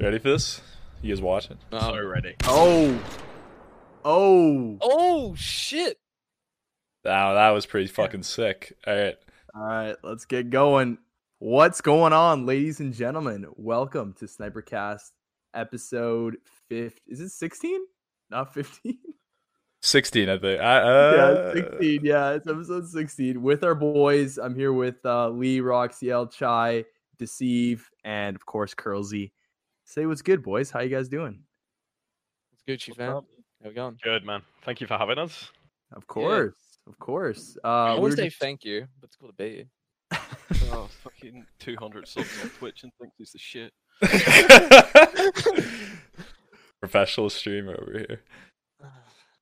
Ready for this? You guys watching? So ready. Oh. Oh. oh shit! Wow, that was pretty fucking sick. All right. All right, let's get going. What's going on, ladies and gentlemen? Welcome to Snipercast episode 50. Is it 16? Not 15? 16, I think. I, uh, yeah, 16. Yeah, it's episode 16 with our boys. I'm here with uh, Lee, Roxy, L, Chai, Deceive, and of course, Curlsy. Say what's good, boys. How you guys doing? It's Gucci What's fam. up? How we going? Good man. Thank you for having us. Of course. Of course. Uh, I we always were say just- thank you, but it's cool to be you. Oh, fucking 200 subs on Twitch and thinks it's the shit. Professional streamer over here.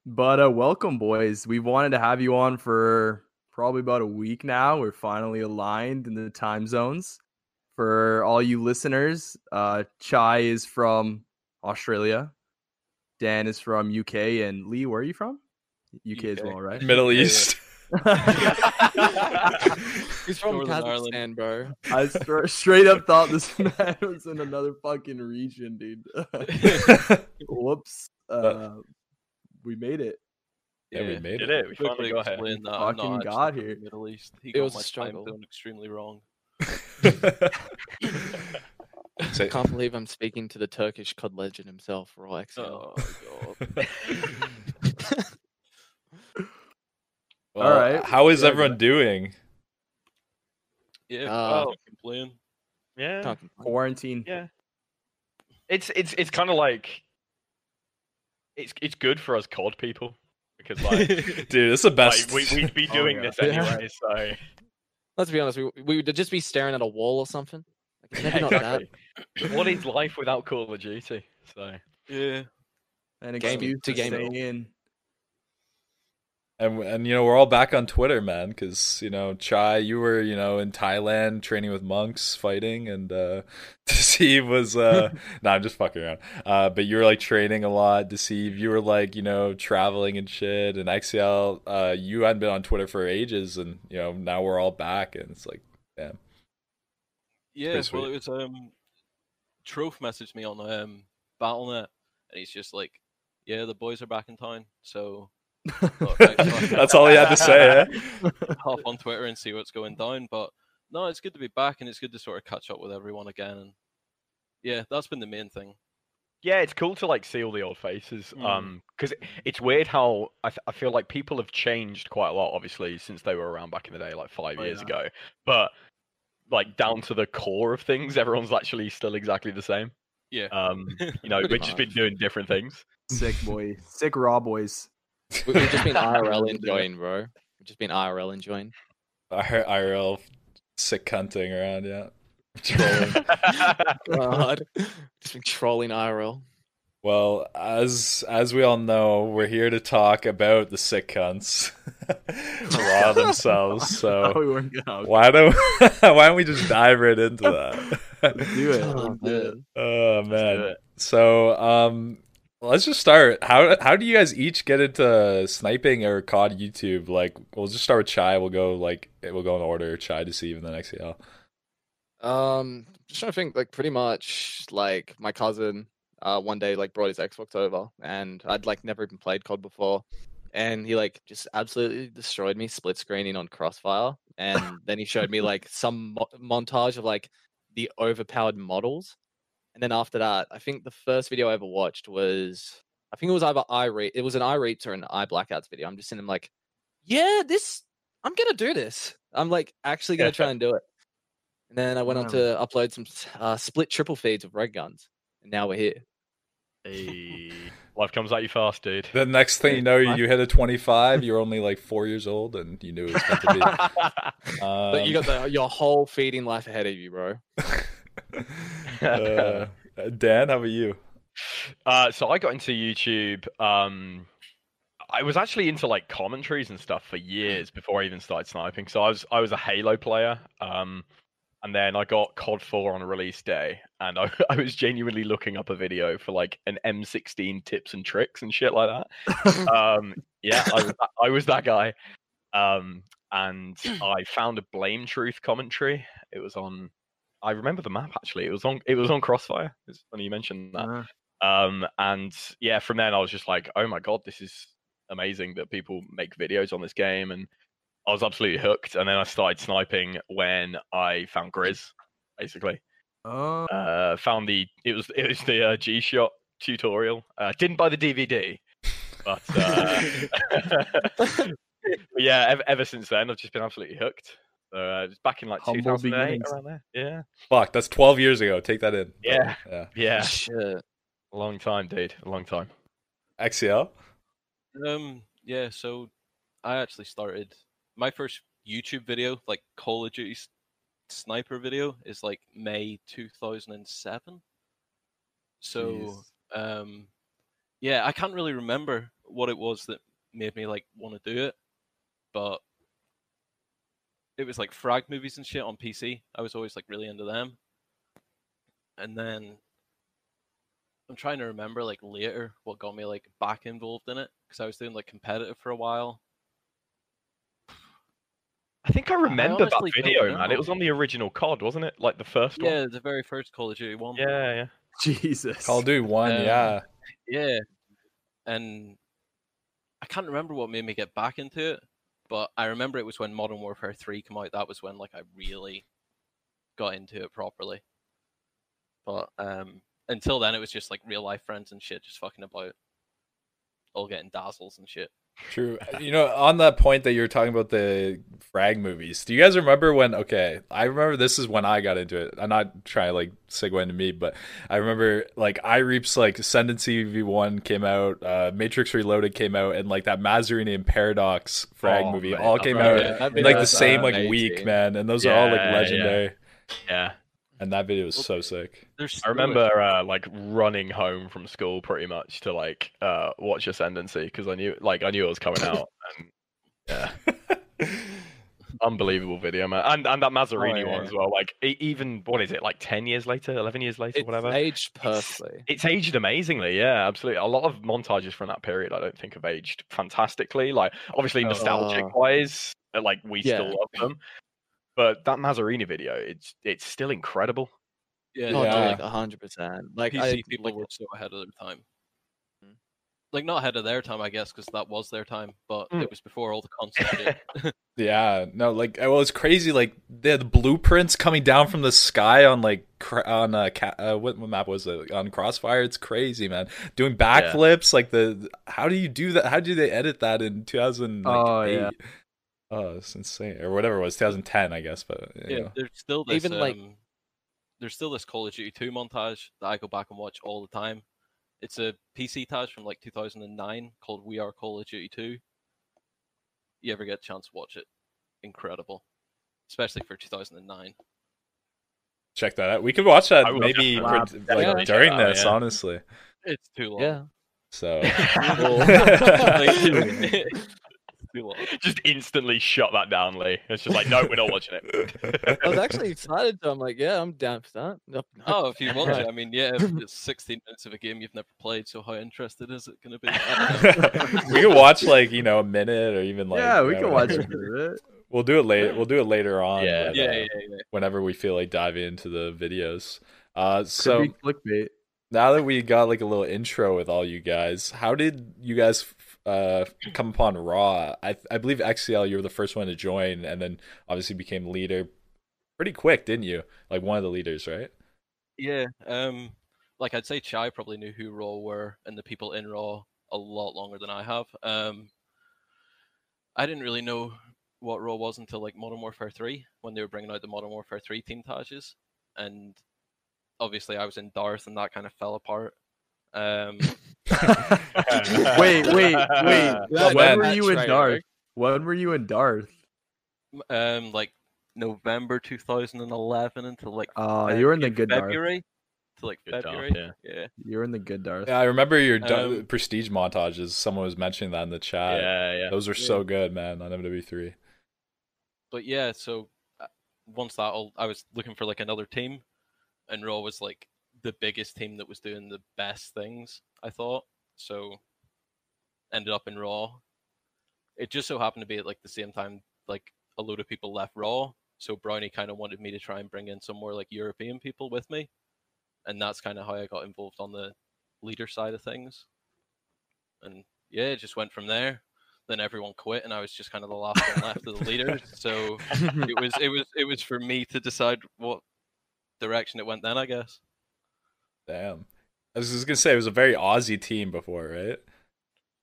But uh, welcome, boys. We've wanted to have you on for probably about a week now. We're finally aligned in the time zones. For all you listeners, uh, Chai is from Australia, Dan is from UK, and Lee, where are you from? UK, as well, right? Middle Yeah, yeah. East. He's from Northern Kazakhstan, Ireland. bro. I stra- straight up thought this man was in another fucking region, dude. Whoops. Uh, we made it. Yeah, we made it. it? We finally got here. explain that I'm Fucking got here. Middle East. He It got was a my time struggle. extremely wrong. Say- Can't believe I'm speaking to the Turkish COD legend himself, Raw XCL. Oh god. Well, All right. How is Yeah, everyone doing? Yeah, Uh, can't complain. Yeah. Can't complain. Quarantine. Yeah. It's it's it's kind of like it's it's good for us COD people because like, Dude, this is the best. like we we'd be Oh, doing yeah. this Yeah. anyway. So Let's be honest, we, we would just be staring at a wall or something. Like, it's Yeah, maybe not that. exactly. what is life without Call of Duty? So Yeah. and Gaming- excuse to to game in. And and you know we're all back on Twitter, man, because you know Chai, you were you know in Thailand training with monks, fighting, and uh Deceive was uh no, I'm just fucking around. Uh, but you were like training a lot. Deceive, you were like you know traveling and shit. And XCL, uh, you hadn't been on Twitter for ages, and you know now we're all back, and it's like, damn. Yeah, pretty well it was um Troph messaged me on um Battle.net and he's just like, Yeah, the boys are back in town, so thought, right, fuck it, That's all he had to say, eh? hop on Twitter and see what's going down. But no, it's good to be back and it's good to sort of catch up with everyone again and yeah, that's been the main thing. yeah, it's cool to like see all the old faces. Mm. Um, because it's weird how I, th- I feel like people have changed quite a lot, obviously, since they were around back in the day, like five Oh, years yeah. ago. But like down to the core of things, everyone's actually still exactly the same. Yeah. Um, you know, we've just been doing different things. Sick boy. Sick raw boys. We- We've just been IRL enjoying, bro. We've just been IRL enjoying. I- IRL sick cunting around, yeah. Trolling. God. just been trolling IRL. Well, as as we all know, we're here to talk about the sick cunts, raw themselves. So we weren't gonna. why don't why don't we just dive right into that? Let's do it. Oh, Let's do it. man. oh man! it. So um, let's just start. How how do you guys each get into sniping or COD YouTube? Like, we'll just start with Chai. We'll go like we'll go in order. Chai, Deceive, and then XCL. Um, just trying to think. Like, pretty much, like my cousin, uh, one day like brought his Xbox over, and I'd like never even played COD before, and he like just absolutely destroyed me, split screening on Crossfire, and then he showed me like some mo- montage of like the overpowered models, and then after that, I think the first video I ever watched was, I think it was either I re- it was an iReaps or an I Blackouts video. I'm just in him like, yeah, this, I'm gonna do this. I'm like actually gonna try and do it. And then I went on to upload some uh, split triple feeds of red guns, and now we're here. Hey, life comes at you fast, dude. The next thing you know, you, you hit a twenty five. You're only like four years old, and you knew it was going to be. But you Um, got the, your whole feeding life ahead of you, bro. uh, Dan, how about you? Uh, so I got into YouTube. Um, I was actually into like commentaries and stuff for years before I even started sniping. So I was I was a Halo player. Um, and then I got COD 4 on a release day, and I, I was genuinely looking up a video for like an M16 tips and tricks and shit like that. um, yeah, I was, that, I was that guy. Um, and I found a BlameTruth commentary. It was on I remember the map actually. It was on it was on Crossfire. It's funny you mentioned that. Uh, Um, and yeah, from then I was just like, oh my god, this is amazing that people make videos on this game, and I was absolutely hooked. And then I started sniping when I found Grizz, basically. oh, Uh, found the it was it was the uh, G Shot tutorial. Uh, didn't buy the DVD, but, uh, but yeah, ever, ever since then I've just been absolutely hooked. So uh, it's back in like Humble 2008 beginnings. around there. Yeah, Fuck, that's 12 years ago. Take that in. Yeah. Yeah. yeah, Shit. a long time, dude, a long time. XCL? Um, yeah, so I actually started my first YouTube video, like Call of Duty s- sniper video, is like May 2007. So, Jeez. um, yeah, I can't really remember what it was that made me like want to do it, but it was like frag movies and shit on PC. I was always like really into them, and then I'm trying to remember like later what got me like back involved in it because I was doing like competitive for a while. I think I remember that video, man. It was on the original COD, wasn't it? Like the first one. Yeah, the very first Call of Duty one. Yeah, yeah. Jesus. Call of Duty 1, Um, yeah. Yeah, and I can't remember what made me get back into it, but I remember it was when Modern Warfare Three came out. That was when like I really got into it properly. But um, until then, it was just like real life friends and shit, just fucking about, all getting dazzles and shit. True. You know, on that point that you were talking about the frag movies, do you guys remember when? Okay, I remember this is when I got into it. I'm not trying to like segue into me, but I remember like iReap's like Ascendancy V1 came out, uh, Matrix Reloaded came out, and like that Mazarini and Paradox frag Oh, movie man, all came right, out yeah. In like the same like week, man. And those are all like Yeah, yeah. legendary. Yeah. And that video was so sick. There's I remember uh, like running home from school pretty much to like uh, watch Ascendancy because I knew like I knew it was coming out. And, yeah, unbelievable video, man, and and that Mazarini Oh, one yeah. as well. Like e- even what is it like ten years later, eleven years later, whatever. It's whatever. aged perfectly. It's aged amazingly, yeah, absolutely. A lot of montages from that period, I don't think have aged fantastically. Like, obviously, Oh. nostalgic wise, uh, like we Yeah. still love them. But that Mazarini video, it's it's still incredible. yeah, Oh, Yeah. like hundred percent. Like PC I, people like, were so ahead of their time. Mm. Like not ahead of their time, I guess, because that was their time, but Mm. it was before all the console shit. Yeah, no, like well, it's crazy. Like they had the blueprints coming down from the sky on like cr- on uh, ca- uh what, what map was it on Crossfire? It's crazy, man. Doing backflips, like the how do you do that? How do they edit that in two thousand? Oh, yeah. Oh, it's insane, or whatever it was, 2010, I guess. But yeah, know. there's still this Even, like- um, there's still this Call of Duty 2 montage that I go back and watch all the time. It's a PC tage from like 2009 called We Are Call of Duty 2. You ever get a chance to watch it? Incredible, especially for 2009. check that out. We could watch that I will maybe for, like definitely check during that out, this, yeah. honestly. It's too long. yeah. So It's too long. Just instantly shut that down, Lee. It's just like, no, we're not watching it. I was actually excited. So I'm like, yeah, I'm down for that. Nope, nope. Oh, if you want to, I mean, yeah, if it's 16 minutes of a game you've never played, so how interested is it going to be? I don't know. we can watch like you know a minute or even like yeah, we you know, can watch a whatever. bit it. We'll do it later. We'll do it later on. Yeah. but, yeah, uh, yeah, yeah. whenever we feel like diving into the videos. Uh, so clickbait. now that we got like a little intro with all you guys, how did you guys uh come upon Raw? I I believe XCL you were the first one to join, and then obviously became leader pretty quick, didn't you? Like one of the leaders, right? Yeah, um, like I'd say Chai probably knew who Raw were and the people in Raw a lot longer than I have. Um, I didn't really know what Raw was until like Modern Warfare 3 when they were bringing out the Modern Warfare 3 team tages, and obviously I was in Darth and that kind of fell apart. Um, Wait, wait, wait. That- when that- were you in right, Darth? Eric. When were you in Darth? um, like November 2011 until like Oh, uh, you were in the in good Darth. February to like Good Darth, February. yeah. yeah. You were in the good Darth. Yeah, I remember your du- Um, prestige montages. Someone was mentioning that in the chat. yeah, yeah. Those are so good, man, on MW3. but yeah, so uh, once that all, I was looking for like another team, and Raw was like the biggest team that was doing the best things. I thought so. Ended up in Raw. It just so happened to be at like the same time like a load of people left Raw, So Brownie kind of wanted me to try and bring in some more like European people with me, and that's kind of how I got involved on the leader side of things. And yeah, it just went from there. Then everyone quit, and I was just kind of the last one left of the leaders. So it was it was it was for me to decide what direction it went. Then I guess. Damn. I was just gonna say it was a very Aussie team before, right?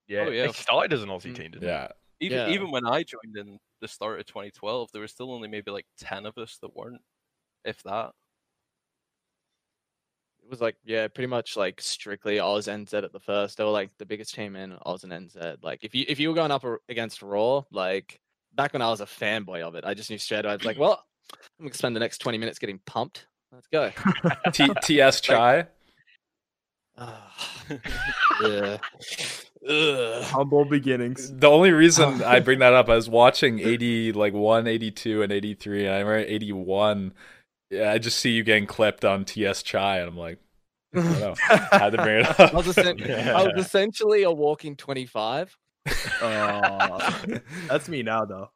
Yeah, Oh, yeah. They started as an Aussie Mm. team, didn't Yeah. Even Yeah. even when I joined in the start of 2012, there were still only maybe like ten of us that weren't, if that. It was like yeah, pretty much like strictly Oz NZ at the first. They were like the biggest team in Oz and NZ. Like if you if you were going up against Raw, like back when I was a fanboy of it, I just knew straight away. I was like, well, I'm gonna spend the next 20 minutes getting pumped. Let's go. T- TS Chai. Ah, yeah. Ugh. Humble beginnings. The only reason I bring that up, I was watching 80, like 1, 82, and 83, and I remember 81. Yeah, I just see you getting clipped on TS Chai, and I'm like, I don't know. I had to bring it I was, up. essen- I was essentially a walking 25. Aw. That's me now, though.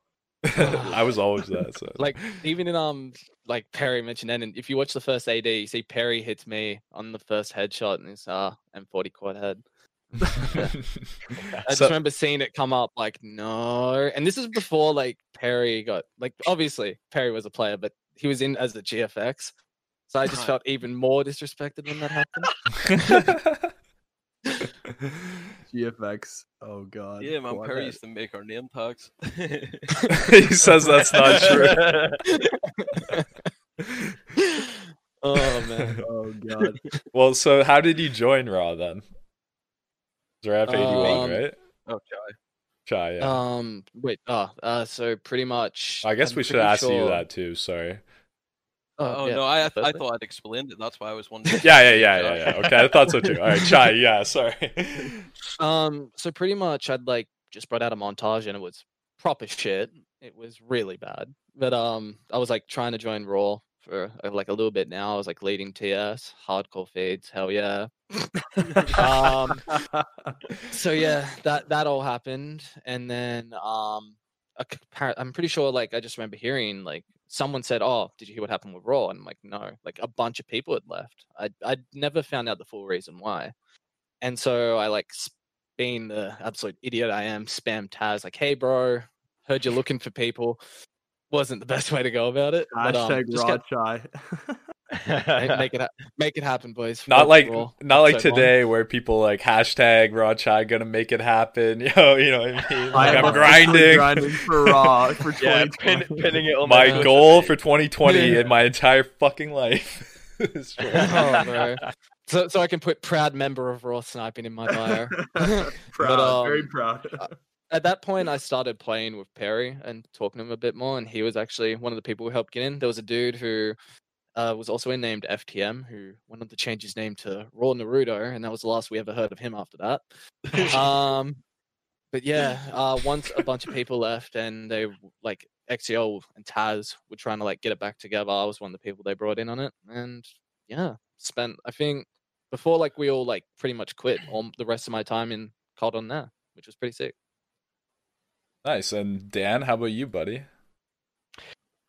I was always that. So. Like even in um like Perry mentioned and if you watch the first AD, you see Perry hits me on the first headshot in his uh M40 quad head. I just So- remember seeing it come up like no and this is before like Perry got like obviously Perry was a player, but he was in as the GFX. So I just felt even more disrespected when that happened. GFX. Oh god. yeah, man, Quad Perry used to make our name tags. he says that's not true. oh man. Oh god. well, so how did you join Raw then? Draft 81, Um, right? oh, Chai. Chai, yeah. Um wait, uh, uh so pretty much I guess I'm we should pretty ask you that too. Sorry. Oh, yeah, no, I I thought I'd explained it. That's why I was wondering. Yeah, yeah, yeah, yeah, yeah. Okay, I thought so too. All right, Chai, yeah, sorry. Um, so pretty much I'd like just brought out a montage and it was proper shit. It was really bad. But um I was like trying to join Raw for uh, like a little bit now. I was like leading TS, hardcore feeds, hell yeah. um so yeah, that that all happened and then um appar- I'm pretty sure like I just remember hearing like someone said, "Oh, did you hear what happened with Raw?" And I'm like, "No." Like a bunch of people had left. I I never found out the full reason why. And so I like being the absolute idiot I am, spam Taz like, "Hey, bro, heard you're looking for people." Wasn't the best way to go about it. but, um, raw get- chai. make, make it ha- make it happen, boys. not Fuck like Raw, not like episode one. today where people like hashtag Raw Chai gonna make it happen. Yo, you know what I mean? Like, am I'm grinding. grinding for raw for Yeah, 2020. pin, pinning it on My the- goal for 2020 in my entire fucking life. is Oh. So, so I can put proud member of Raw sniping in my bio. proud, very um, proud. At that point, I started playing with Perry and talking to him a bit more, and he was actually one of the people who helped get in. There was a dude who uh, was also in named FTM who went on to change his name to Raw Naruto, and that was the last we ever heard of him after that. um, but yeah, uh, once a bunch of people left, and they w- like XCL and Taz were trying to like get it back together. I was one of the people they brought in on it, and yeah, spent I think before like we all like pretty much quit all the rest of my time in Cold on there, which was pretty sick. nice. And Dan, how about you, buddy?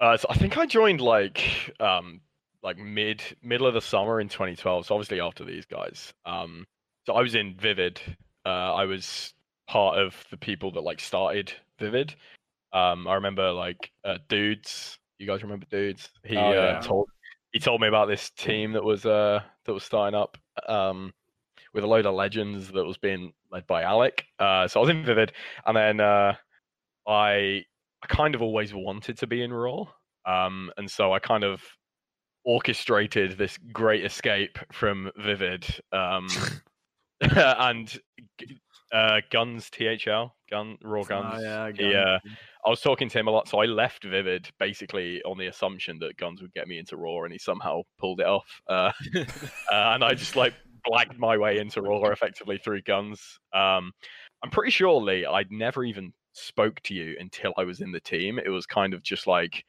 Uh, so I think I joined like um like mid middle of the summer in 2012. So obviously after these guys. Um, so I was in Vivid. Uh, I was part of the people that like started Vivid. Um, I remember like uh, dudes. You guys remember dudes? He Oh, yeah. uh, told he told me about this team that was uh that was starting up. Um, with a load of legends that was being led by Alec. Uh, so I was in Vivid, and then uh, I I kind of always wanted to be in Raw, um, and so I kind of orchestrated this great escape from Vivid, um, and uh, Guns THL, Gun Raw Guns. Oh, yeah, he, uh, I was talking to him a lot, so I left Vivid basically on the assumption that Guns would get me into Raw, and he somehow pulled it off. Uh, uh, and I just like blagged my way into Raw effectively through Guns. Um, I'm pretty sure Lee, I'd never even spoke to you until I was in the team. It was kind of just like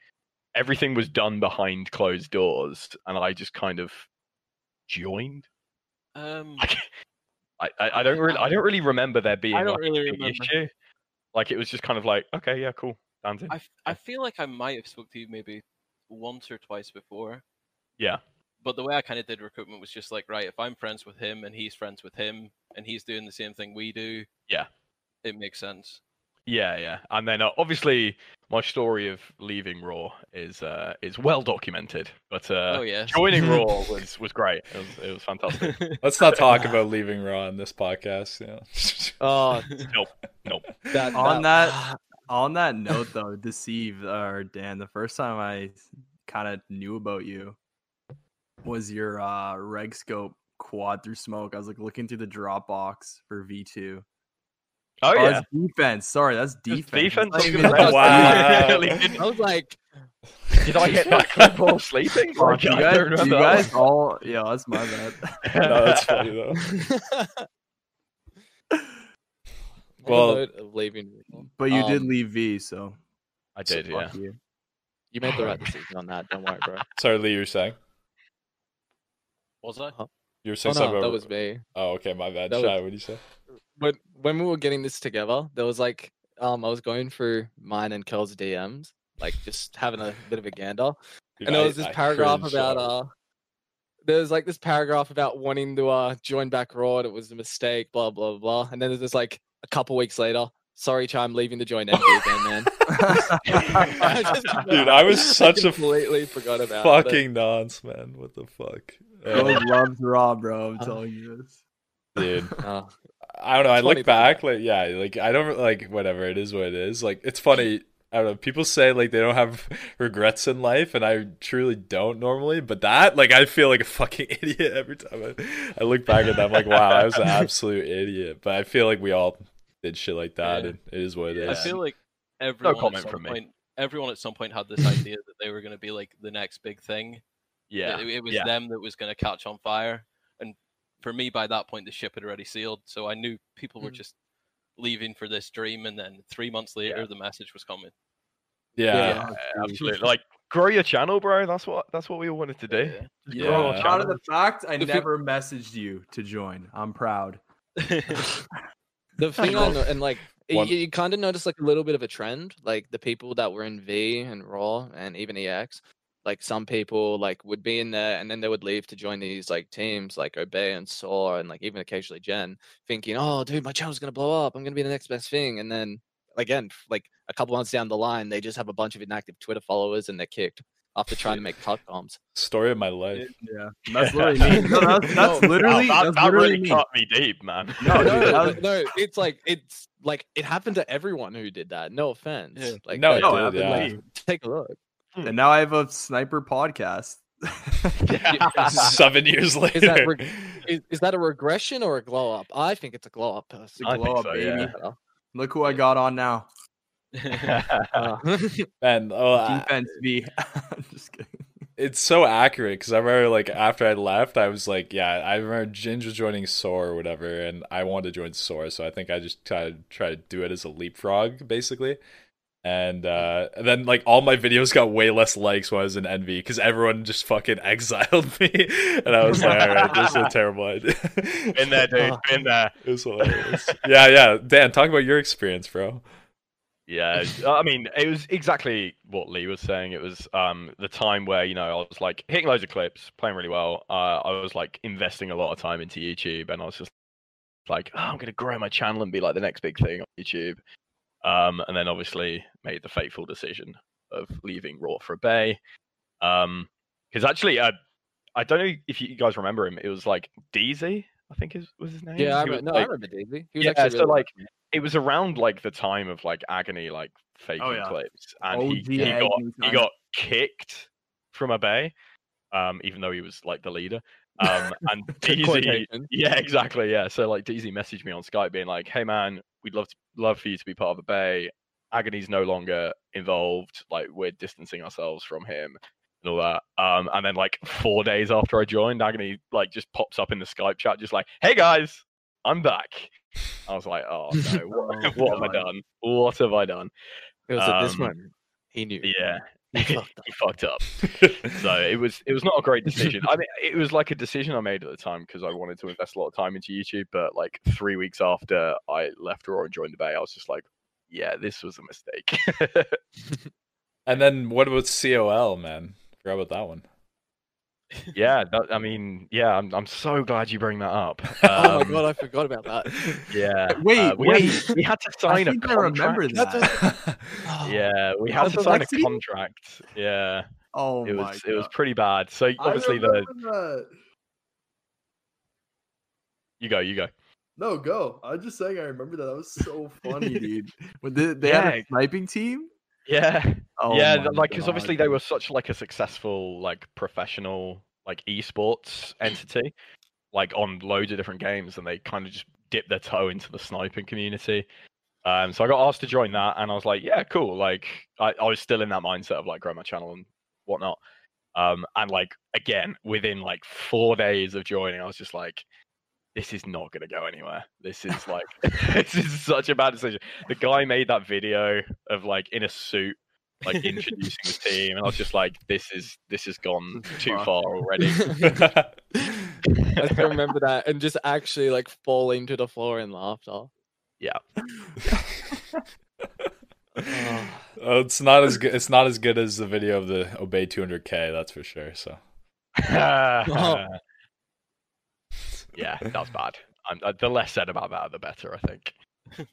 everything was done behind closed doors, and I just kind of joined. Um, I, I, I don't really, I don't really remember there being I don't like, really remember. issue. Like it was just kind of like, okay, yeah, cool, Dan's in. I, I feel like I might have spoke to you maybe once or twice before. Yeah. But the way I kind of did recruitment was just like, right, if I'm friends with him and he's friends with him and he's doing the same thing we do, Yeah. it makes sense. Yeah, yeah, and then uh, obviously my story of leaving Raw is uh, is well documented, but uh, oh yeah. joining Raw was was great. It was it was fantastic. Let's not talk about leaving Raw on this podcast. You know? Oh, nope, nope. that, On that- On that note, though, deceive or Dan, the first time I kind of knew about you was your uh reg scope quad through smoke. I was like looking through the Dropbox for V two. Oh Oh, yeah, it's defense. Sorry, that's defense. defense. I not was even gonna say, Wow. I was like, did I hit that clip while sleeping? Oh, Like, do you I guys, don't you guys all? Yeah, that's my bad. no, that's funny though. Well- well, of leaving. But you did Um, leave V, so I did, yeah. you. You made the right decision on that. Don't worry, bro. Sorry, Lee, you were saying. Was I? You were Oh, saying no, something. that about- was me. Oh, okay, my bad. that Chai, was- what did you say? When when we were getting this together, there was like um I was going through mine and Kel's DMs, like just having a bit of a gander. Dude, and there was this I paragraph cringed about so uh there was like this paragraph about wanting to uh join back Raw and it was a mistake, blah blah blah. And then there's just like a couple weeks later, sorry Chai, I'm leaving to join MD again, man. I just- Dude, I was such a completely forgot about it. fucking nonce, man. What the fuck? Rose Uh, loves Raw, bro. I'm telling you this. dude, Uh, I don't know. I look back, like yeah, like I don't like whatever it is. What it is, like it's funny. I don't know. People say like they don't have regrets in life, and I truly don't normally. But that, like, I feel like a fucking idiot every time I, I look back at that. I'm like, wow, I was an absolute idiot. But I feel like we all did shit like that, Yeah. and it is what it Yeah. I feel like everyone comment at some from me. point, everyone at some point had this idea that they were going to be like the next big thing. Yeah, It, it was yeah. them that was going to catch on fire, and for me, by that point, the ship had already sailed. So I knew people were Mhm. just leaving for this dream, and then three months later, the message was coming. yeah, Yeah. absolutely. Like, grow your channel, bro. That's what that's what we wanted to do. Yeah. Just Yeah. grow our Proud Proud of the fact I If you- never messaged you to join. I'm proud. The thing I know, and like One- you, you kind of notice like a little bit of a trend, like the people that were in V and Raw and even EX, like some people like would be in there and then they would leave to join these like teams like Obey and Soar and like even occasionally Jen, thinking, oh dude, my channel's gonna blow up, I'm gonna be the next best thing, and then again, like a couple months down the line, they just have a bunch of inactive Twitter followers and they're kicked after trying to make cut comms. story of my life. Yeah, that's literally me. No, that's, that's No, literally Wow, that, that's that literally really me. cut me deep, man. No, no, that no, was- no, it's like it's like it happened to everyone who did that. No offense. Yeah. Like No, that- it No, did, absolutely. yeah. take a look. And now I have a sniper podcast. Seven years later. Is that reg- is, is that a regression or a glow up? I think it's a glow up. personally. I think Glow up, so, baby. yeah. Look who I got on now. Uh, Man, oh, I- Defense V. Just kidding. it's so accurate because I remember like after I left, I was like, yeah, I remember Ginge was joining Soar or whatever, and I wanted to join Soar, so I think I just tried to try to do it as a leapfrog basically. And, uh, then like all my videos got way less likes when I was in Envy because everyone just fucking exiled me, and I was like, all right, this is a terrible idea. Been there, dude. Been there. It was hilarious. yeah, yeah. Dan, talk about your experience, bro. Yeah, I mean, it was exactly what Lee was saying. It was um the time where you know I was like hitting loads of clips, playing really well. Uh, I was like investing a lot of time into YouTube, and I was just like, oh, I'm gonna grow my channel and be like the next big thing on YouTube. Um, and then obviously made the fateful decision of leaving Raw for Obey. Um, because actually, uh, I don't know if you guys remember him. It was like Deezy, I think is was his name. yeah, I He was, remember, no, I remember Daisy. He was yeah, so really like it was around like the time of like agony, like faking yeah. clips, and he, OG he got Agony he got kicked from Obey, um, even though he was like the leader. Um, and DZ, yeah, exactly, yeah. So like DZ messaged me on Skype being like, "Hey man, we'd love to, love for you to be part of Obey. Agony's no longer involved. Like we're distancing ourselves from him." And all that. Um, and then like four days after I joined, Agony like just pops up in the Skype chat, just like, "Hey guys, I'm back." I was like, "Oh no, what, Oh, what have I done? What have I done?" It was at this um, moment he knew. Yeah, He he fucked up. fucked up. So it was it was not a great decision. I mean, it was like a decision I made at the time because I wanted to invest a lot of time into YouTube. But like three weeks after I left Raw and joined the Bay, I was just like, "Yeah, this was a mistake." And then what about COL, man? Forgot about that one. Yeah, that, I mean, yeah, I'm I'm so glad you bring that up. oh my Um, god, I forgot about that. Yeah. Wait, uh, we wait. Had, we had to I sign a think I remember contract. that. Yeah, we had to sign a contract. Yeah, Oh it my was it was pretty bad. So obviously the that. you go, you go. No, go. I was just saying I remember that. That was so funny, dude. When they, they had a sniping team? Yeah, Oh yeah, like because obviously they were such like a successful like professional like esports entity, like on loads of different games, and they kind of just dipped their toe into the sniping community. Um, so I got asked to join that, and I was like, yeah, cool. Like I, I was still in that mindset of like grow my channel and whatnot. Um, and like again, within like four days of joining, I was just like, this is not gonna go anywhere. This is like this is such a bad decision. The guy made that video of like in a suit, like introducing the team, and I was just like, this is this has gone too far already. I still remember that and just actually like falling to the floor in laughter. Yeah. Oh. Oh, it's not as good. It's not as good as the video of the Obey 200k. That's for sure. So oh. Yeah, that was bad. Uh, the less said about that, the better. I think.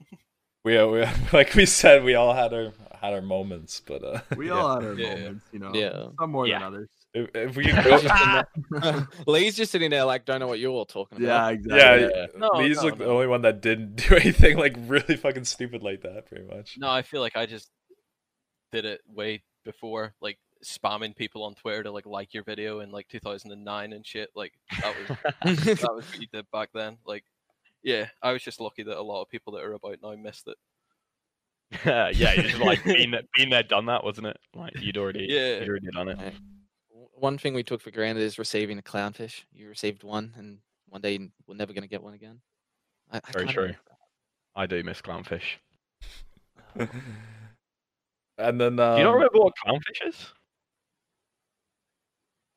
we, uh, we like we said, we all had our had our moments, but uh, We yeah. all had our Yeah. moments, you know. Yeah. Some more Yeah. than others. if, if we could Lee's go, just Lee's just sitting there like don't know what you're all talking about. Yeah, about. exactly. yeah, Yeah. No, Lee's no, like the only one that didn't do anything like really fucking stupid like that, pretty much. No, I feel like I just did it way before, like spamming people on Twitter to like like your video in like 2009 and shit. Like that was that was what you did back then. Like, yeah, I was just lucky that a lot of people that are about now missed it. yeah, you just like been there, been there, done that, wasn't it? Like you'd already, Yeah. you'd already done it. One thing we took for granted is receiving a clownfish. You received one, and one day we're never going to get one again. I, I Very true. I do miss clownfish. and then um, do you not remember what clownfish is?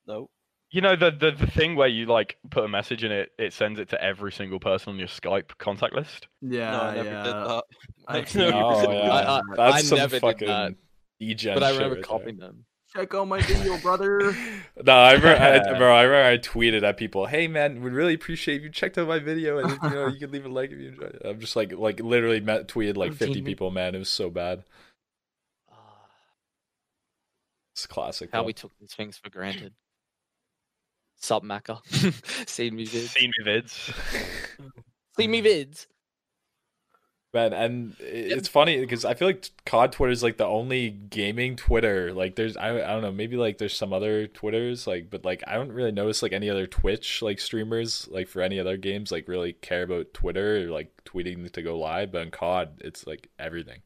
No, You know the, the the thing where you like put a message and it it sends it to every single person on your Skype contact list. Yeah, no, I never yeah. did that. I I've hate never Oh did yeah. I- I- that's I some never did fucking that. degen but I shit remember right there. copying them. Check out my video, brother. No, I remember, I, bro. I remember I tweeted at people, "Hey man, would really appreciate if you checked out my video, and you know you could leave a like if you enjoyed it." I'm just like, like literally met, tweeted like 50 people. Man, it was so bad. Ah, It's classic. How though. we took these things for granted. Sub Macca. Seen me vids. Seen me vids. See me vids. man, and it's funny because I feel like COD Twitter is like the only gaming Twitter. Like, there's I, I don't know, maybe like there's some other Twitters, like, but like I don't really notice like any other Twitch like streamers like for any other games like really care about Twitter or like tweeting to go live. But in COD, it's like everything.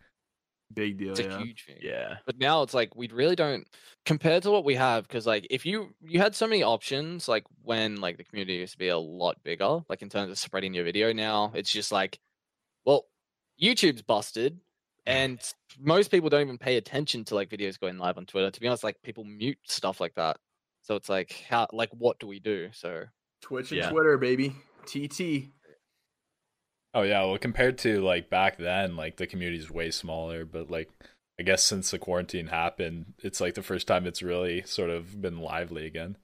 Big deal, It's a yeah. huge thing. Yeah. But now it's like we really don't compared to what we have because like if you you had so many options like when like the community used to be a lot bigger like in terms of spreading your video now it's just like well YouTube's busted and most people don't even pay attention to like videos going live on Twitter to be honest like people mute stuff like that so it's like how like what do we do so Twitch and Yeah. Twitter, baby. TT. Oh yeah, well compared to like back then, like the community's way smaller, but like I guess since the quarantine happened, it's like the first time it's really sort of been lively again.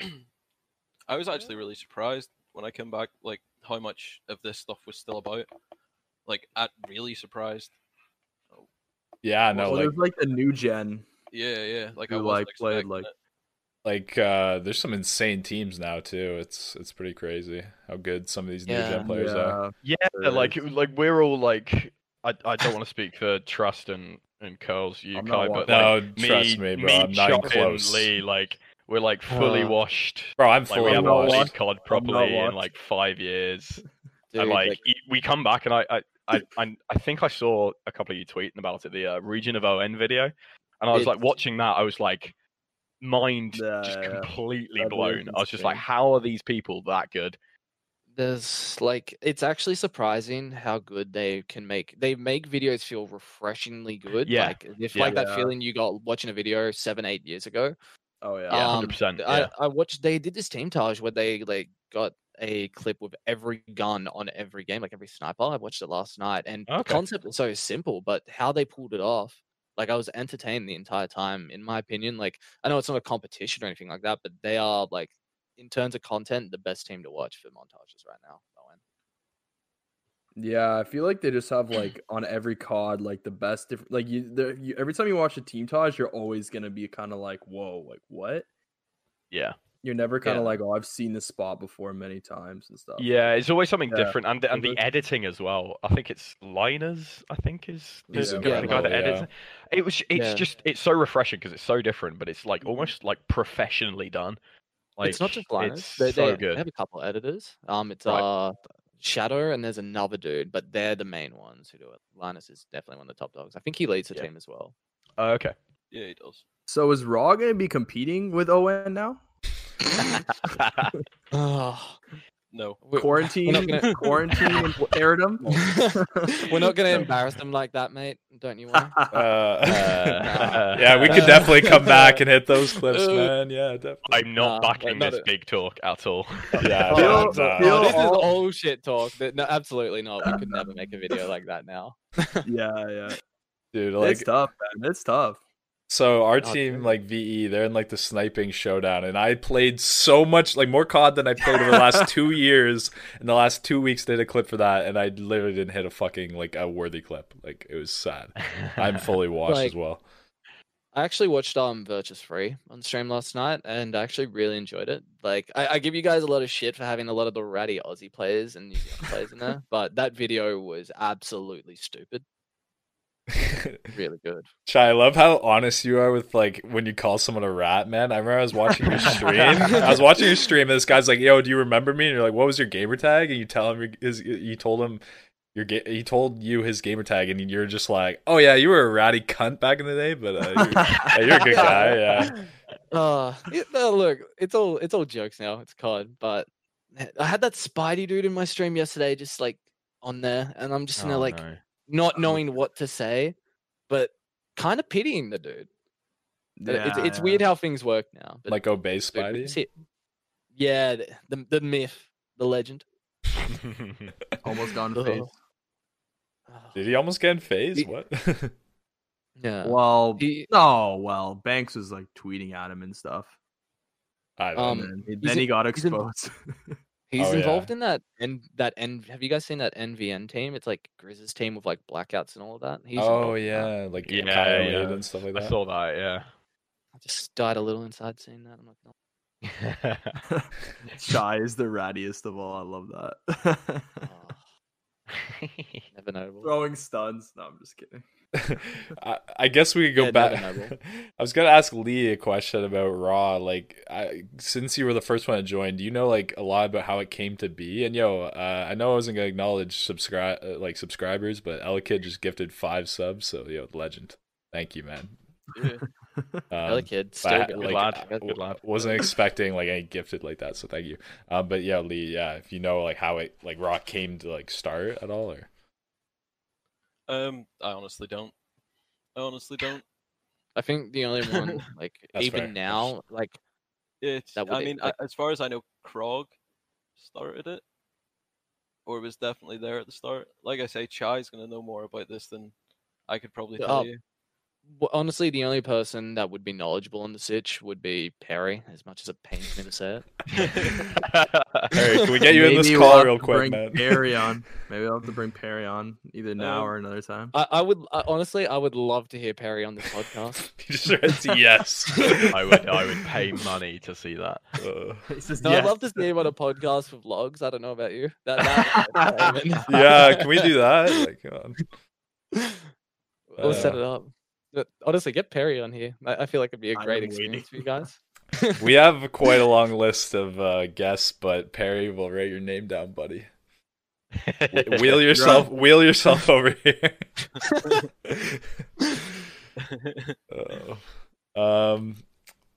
I was actually really surprised when I came back, like how much of this stuff was still about. Like, I really surprised. Yeah, no, well, like there's like the new gen. Yeah, yeah. Like I Who, wasn't like, played, like- it. Like uh there's some insane teams now too. It's it's pretty crazy how good some of these new gen players are. Yeah. Yeah, like like we're all like I, I don't want to speak for Trust and and Curls you Kai, but No, like trust me, bro, I'm not even close. Lee, like we're like fully Uh, washed. Bro, I'm Like fully we haven't not washed. played COD properly in like five years. dude, and like, like, we come back and I I, I I I think I saw a couple of you tweeting about it, the uh, Region of ON video, and I was like watching that. I was like, mind Yeah, just completely That is blown. I was just like, how are these people that good? there's like it's actually surprising how good they can make they make videos feel refreshingly good Yeah. like if Yeah. like that Yeah. feeling you got watching a video seven eight years ago Oh yeah. Yeah, Um, 100%. I, Yeah. I watched they did this team tage where they like got a clip with every gun on every game like every sniper i watched it last night and the concept was so simple but how they pulled it off Like I was entertained the entire time. In my opinion, like I know it's not a competition or anything like that, but they are like in terms of content the best team to watch for montages right now. Owen. Yeah, I feel like they just have like on every COD like the best different like you, the, you every time you watch a team tage, you're always gonna be kind of like, whoa, like what? Yeah. You're never kind of Yeah. like, oh, I've seen this spot before many times and stuff. Yeah, it's always something Yeah. different, and the, and the Mhm. editing as well. I think it's Linus. I think is the, He's the guy that edits. it. It was. It's Yeah. just. It's so refreshing because it's so different, but it's like almost like professionally done. Like it's not just Linus. It's They, so they, good. they have a couple of editors. Um, it's Right. uh Shadow and there's another dude, but they're the main ones who do it. Linus is definitely one of the top dogs. I think he leads the Yeah. team as well. Oh, okay. Yeah, he does. So is Raw gonna be competing with ON now? Oh, No. Quarantine, We're not gonna, quarantine, and Aradum. we're not gonna embarrass them like that, mate. Don't you worry. Uh, nah. yeah, we could definitely come back and hit those clips, Uh, man. Yeah, definitely. I'm not Nah, backing not this a- big talk at all. Yeah, Oh, Feel- no, feel- no. Oh, this is all- all shit talk. No, absolutely not. We could never make a video like that now. yeah, yeah. dude. Like, it's tough, man. It's tough. So our Oh, team, dude. like VE, they're in like the sniping showdown, and I played so much, like more COD than I played over the last two years. In the last two weeks, did a clip for that, and I literally didn't hit a fucking like a worthy clip. Like it was sad. I'm fully washed Like- as well. I actually watched um Virtus Free on stream last night, and I actually really enjoyed it. Like, I, I give you guys a lot of shit for having a lot of the ratty Aussie players and New Zealand players in there, but that video was absolutely stupid. Really good. Chai, I love how honest you are with like when you call someone a rat, man. I remember I was watching your stream. I was watching your stream, and this guy's like, "Yo, do you remember me?" And you're like, "What was your gamer tag?" And you tell him your- his, you told him your ga- he told you his gamer tag, and you're just like, "Oh yeah, you were a ratty cunt back in the day, but uh, you're, yeah, you're a good guy." Yeah, Uh, it, no, look, it's all it's all jokes now. It's COD, but I had that Spidey dude in my stream yesterday, just like on there, and I'm just in there Oh, like no. Not knowing what to say, but kind of pitying the dude. Uh, it's it's weird how things work now. But like obey dude, Spidey. see- Yeah, the, the the myth, the legend. almost gone to Ugh. face. Oh, Did he almost get in phase? He- What? yeah. Well, He- oh well, Banks was like tweeting at him and stuff. I don't Um, know. Then, then he got he's in- exposed. Oh, He's Oh, yeah. involved in that and that N. Have you guys seen that NVN team? It's like Grizz's team with like blackouts and all of that. He's Oh involved in that. yeah, like Yeah, Kyle yeah. And stuff like that. I saw that. Yeah. I just died a little inside seeing that. I'm not gonna. Chai is the rattiest of all. I love that. Oh, never knowable. Throwing stuns. No, I'm just kidding. I, I guess we could go Yeah, back. I was gonna ask Lee a question about Raw. Like, I, since you were the first one to join, do you know like a lot about how it came to be? And yo, uh, I know I wasn't gonna acknowledge subscribe uh, like subscribers, but Elkid just gifted five subs. So yo, legend. Thank you, man. Yeah. Um, still I- good. Like, lad, I good w- Wasn't expecting like any gifted like that, so thank you. Um, but yeah, Lee, yeah, if you know like how it like Raw came to like start at all, or Um, I honestly don't. I honestly don't. I think the only one like That's even fair, that's- now like It's. That would I be, mean, like- a- as far as I know, Krog started it, or was definitely there at the start. Like I say, Chai's gonna know more about this than I could probably tell uh, you. W- honestly the only person that would be knowledgeable on the sitch would be Perry. As much as it pains me to say it. Harry, can we get you in this Maybe we'll call real quick, bring man? Perry on. Maybe I'll have to bring Perry on either now Um, or another time. I, I would I, honestly I would love to hear Perry on this podcast. He just writes yes. I would. I would pay money to see that. Uh, He says No, yes. I'd love to see him on a podcast with vlogs. I don't know about you. That, that yeah, can we do that? Like, come on. We'll set Uh, it up. But honestly, get Perry on here. I, I feel like it'd be a great am waiting. experience for you guys. we have quite a long list of uh, guests, but Perry will write your name down, buddy. Wheel yourself, wheel yourself over here. Oh. um,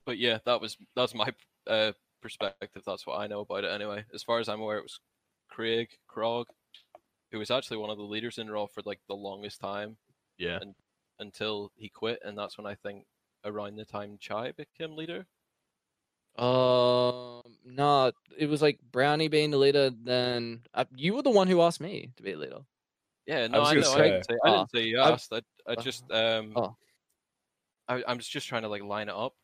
but yeah, that was that's my uh, perspective. That's what I know about it anyway. As far as I'm aware, it was Craig Krog, who was actually one of the leaders in Raw for like the longest time yeah. Until he quit, and that's when I think around the time Chai became leader. Um, no, it was like Brownie being the leader. Then uh, you were the one who asked me to be a leader. Yeah, no, was I, gonna know. I didn't say, I Ah, didn't say you asked. I, I uh, just um, oh. I, I'm just trying to like line it up.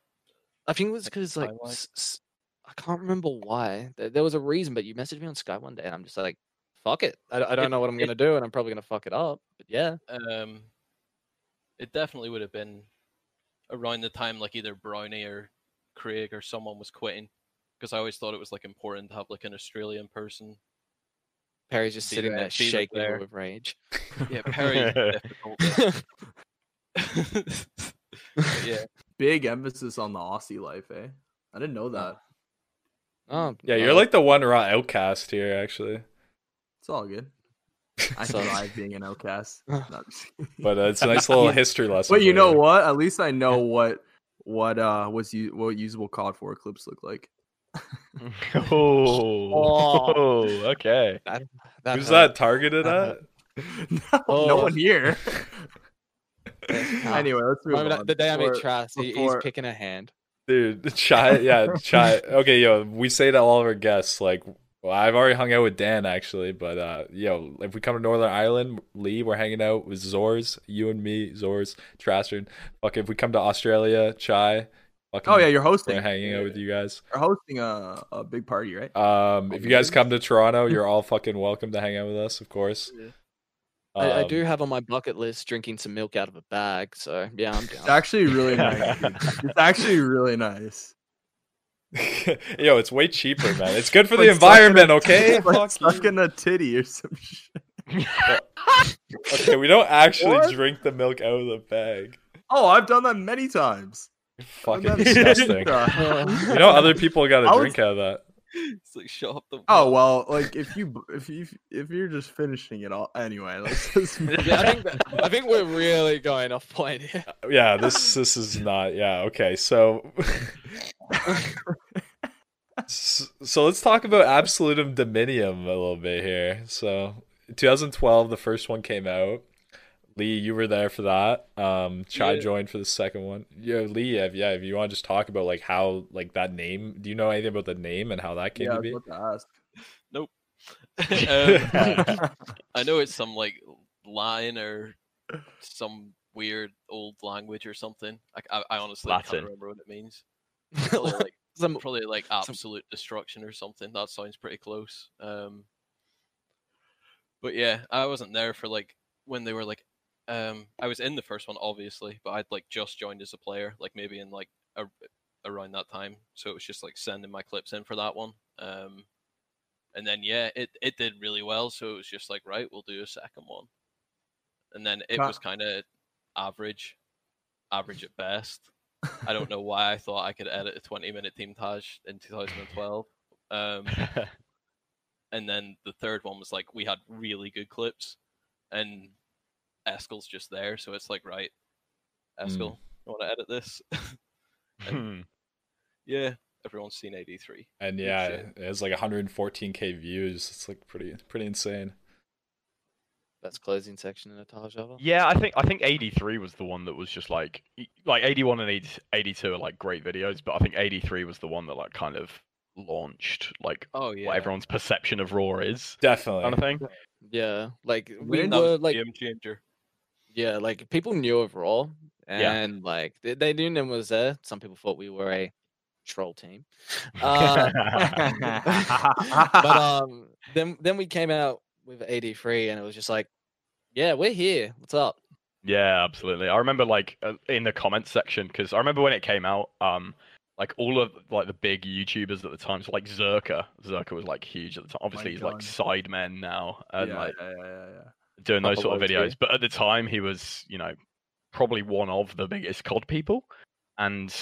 I think it was Like, because like timeline? s- s- I can't remember why. There, there was a reason, but you messaged me on Skype one day, and I'm just like, "Fuck it." I, I don't It- know what I'm it- gonna do, and I'm probably gonna fuck it up. But yeah, Um, it definitely would have been around the time like either Brownie or Craig or someone was quitting, because I always thought it was like important to have like an Australian person. Perry's just sitting there, there shaking player. with rage. Yeah, Perry. difficult. But yeah, Big emphasis on the Aussie life, eh? I didn't know that. oh, Yeah, you're well, like the one raw outcast here, actually. It's all good. I So- thrive being an outcast. No, I'm just kidding. But uh, it's a nice little history lesson. But you for know what? At least I know what what uh what's you what usable COD for clips look like. oh, okay. that, Who's hurt. that targeted That at? no, no Oh. one here. Ah. anyway, let's move Remember on. the day I met Before- Trask, he, he's picking a hand. Dude, chai, yeah, chai. Okay, yo, we say to all of our guests, like, well, I've already hung out with Dan actually, but uh, yo, if we come to Northern Ireland, Lee, we're hanging out with Zors, you and me, Zors, Trastern. Fuck, if we come to Australia, Chai. Fucking, Oh yeah, you're hosting. we're hanging out with you guys. You're hosting a, a big party, right? Um, if you guys come to Toronto, you're all fucking welcome to hang out with us, of course. I, I Um, do have on my bucket list drinking some milk out of a bag, so yeah, I'm It's actually really nice. It's actually really nice. Yo, it's way cheaper, man. It's good for the Like environment, a- okay? like Fuck you. a titty or some shit. Okay, we don't actually What? drink the milk out of the bag. Oh, I've done that many times. I've Fucking done that many disgusting. You know, other people got to was- drink out of that. It's like shut up the. Oh well, like if you if you if you're just finishing it all anyway, let's just yeah, I think that- I think we're really going off point here. Uh, yeah, this this is not. Yeah, okay. So, S- so let's talk about Absolutum Dominium a little bit here. So, 2012, the first one came out. Lee, you were there for that. Um, Chai Yeah. joined for the second one. Yeah, Lee, if, yeah, if you want to just talk about like how like that name. Do you know anything about the name and how that came yeah, I to was be? about to ask. um, I know it's some like line or some weird old language or something. I, I, I honestly Latin. can't remember what it means. Probably like Some- probably like absolute destruction or something. That sounds pretty close. Um, but yeah, I wasn't there for like when they were like. Um, I was in the first one, obviously, but I'd like just joined as a player, like maybe in like a, around that time. So it was just like sending my clips in for that one. Um, and then yeah, it it did really well. So it was just like right, we'll do a second one. And then it was kind of average, average at best. I don't know why I thought I could edit a 20 minute Team tage in 2012. Um, and then the third one was like we had really good clips, and Eskel's just there, so it's like right, Eskel, you want to edit this? Hmm. yeah, everyone's seen 83. And yeah, shit. it has like 114k views. It's like pretty pretty insane. That's closing section in a tage ever. Yeah, I think I think 83 was the one that was just like like 81 and 80, 82 are like great videos, but I think 83 was the one that like kind of launched like Oh yeah, what everyone's perception of Raw is Definitely. kind of thing. Yeah, like we When that was were like game changer. Yeah, like people knew of Raw, Yeah. and like they, they knew Nim was there. Some people thought we were a troll team. Uh, but um, then then we came out with 83, and it was just like, yeah, we're here. What's up? Yeah, absolutely. I remember like uh, in the comments section because I remember when it came out, um, like all of like the big YouTubers at the time, so like Zerkaa, Zerkaa was like huge at the time. Obviously, he's like God. Sidemen now and yeah, like yeah, yeah, yeah, yeah. Doing those sort of videos. But at the time, he was, you know, probably one of the biggest COD people, and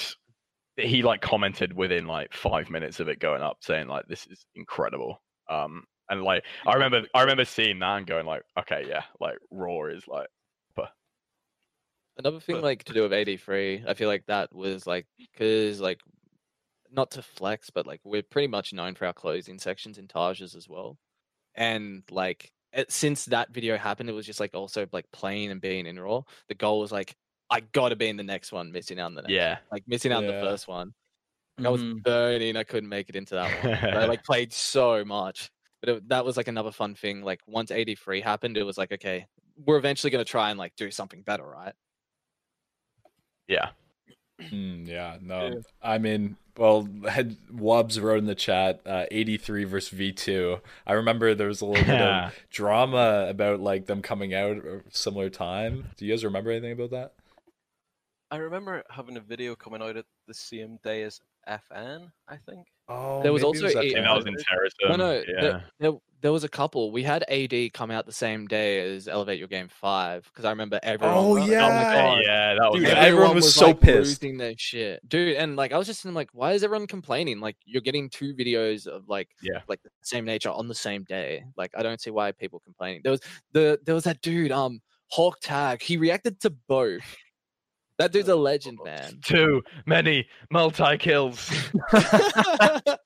he like commented within like five minutes of it going up, saying like, "This is incredible." Um, and like I remember, I remember seeing that and going like, "Okay, yeah, like Raw is like." Another thing But- like to do with 83, I feel like that was like because like not to flex, but like we're pretty much known for our closing sections in tages as well. And like it, since that video happened, it was just like also like playing and being in Raw. The goal was like I gotta be in the next one, missing out on the next. Yeah. Like missing out on Yeah. the first one. Like, I was Mhm. burning. I couldn't make it into that one. but I like played so much. But it, that was like another fun thing. Like once 83 happened, it was like, okay, we're eventually gonna try and like do something better, right? Yeah. Mm, yeah, no. Yeah. I mean, well, had Wubs wrote in the chat, uh, 83 versus V2. I remember there was a little bit of drama about like them coming out at a similar time. Do you guys remember anything about that? I remember having a video coming out at the same day as FN. I think. Oh, There was maybe it also that a- that was in Terrorism. No, no, yeah. there, there, there was a couple. We had AD come out the same day as Elevate Your Game Five because I remember everyone. Oh, was like, yeah. my God. yeah, that was Dude, Yeah, it. everyone was so like, pissed. losing their shit, dude. And like, I was just thinking, like, why is everyone complaining? Like, you're getting two videos of like, Yeah. like the same nature on the same day. Like, I don't see why people complaining. There was the there was that dude, um, Hawk Tag. He reacted to both. That dude's a legend, man. Too many multi kills. but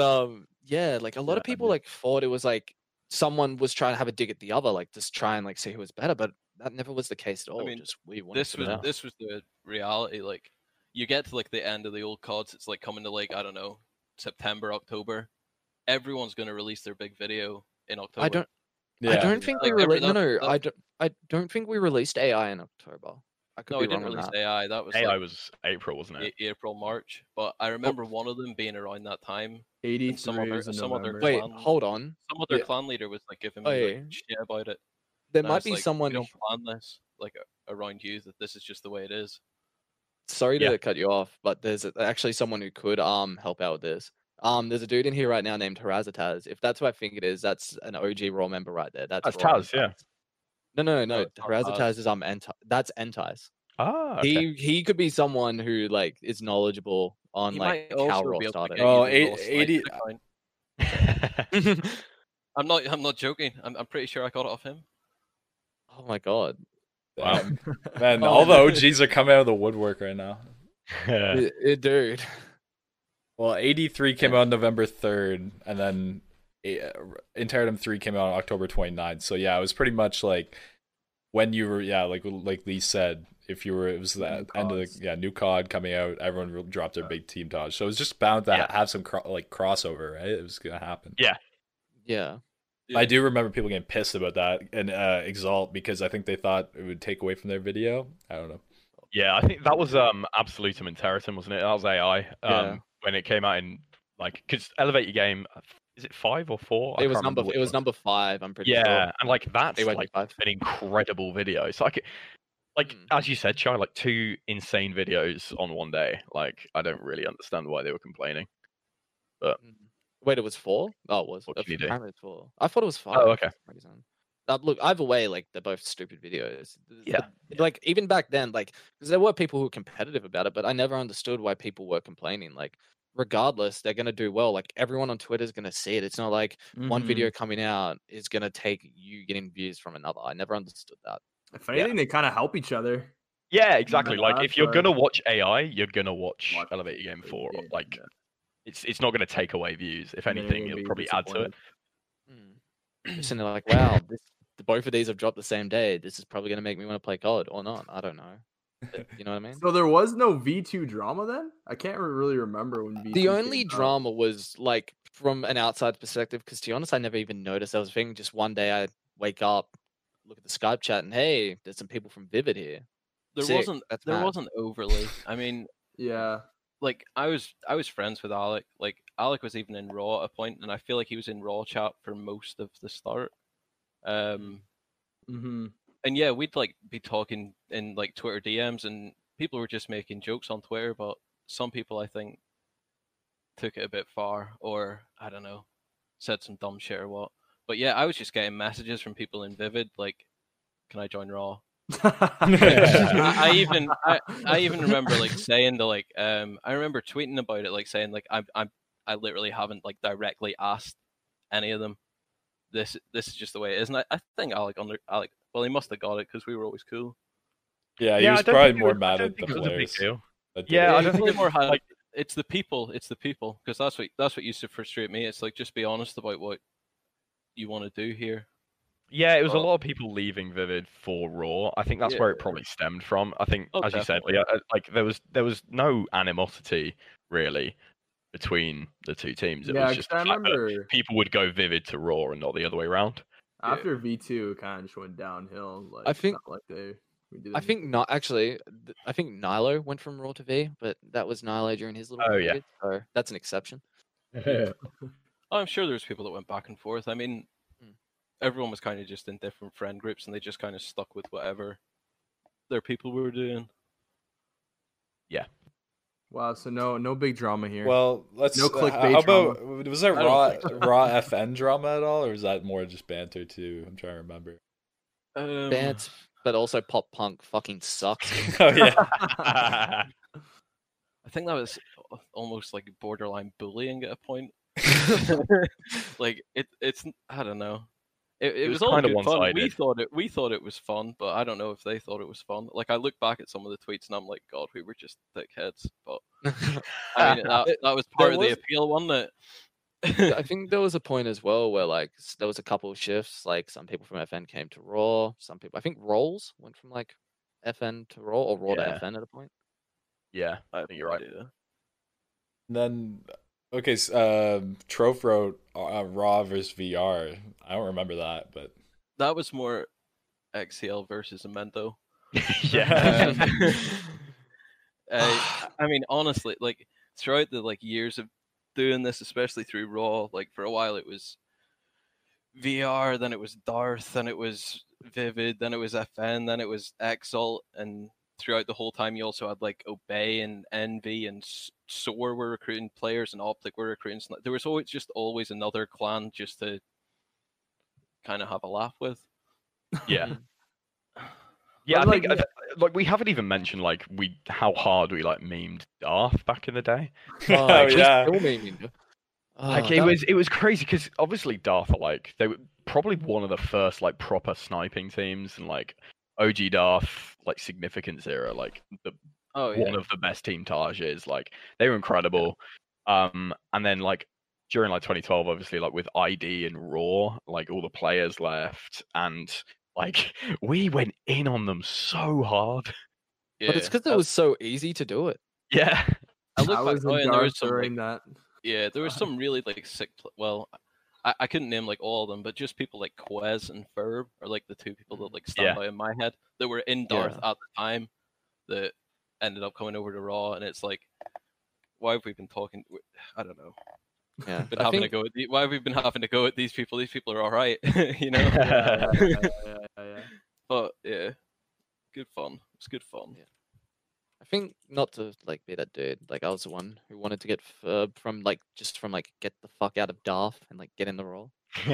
um, yeah, like a lot of people like thought it was like someone was trying to have a dig at the other, like just try and like see who was better. But that never was the case at all. I mean, just we wanted This was know. this was the reality. Like, you get to like the end of the old cards. It's like coming to like I don't know September, October. Everyone's gonna release their big video in October. I don't. Yeah. I don't think Like, we every- released. No, that- no, I don't. I don't think we released AI in October. I could No, be didn't release that. AI. That was AI like was April, wasn't it? A- April, March. But I remember one of them being around that time. Eighty some other- some other. Wait, clan- hold on. Some other Yeah. clan leader was like giving me Oh, like, yeah. shit about it. There and might be like, someone We don't plan this like around you. That this is just the way it is. Sorry to Yeah. cut you off, but there's actually someone who could um help out with this. Um, there's a dude in here right now named Harazataz. If that's who I think it is, that's an OG Raw member right there. That's, That's Taz, yeah. Entice. No, no, no. it's not Harazataz Taz. is um Enti- That's Entice. Ah, okay. He he could be someone who like is knowledgeable on He like might also how Raw be able to started. get Oh, you the eight- Raw Sniper 80. I'm not. I'm not joking. I'm. I'm pretty sure I got it off him. oh my god. Wow. Man, Oh, all the. OGs are coming out of the woodwork right now. I- I- dude. Well, 83 came out November 3rd, and then uh, Interim 3 came out on October 29th. So, yeah, it was pretty much like when you were, yeah, like like Lee said, if you were, it was the New end of the, yeah, new COD coming out, everyone dropped their Yeah. big team tage. So it was just bound to Yeah. have some cro- like crossover, right? It was going to happen. Yeah. Yeah. I do remember people getting pissed about that and uh, Exalt because I think they thought it would take away from their video. I don't know. Yeah, I think that was um Absolutum and Terratin, wasn't it? That was AI. Um, Yeah. when it came out in like because Elevate Your Game, uh, is it five or four? I It was number it was number five, I'm pretty Yeah, sure. and like that's like five. an incredible video. So like, like Mm. as you said, Chai, like two insane videos on one day. Like I don't really understand why they were complaining. But Wait, it was four? Oh, it was. What uh, can you do? four. I thought it was five. Oh, okay. for some reason. Uh, look, either way, like they're both stupid videos. Yeah, the- Like even back then, like because there were people who were competitive about it, but I never understood why people were complaining. Like, regardless, they're gonna do well. Like everyone on Twitter is gonna see it. It's not like one Mhm. video coming out is gonna take you getting views from another. I never understood that. If anything, they kind of help each other. Yeah, exactly. Like if you're right. gonna watch AI, you're gonna watch Watch Elevate Your Game the Four. game, Like yeah. it's it's not gonna take away views. If anything, it'll probably add to it. disappointed. Mm. There like, wow, this, both of these have dropped the same day. This is probably gonna make me want to play COD or not. I don't know. But You know what I mean? So there was no V two drama then. I can't really remember when V. the only drama was like from an outside perspective because to be honest i never even noticed that was a thing just one day i wake up look at the skype chat and hey there's some people from vivid here There Sick, wasn't. that's There mad. wasn't overly. I mean, Yeah. like I was. I was friends with Alec. Like Alec was even in Raw at a point, and I feel like he was in Raw chat for most of the start. Um, Mm-hmm. And yeah, we'd like be talking in like Twitter DMs, and people were just making jokes on Twitter, but some people I think took it a bit far, or I don't know, said some dumb shit or what. But yeah, I was just getting messages from people in Vivid like, "Can I join Raw?" I, I even I, I even remember like saying to like um I remember tweeting about it like saying like I'm I'm I literally haven't like directly asked any of them. This this is just the way it is, and I, I think Alec under Alec well he must have got it because we were always cool. Yeah, he Yeah, was probably think more was- mad at the think it was a big players. Yeah, I don't he think it more had like it's the people it's the people because that's what that's what used to frustrate me. It's like just be honest about what you want to do here. Yeah, it was a lot of people leaving Vivid for Raw. I think that's where it probably stemmed from. I think, Oh, as you said, definitely. yeah, uh, like there was there was no animosity really between the two teams. It yeah, was 'cause just I the fact that remember people would go Vivid to Raw and not the other way around. After V two, it kind of just went downhill. Like I think- not like they We did I think not actually. th- I think Nilo went from Raw to V, but that was Nilo during his little Oh, yeah. so that's an exception. Oh, I'm sure there's people that went back and forth. I mean, Hmm. everyone was kind of just in different friend groups, and they just kind of stuck with whatever their people were doing. Wow, so no no big drama here. Well, let's. No uh, clickbait How about drama. was that raw so. raw FN drama at all, or was that more just banter too? I'm trying to remember. Um, Bant, but also pop punk fucking sucks. oh yeah, I think that was almost like borderline bullying at a point. like it, it's I don't know. It, it, It was, was all kinda good fun. We thought it we thought it was fun, but I don't know if they thought it was fun. Like I look back at some of the tweets and I'm like, God, we were just dickheads. But I mean, that, that was there part of the appeal, wasn't it? I think there was a point as well where like there was a couple of shifts. Like some people from FN came to Raw. Some people, I think, Rolls went from like FN to Raw or Raw Yeah. to FN at a point. yeah, I I think you're no right. idea. then okay. s- Um, Troph wrote uh, Raw versus VR. I don't remember that, but That was more XCL versus Amendo. yeah. Uh, I mean, honestly, like throughout the like years of doing this, especially through Raw, like for a while it was VR, then it was Darth, then it was Vivid, then it was FN, then it was Exalt, and throughout the whole time you also had like Obey and Envy and S- Soar were recruiting players and OpTic were recruiting. There was always just always another clan just to kind of have a laugh with. yeah. Hmm. Yeah, I But, think like, I th- uh, like we haven't even mentioned like we how hard we like memed Darth back in the day. oh Like, yeah. Oh, like it that- was it was crazy because obviously Darth are like they were probably one of the first like proper sniping teams and like OG Darth like significance era like the Oh yeah. one of the best team Tages like they were incredible. Um and then like during like 2012 obviously like with ID and Raw like all the players left and like we went in on them so hard. But it's because it was so easy to do it. Yeah. I look I back was now in and there was some like, that. Yeah, there was some really like sick. Pl- well, I, I couldn't name like all of them, but just people like Quez and Ferb are like the two people that mm, like stand Yeah. out in my head that were in Darth at the time that ended up coming over to Raw, and it's like, why have we been talking? I don't know. Yeah, Been I having think- to go. At the, why have we been having to go at these people? These people are all right, you know. Yeah, yeah, yeah, yeah, yeah. but yeah, good fun. It's good fun. Yeah. I think not to like be that dude. Like I was the one who wanted to get Ferb from like just from like get the fuck out of Darth and like get in the role.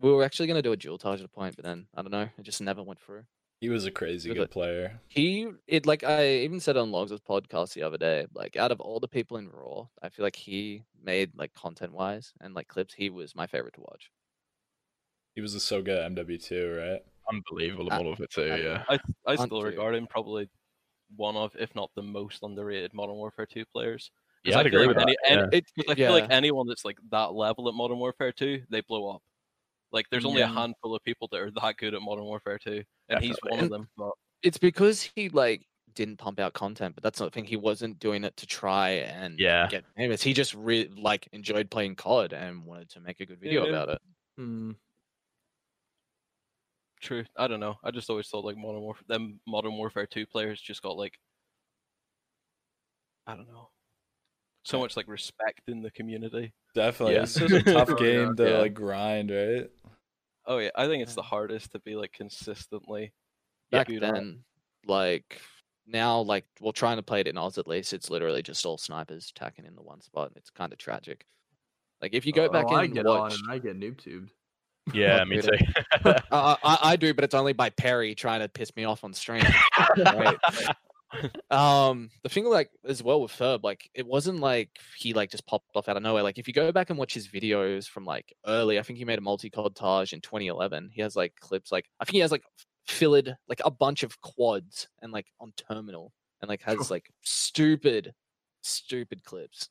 We were actually gonna do a dualtage at a point, but then I don't know, it just never went through. he was a crazy With good it. player. He it like I even said on Logs' podcast the other day, like out of all the people in Raw, I feel like he made like content wise and like clips, he was my favorite to watch. He was so good at MW2, right? Unbelievable Uh, model of it too, uh, yeah. I I still regard him probably one of, if not the most underrated Modern Warfare 2 players. Yeah, I I'd feel agree like with any, that. any- yeah. It, 'cause I yeah. feel like anyone that's like that level at Modern Warfare 2, they blow up. Like there's only a handful of people that are that good at Modern Warfare 2, and he's one of them. But it's because he like didn't pump out content, but that's not the thing. He wasn't doing it to try and Yeah. get famous. He just re- like enjoyed playing COD and wanted to make a good video Yeah. about it. Hmm. True, I don't know. I just always thought like Modern Warfare, them Modern Warfare 2 players just got like, I don't know, so much like respect in the community. Definitely, Yeah. it's just a tough Oh, game to Yeah. like grind, right? Oh yeah, I think it's the hardest to be like consistently. Back good at. then, like now, like well, trying to play it in Oz at least, it's literally just all snipers tacking in the one spot. It's kind of tragic. Like if you go oh, back oh, I and get watch, on and I get noob tubed. Yeah, me too. Uh, I, I do, but it's only by Perry trying to piss me off on stream. right? um, the thing like as well with Ferb, like it wasn't like he like just popped off out of nowhere. Like if you go back and watch his videos from like early, I think he made a multi-codtage in 2011. He has like clips like I think he has like filled like a bunch of quads and like on terminal and like has like stupid, stupid clips.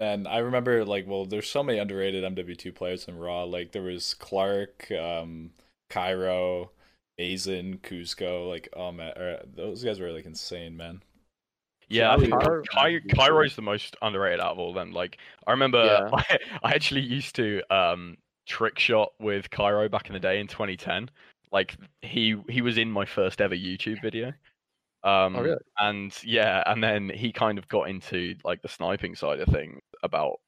And I remember like, well, there's so many underrated MW2 players in Raw. Like there was Clark, um, Cairo, Azen, Cusco. Like, oh man, or, those guys were like insane, man. Yeah, I Charlie think Carr- Ky- Carr- Cairo's the most underrated out of all of them. Like, I remember Yeah. I, I actually used to um trick shot with Cairo back in the day in 2010. Like he he was in my first ever YouTube video. Um, Oh, really? And yeah, and then he kind of got into like the sniping side of things about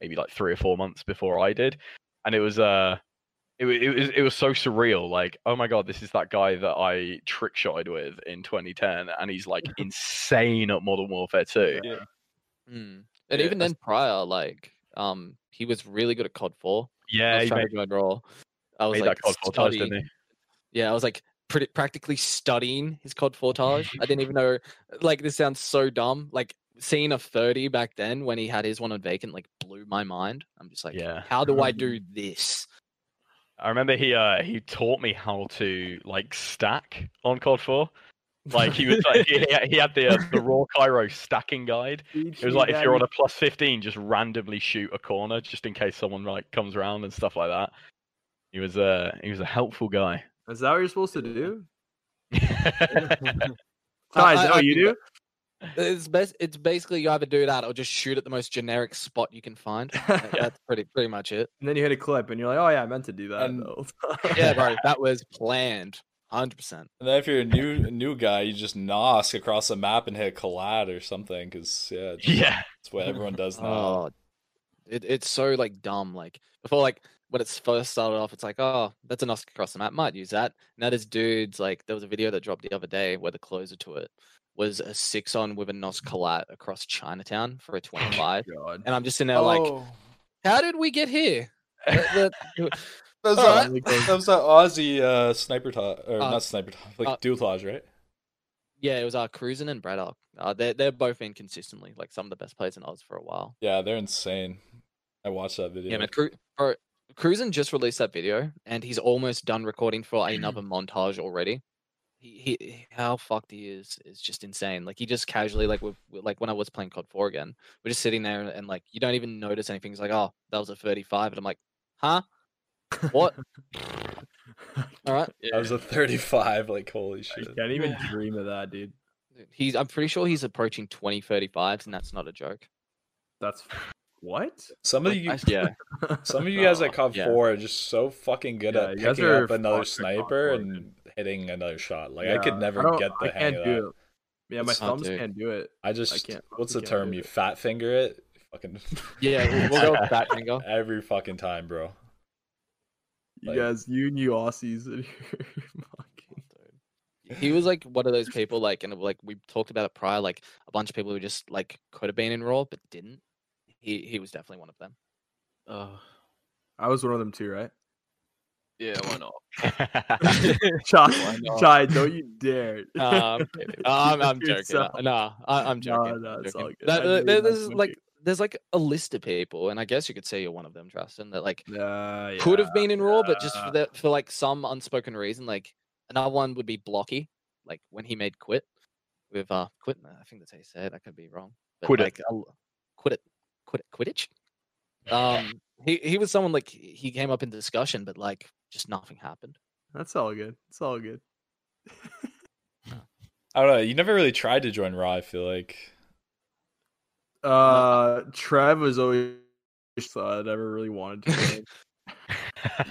maybe like three or four months before I did, and it was uh. It, wa- it was it was so surreal, like oh my god, this is that guy that I trick shotted with in 2010, and he's like insane at Modern Warfare 2. Yeah. Mm. And Yeah, even then, prior, like, um, he was really good at COD Four. I Yeah, was he trying made, to join Raw. I was like, COD montage, didn't studying- he? yeah, I was like pretty practically studying his COD Fortage. I didn't even know. Like, this sounds so dumb. Like seeing a thirty back then when he had his one on vacant, like blew my mind. I'm just like, Yeah. how do I do this? I remember he uh he taught me how to like stack on COD 4. Like he was like he, he had the uh, the raw Cairo stacking guide. It was like if you're on a plus 15, just randomly shoot a corner just in case someone like comes around and stuff like that. He was uh he was a helpful guy. Is that what you're supposed to do? Guys, I- oh, you do? It's best. It's basically you either do that or just shoot at the most generic spot you can find. That- That's pretty pretty much it. And then you hit a clip, and you're like, "Oh yeah, I meant to do that." And- though. Yeah, bro, that was planned, hundred percent. And then if you're a new a new guy, you just nosk across the map and hit collat or something, because yeah, it's- yeah. that's what everyone does now. Oh, it, it's so like dumb. Like before, like when it's first started off, it's like, oh, that's a nos across the map. Might use that. Now there's dudes like there was a video that dropped the other day where the closer to it was a six on with a nos collat across Chinatown for a twenty five, God. and I'm just in there like, Oh, how did we get here? The- the- that was, Alright. that, that was that Aussie uh, sniper top or Uh, not sniper top, like uh, dualtage, right? yeah, it was uh, Cruisin and Braddock. Uh, they're they're both in consistently like some of the best players in Oz for a while. Yeah, they're insane. I watched that video. Yeah, man. Cru- bro, Cruisin just released that video, and he's almost done recording for another montage already. He, he, how fucked he is is just insane. Like he just casually, like with with- like when I was playing COD Four again, we're just sitting there and, and like you don't even notice anything. He's like, oh, that was a thirty-five, and I'm like, huh? What? All right. That was a 35. Like holy shit, I shit. can't even dream of that, dude. He's. I'm pretty sure he's approaching 20 35s, and that's not a joke. That's what? Some of Like, you, I- yeah. some of you guys at COD yeah. 4 are just so fucking good Yeah, at picking up another fucked at COD sniper 4, and hitting another shot. Like I could never don't- get the I hang can't of do that. it. Yeah, my It's thumbs dude. can't do it. I just I can't- what's the can't term? You fat finger it? Fucking Yeah, we'll, we'll go with that finger. every fucking time, bro. You guys, you and you Aussies. and you're fucking- Dude. He was like one of those people, like, and like we talked about it prior, like a bunch of people who just like could have been in Raw but didn't. He he was definitely one of them. Oh, I was one of them too, right? Yeah, why not? Chai, Why not? Chai, don't you dare. Nah, I'm kidding. I'm, I'm joking. No, I, I'm joking. no, I'm it's joking. all good. That- I know uh, you're there- there's like there's like a list of people, and I guess you could say you're one of them, Justin. That like Uh, could have been in Raw, but just for that for like some unspoken reason. Like another one would be Blocky, like when he made Quit with uh Quit. I think that's how you say it. I could be wrong. But Quit it. like, l- Quit it. Quit it. Quidditch. Um, he he was someone like he came up in discussion, but like just nothing happened. That's all good. It's all good. I don't know. You never really tried to join Raw. I feel like. Uh, Trev was always thought I never really wanted to.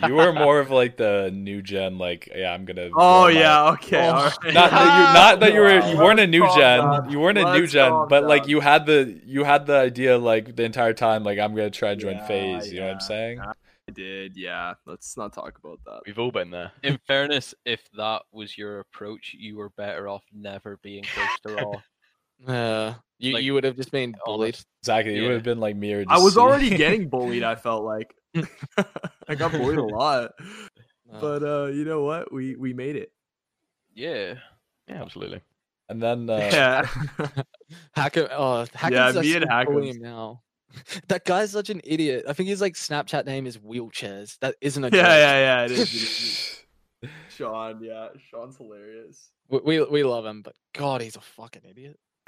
You were more of like the new gen. Like, yeah, I'm gonna. oh roll my- yeah, okay. Oh, all right. Not that you, not that you were, you weren't a new gen. down. You weren't a new Let's gen, calm but like you had the, you had the idea like the entire time. Like, I'm gonna try to join Yeah, FaZe. You know what I'm yeah. saying? I did. Yeah. Let's not talk about that. We've all been there. In fairness, if that was your approach, you were better off never being close to Raw. Uh, you Like, you would have just been bullied. honest. Exactly. You Yeah. would have been like me. I was already getting bullied. I felt like I got bullied a lot, Uh, but uh, you know what? We we made it. Yeah. Yeah, absolutely. And then uh, Yeah. Hacker, oh, Hackett's Yeah, me and bullying Hackham's- now. that guy's such an idiot. I think his like Snapchat name is wheelchairs. That isn't a yeah, joke. yeah, yeah. It is. It is. Sean, yeah, Sean's hilarious. We, we we love him, but God, he's a fucking idiot.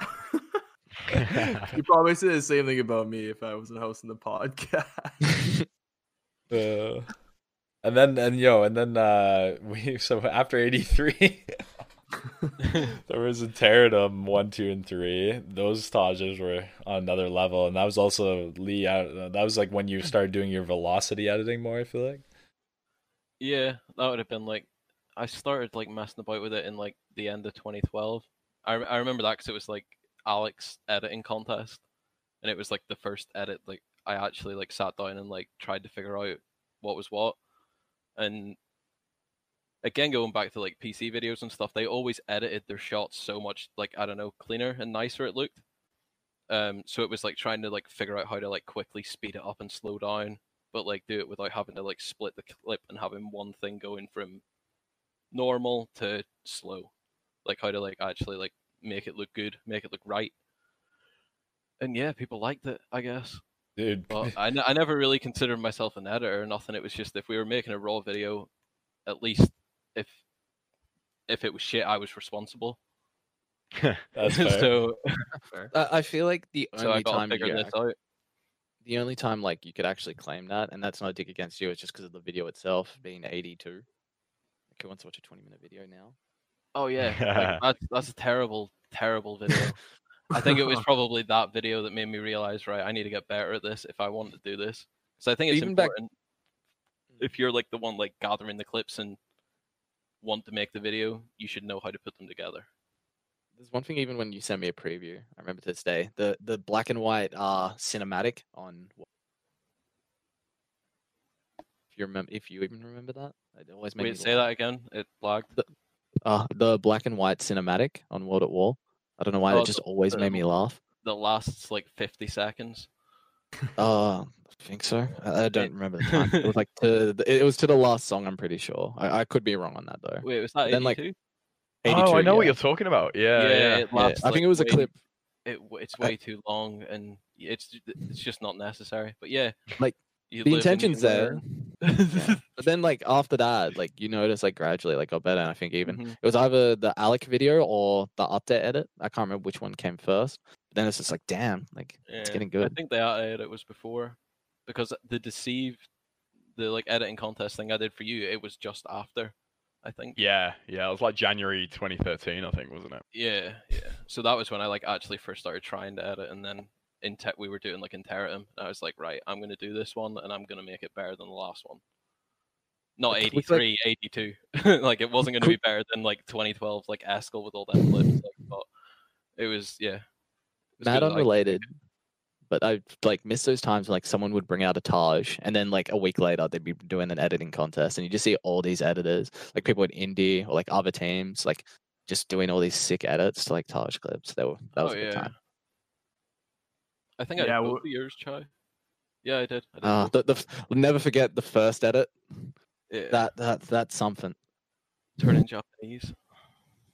you probably say the same thing about me if I wasn't hosting the podcast. uh, and then and yo, and then uh, we so after '83, there was a Pterodon um, one, two, and three. Those tages were on another level, and that was also Lee. Uh, that was like when you started doing your velocity editing more. I feel like. Yeah, that would have been like I started like messing about with it in like the end of 2012. I I remember that because it was like Alex editing contest, and it was like the first edit like I actually like sat down and like tried to figure out what was what, and again going back to like PC videos and stuff, they always edited their shots so much like I don't know cleaner and nicer it looked. Um, so it was like trying to like figure out how to like quickly speed it up and slow down, but like do it without having to like split the clip and having one thing going from normal to slow, like how to like actually like make it look good, make it look right. And yeah, people liked it, I guess. Dude, But I, n- I never really considered myself an editor or nothing. It was just if we were making a raw video, at least if if it was shit, I was responsible. that's fair. so I I feel like the so I only time you this act- out. the only time like you could actually claim that, and that's not a dig against you, it's just because of the video itself being 82. Okay, who wants to watch a 20 minute video now? Oh yeah, like, that's that's a terrible, terrible video. I think it was probably that video that made me realize, right, I need to get better at this if I want to do this. So I think it's Even back- important mm. if you're like the one like gathering the clips and want to make the video, you should know how to put them together. There's one thing even when you sent me a preview, I remember to this day, the the black and white uh cinematic on if you remember if you even remember that. It always made me Wait, say laugh. that again. It lagged. Uh the black and white cinematic on World at War. I don't know why Oh, that just always made me laugh. That lasts like 50 seconds. Uh, think so. I, I don't remember the time. It was like to the, it was to the last song. I'm pretty sure. I, I could be wrong on that though. Wait, was that Then, like, 82? oh, I know what you're talking about. Yeah, yeah. it Yeah, lasts. I think it was a way- clip. It, w- it's I- way too long, and it's it's just not necessary. But yeah, Like, you The live and intention's there. Yeah. But then like after that, like you notice like gradually like got better. And I think even Mhm. it was either the Alec video or the update edit. I can't remember which one came first. But then it's just like, damn, like it's getting good. I think the art edit was before, because the Decieve, the like editing contest thing I did for you, it was just after, I think. Yeah, yeah. It was like January 2013, I think, wasn't it? Yeah, yeah. So that was when I like actually first started trying to edit, and then in tech we were doing like Interim, and I was like, right, I'm gonna do this one, and I'm gonna make it better than the last one. Not Like, with, like- 83, 82. like it wasn't gonna be better than like 2012, like Eskel with all that clips. Like, but it was, yeah. as Mad good as I could unrelated. But I like miss those times when like someone would bring out a tage and then like a week later they'd be doing an editing contest and you just see all these editors, like people in indie or like other teams, like just doing all these sick edits to like tage clips. That were that was Oh, a good yeah. time. I think I Yeah, did well- both yours, Chai. Yeah, I did. I did Uh, the, the we'll never forget the first edit. yeah. That that that's something. turning Japanese.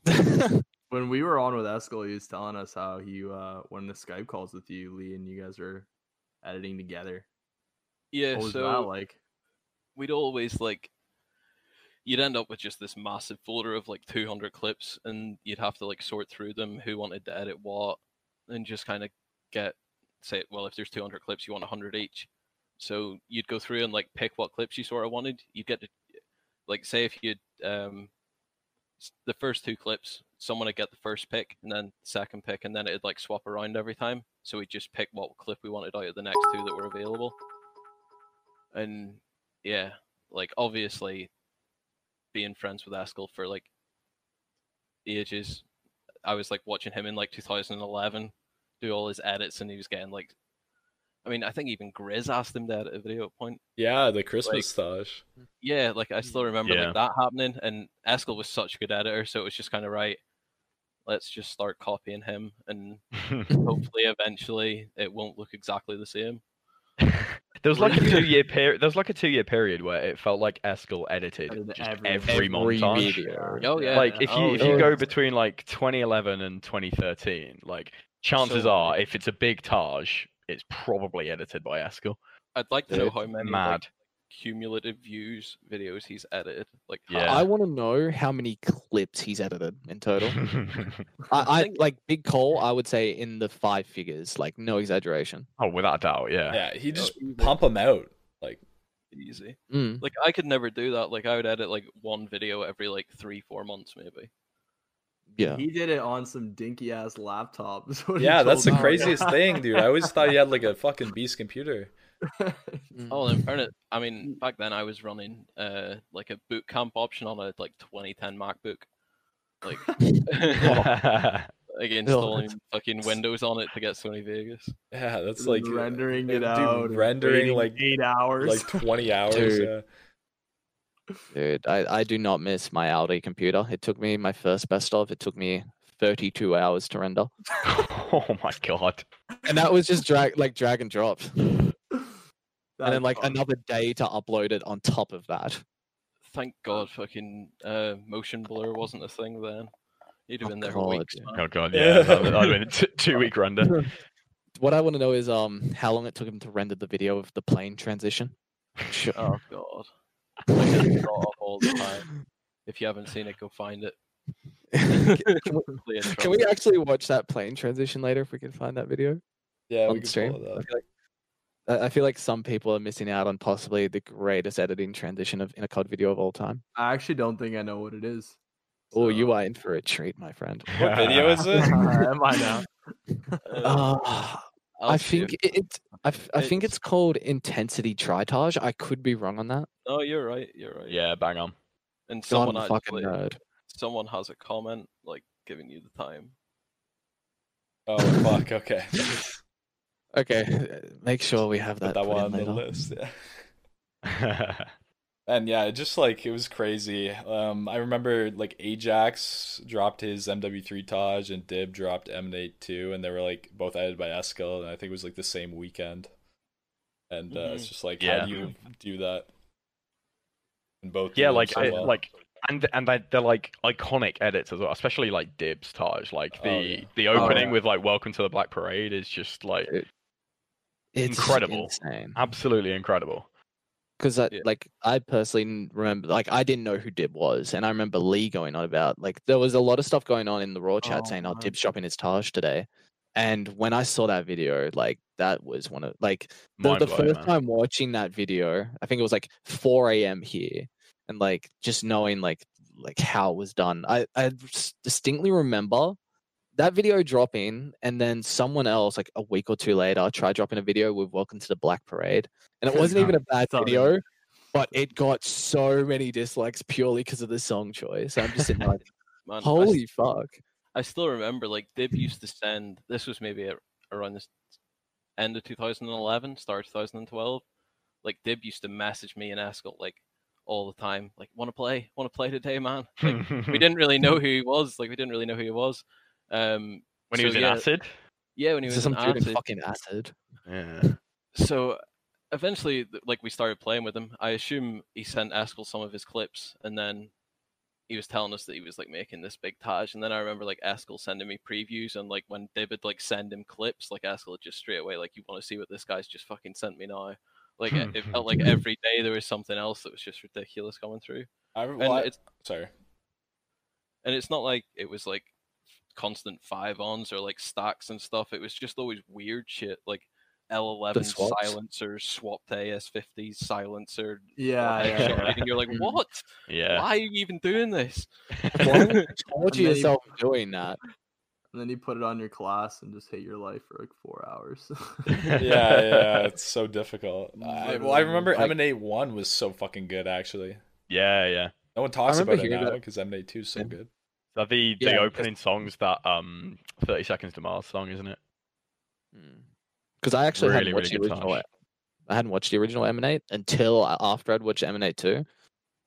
when we were on with Eskel, he was telling us how he uh when the Skype calls with you, Lee, and you guys were editing together. Yeah, What was so that like? we'd always like you'd end up with just this massive folder of like 200 clips and you'd have to like sort through them who wanted to edit what and just kind of get say well if there's 200 clips you want 100 each so you'd go through and like pick what clips you sort of wanted you'd get to like say if you'd um the first two clips someone would get the first pick and then second pick and then it'd like swap around every time so we'd just pick what clip we wanted out of the next two that were available and yeah, like obviously being friends with Eskel for like ages, I was like watching him in like 2011 do all his edits, and he was getting like, I mean, I think even Grizz asked him to edit a video point. Yeah, the Christmas stash. Yeah, like I still remember Yeah. like that happening, and Eskel was such a good editor, so it was just kind of right. Let's just start copying him, and hopefully, eventually, it won't look exactly the same. there was like a two year period. There was like a two year period where it felt like Eskel edited Edited just every- every, Every montage. video. Oh yeah, Like if you oh, if yeah. you go yeah. between like 2011 and 2013, like chances So- are if it's a big tage, it's probably edited by Eskel. I'd like to know how many like, mad. Cumulative views videos he's edited. Like Yeah. I want to know how many clips he's edited in total. I, I I like Big Cole. I would say in the five figures, like no exaggeration. oh, without a doubt, yeah. Yeah, he just easy. pump them out. Like easy. Mm. Like I could never do that. Like I would edit like one video every like three, four months maybe. Yeah. He did it on some dinky ass laptop. is what he Yeah, that's the craziest thing, dude. I always thought he had like a fucking beast computer. Mm. Oh, in fairness, I mean, back then I was running uh like a boot camp option on a like 2010 MacBook, like like installing fucking Windows on it to get Sony Vegas. Yeah, that's like rendering uh, it dude, out, rendering like eight hours. like twenty hours. Dude. Yeah. Dude, I, I do not miss my Audi computer. It took me my first best of. It took me 32 hours to render, oh my god. and that was just drag like drag and drop, and then like fun. another day to upload it on top of that. Thank God, fucking uh, motion blur wasn't a thing then. You'd have Oh, been there God, for weeks. man. Oh god, yeah. That would have been a t- two week render. What I want to know is um how long it took him to render the video of the plane transition. Sure. Oh God, I get it off all the time. If you haven't seen it, go find it. Play in Can we actually watch that plane transition later if we can find that video Yeah, on we can stream? pull it I feel, like, I- I feel like some people are missing out on possibly the greatest editing transition of in a COD video of all time. I actually don't think I know what it is. Oh, you so- are in for a treat, my friend. What video is it? Am I now? Uh, I'll I see think it. it, it's I, f- I think It's- it's called intensity tritage. I could be wrong on that. No, you're right. You're right. Yeah, bang on. And God, I'm someone fucking nerd. someone has a comment like giving you the time. Oh fuck. Okay. Okay, make sure we have Put that, that one on the later. list. Yeah. And yeah, it just like it was crazy. Um, I remember like Ajax dropped his MW3 tage and Dib dropped Emanate 2, and they were like both edited by Eskel, and I think it was like the same weekend. And uh, it's Mhm. just like, Yeah. how do you do that? And both yeah, like so I- well. like and and they, they're like iconic edits as well, especially like Dibs tage. Like the Oh, yeah. the Oh, opening yeah. with like Welcome to the Black Parade is just like It's Incredible. insane. absolutely incredible. because Yeah. like I personally remember like I didn't know who Dib was, and I remember Lee going on about like there was a lot of stuff going on in the raw chat Oh, saying, "Oh, man. Dib's dropping his tage today," and when I saw that video, like that was one of like the, the first man. time watching that video. I think it was like 4 a.m. here, and like just knowing like like how it was done. I I distinctly remember that video dropping and then someone else like a week or two later tried dropping a video with welcome to the black parade and it wasn't even a bad video but it got so many dislikes purely because of the song choice i'm just like Man, I holy fuck I still remember like Dib used to send. This was maybe around this end of 2011, start 2012. Like Dib used to message me and Eskel like all the time, like want to play, want to play today, man. Like we didn't really know who he was. Like we didn't really know who he was. Um, when he was in yeah, acid. Yeah, when he was is in some in acid. fucking acid Yeah. So eventually, like we started playing with him. I assume he sent Eskel some of his clips, and then he was telling us that he was like making this big tage. And then I remember like Eskel sending me previews, and like when David like send him clips, like Eskel just straight away like, "You want to see what this guy's just fucking sent me now?" Like it it felt like every day there was something else that was just ridiculous coming through, I, and I- it's sorry. and it's not like it was like constant five ons or like stacks and stuff. It was just always weird shit like L11 swaps? silencer, swapped AS50 silencer. Yeah, yeah, yeah. And you're like, what? Yeah. Why are you even doing this? why would you torture And then you- yourself doing that And then you put it on your class and just hate your life for like four hours. yeah, yeah, it's so difficult. I, well, I remember like- Emanate one was so fucking good. Actually, Yeah, yeah. no one talks about it hearing now that- because Emanate two is so good. The the Yeah, 'cause- opening song's that um 30 Seconds to Mars song, isn't it? because i actually Really, hadn't watched really the original tage. i hadn't watched the original emanate until after i'd watched emanate 2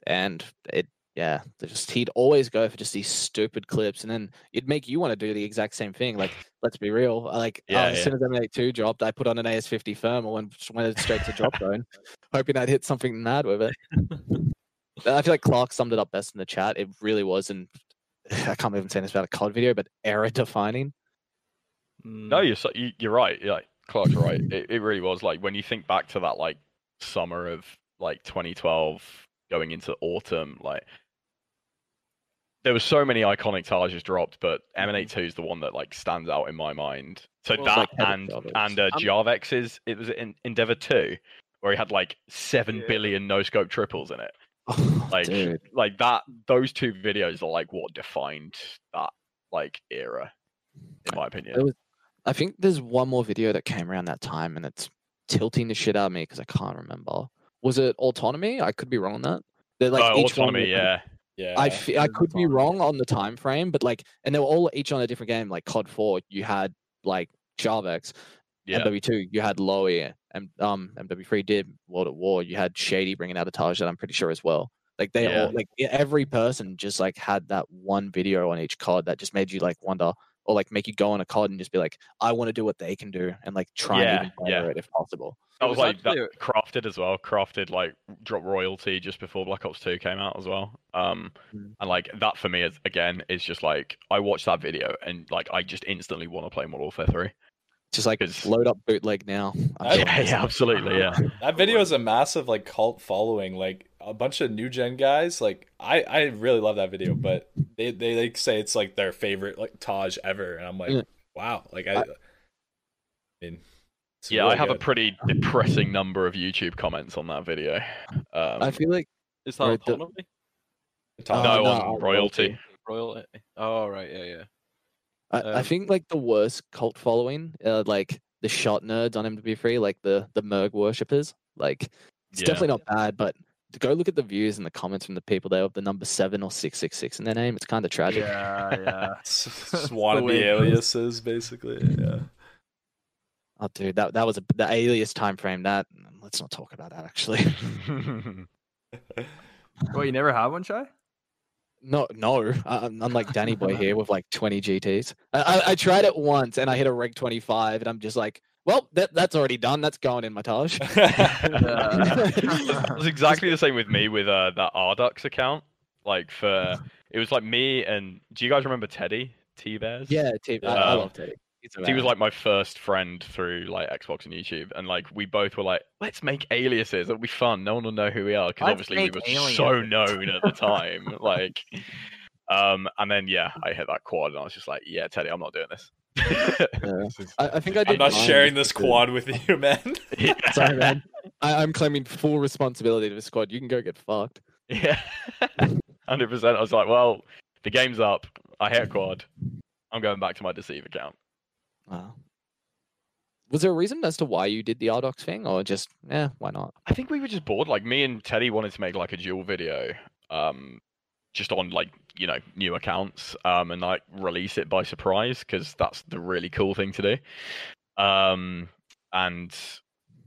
and it yeah they just he'd always go for just these stupid clips and then it'd make you want to do the exact same thing like let's be real like Yeah, uh, as yeah. soon as emanate 2 dropped i put on an as50 firm and went, went straight to drop zone hoping i'd hit something mad with it i feel like clark summed it up best in the chat it really was and i can't even say this about a cod video but era defining No, Mm. you're so, you, you're right. Yeah, like, Clark's right. It, it really was like when you think back to that like summer of like 2012 going into autumn, like there were so many iconic tages dropped, but Emanate 2 is the one that like stands out in my mind. So Well, that like and Jarvex. and uh, I'm- Jarvex's it was in Endeavor 2 where he had like seven Yeah. billion no scope triples in it. Like dude like that those two videos are like what defined that like era, in my opinion. Was- I think there's one more video that came around that time, and it's tilting the shit out of me because I can't remember. Was it autonomy? I could be wrong on that. They're like oh, each one autonomy, was, like, yeah. Yeah. I fe- I could be wrong on the time frame, but like, and they were all each on a different game. Like COD Four, you had like Jarvex. Yeah. MW2, you had Lowy, and um, MW3 did World at War. You had Shady bringing out a tage that I'm pretty sure as well. Like they Yeah. all, like every person just like had that one video on each COD that just made you like wonder, or like make you go on a COD and just be like, I want to do what they can do, and like try Yeah, and even better yeah. it if possible. That was was like that actually crafted as well. Crafted like drop royalty just before Black Ops 2 came out as well. Um Mm. and like that for me is again is just like I watched that video and like I just instantly want to play Modern Warfare 3. Just like 'Cause- load up bootleg now. I'm I- sure Yeah, yeah, absolutely, yeah. That video is a massive like cult following. Like a bunch of new gen guys. Like I, I really love that video, but they, they like say it's like their favorite like tage ever, and I'm like, Yeah. wow. Like I, I- I mean, Yeah, really I have a pretty depressing number of YouTube comments on that video. Um, I feel like Is that Right, the- autonomy? tage- no, no, on uh, royalty. Royal. Oh right, yeah, yeah. I, I Um, think like the worst cult following, uh, like the shot nerds on MW3, like the the Merg worshippers. Like it's Yeah. definitely not bad, but to go look at the views and the comments from the people there of the number seven or six six six in their name, it's kind of tragic. Yeah, yeah. It's That's just the wannabe way it aliases, basically. Yeah. Oh, dude, that that was a, the alias time frame. That let's not talk about that. Actually, Well, you never had one, Chai? No, no. I, I'm like Danny Boy here with like 20 GTS. I, I, I tried it once and I hit a reg 25, and I'm just like, well, that that's already done. That's going in my tage. it was exactly the same with me with uh, that Ardux account. Like for it was like me and do you guys remember Teddy T Bears? yeah, T- I, I Um, love Teddy. He's He was like my first friend through like Xbox and YouTube, and like we both were like, "Let's make aliases. It'll be fun. No one will know who we are because obviously we make were so known at the time." like, um, and then yeah, I hit that quad, and I was just like, "Yeah, Teddy, I'm not doing this." Yeah. I, I think I did. I'm not sharing this quad with you, man. yeah. Sorry, man. I, I'm claiming full responsibility to the squad. You can go get fucked. Yeah, hundred percent. I was like, "Well, the game's up. I hit quad. I'm going back to my Decieve account." Wow. Was there a reason as to why you did the Ardox thing, or just yeah, why not? I think we were just bored. Like me and Teddy wanted to make like a dual video, um, just on like you know new accounts, um, and like release it by surprise because that's the really cool thing to do. Um, and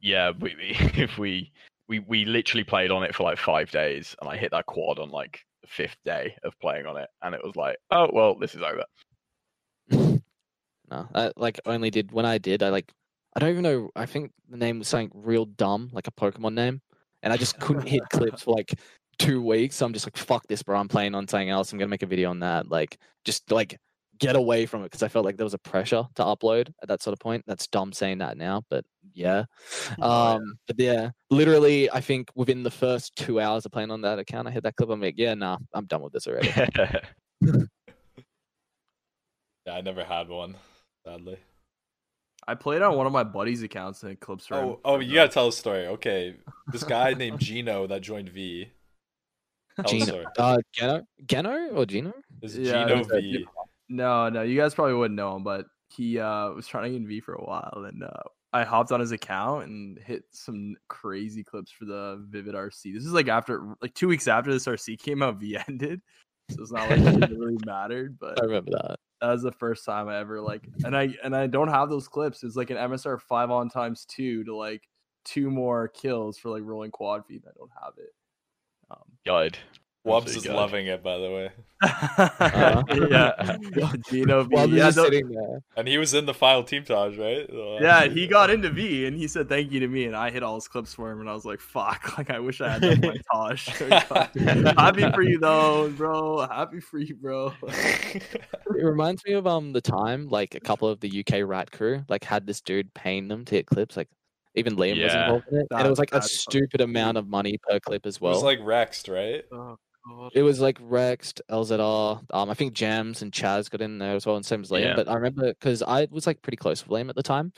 yeah, we, we if we we we literally played on it for like five days, and I hit that quad on like the fifth day of playing on it, and it was like, oh well, this is over. No, I like only did when I did. I like I don't even know. I think the name was something real dumb, like a Pokemon name, and I just couldn't hit clips for like two weeks. So I'm just like, fuck this, bro. I'm playing on something else. I'm gonna make a video on that. Like, just like get away from it because I felt like there was a pressure to upload at that sort of point. That's dumb saying that now, but yeah. Oh, Um, but yeah, literally, I think within the first two hours of playing on that account, I hit that clip. I'm like, yeah, nah, I'm done with this already. Yeah, I never had one, sadly. I played on one of my buddy's accounts and it clips from. Oh, oh, you gotta tell a story. Okay, this guy named Gino that joined V. Tell a Gino, uh, Geno, Geno or Gino? This Yeah, Gino it was. No, no, you guys probably wouldn't know him, but he uh was trying to get in V for a while, and uh, I hopped on his account and hit some crazy clips for the Vivid RC. This is like after, like two weeks after this RC came out, V ended, so it's not like it really mattered. But I remember that. that was the first time I ever like, and I and I don't have those clips. It's like an MSR five on times two to like two more kills for like rolling quad feed. I don't have it. Um, Guide. Wubs is guide. loving it, by the way. yeah, Gino V. While Yeah, yeah, tho- sitting there. And he was in the final team tage, right? Uh, yeah, he got into V and he said thank you to me, and I hit all his clips for him, and I was like, "Fuck!" Like I wish I had that in my Tosh. Happy for you though, bro. Happy for you, bro. It reminds me of um the time like a couple of the UK rat crew like had this dude paying them to hit clips. Like even Liam was involved in it, and it was like a that's fucking stupid amount of money per clip as well. it was like Rexed, right? Oh god. It was like Rext, LZR. Um, I think Jams and Chaz got in there as well, and same as Liam. Yeah. But I remember because I was like pretty close with Liam at the time,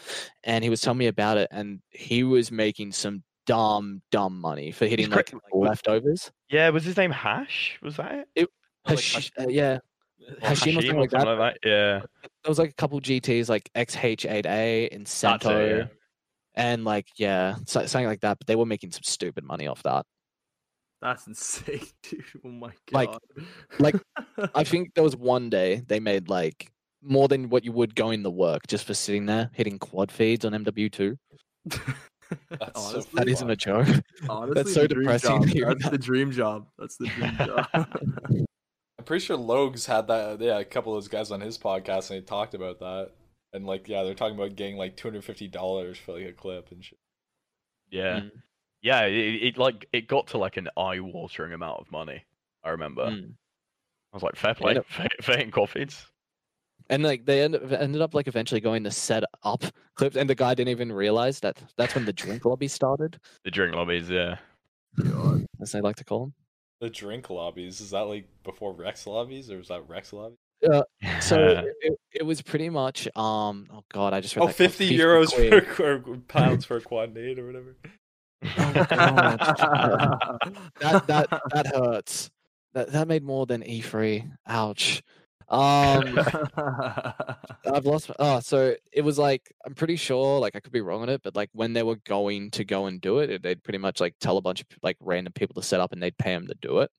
and he was telling me about it, and he was making some dumb, dumb money for hitting cra- like, leftovers. Yeah, was his name Hash? Was that it? Like, Hash- uh, yeah, Hashim or something like that. like that. Yeah. There was like a couple GTs like XH8A and Cento, it, yeah. and like yeah, something like that. But they were making some stupid money off that. That's insane, dude. Oh my god. Like- like, I think there was one day they made like more than what you would go in the work just for sitting there hitting quad feeds on MW2. That's so Honestly, That isn't a joke. Honestly, so depressing job. hearing That's that. the dream job. That's the dream job. I'm pretty sure Logs had that. Yeah, a couple of those guys on his podcast, and they talked about that. And like, yeah, they're talking about getting like two hundred fifty dollars for like a clip and shit. Yeah. Mm. Yeah. It, it like it got to like an eye-watering amount of money. I remember. Mm. I was like, fair play, no. fair, fair in quad feeds. And like they ended, ended up like eventually going to set up clips, and the guy didn't even realize that that's when the drink lobby started, The drink lobbies, yeah. God. as they like to call them. The drink lobbies is that like before Rex lobbies or was that Rex lobby? So it, it, it was pretty much um oh god I just read Oh, that 50 50 euros quid. per or pounds for a quad nade or whatever. that that that hurts that that made more than E3 ouch um I've lost. Oh, so it was like I'm pretty sure, like I could be wrong on it, but like when they were going to go and do it, it- they'd pretty much like tell a bunch of like random people to set up, and they'd pay them to do it.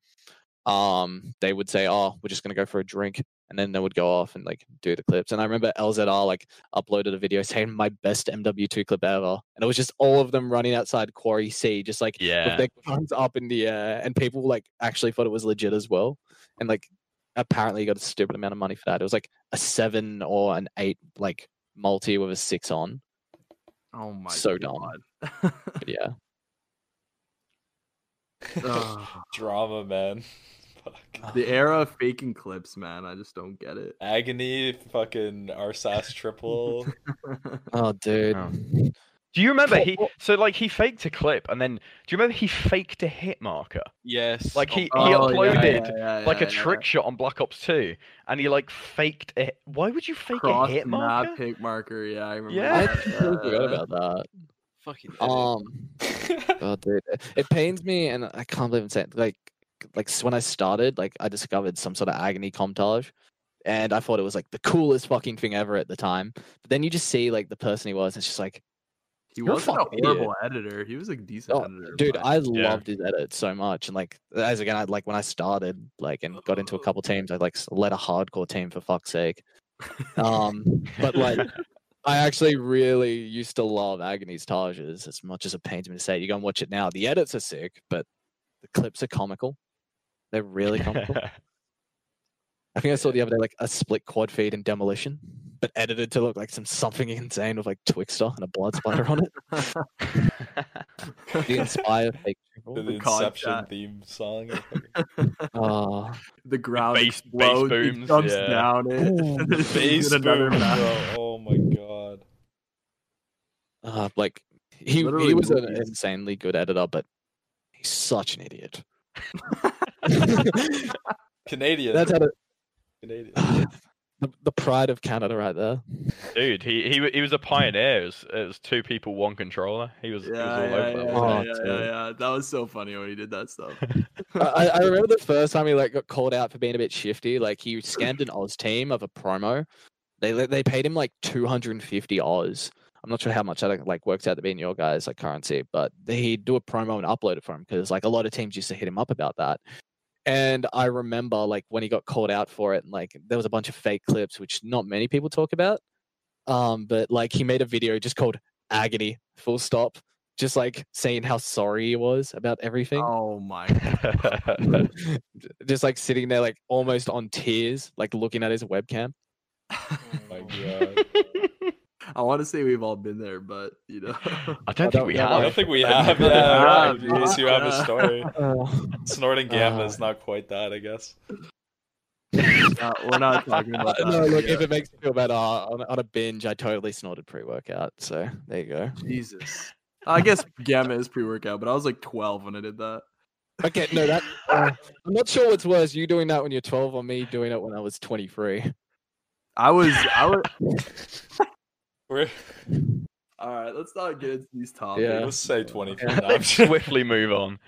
Um, they would say, "Oh, we're just gonna go for a drink," and then they would go off and like do the clips. And I remember LZR like uploaded a video saying my best MW2 clip ever, and it was just all of them running outside Quarry C, just like yeah. with their guns up in the air, and people like actually thought it was legit as well. And like apparently you got a stupid amount of money for that. It was like a seven or an eight like multi with a six on. oh my So dumb. god. But yeah. Drama, man. Fuck. the era of faking clips, man. I just don't get it. Agony, fucking Arsas triple. Oh dude. Oh. Do you remember he? So like he faked a clip, and then do you remember he faked a hit marker? Yes. Like he, he Oh, yeah, uploaded yeah, yeah, like a yeah, trick shot on Black Ops 2, and he like faked it. Why would you fake Cross a hit map marker? pick marker. Yeah, I remember. Yeah. I that, totally forgot yeah. about that. fucking idiot. Um oh dude. it- It pains me and I can't believe I'm saying like like when I started, like I discovered some sort of agony comptage. And I thought it was like the coolest fucking thing ever at the time. But then you just see like the person he was, and it's just like, He wasn't a fucking idiot. horrible editor. He was a decent Oh, editor. dude, but- I Yeah. loved his edit so much, and like as again, I like when I started, like and got into a couple teams, I like led a hardcore team for fuck's sake. Um, but like, I actually really used to love Agony's Tages as much as it pains me to say. You go and watch it now. The edits are sick, but the clips are comical. They're really comical. I think I saw the other day like a split quad feed in demolition, but edited to look like some something insane with like Twixtor and a blood splatter on it. The Inspire fake. the. The Inception theme song. or Oh, the ground bass- bass explodes. he booms, jumps yeah. down it. Ooh. and then he's Bass boom, Oh my god. uh, like he Literally he was an insanely good editor, but he's such an idiot. Canadian. That's how to, Canadian. the, the pride of Canada right there. Dude, he, he he was a pioneer. It was, it was two people, one controller. He was, he was Yeah, all yeah, over yeah, that. yeah, wasn't Oh, yeah, yeah, yeah. That was so funny when he did that stuff. I, I remember the first time he like got called out for being a bit shifty. Like he scammed an Oz team of a promo. They they paid him like two hundred and fifty Oz. I'm not sure how much that like works out to be in your guys' like currency, but he'd do a promo and upload it for him because like a lot of teams used to hit him up about that. And I remember like when he got called out for it, and like there was a bunch of fake clips which not many people talk about. Um, but like he made a video just called "Agony," full stop, just like saying how sorry he was about everything Oh my God. just like sitting there like almost on tears like looking at his webcam Oh my god. I want to say we've all been there, but you know. I don't think we have. I don't think we have. think Yeah, have, in you have a story. Snorting gamma Uh, is not quite that, I guess. Uh, we're not talking about that. no look if it makes you feel better on, on a binge i totally snorted pre-workout so there you go Jesus. I guess gamma is pre-workout, but I was like 12 when I did that. okay no that uh, i'm not sure what's worse you doing that when you're 12 or me doing it when i was 23 I was. I was. We're, All right, let's not get into these topics. Yeah. let's say 23. Yeah. Let's swiftly move on.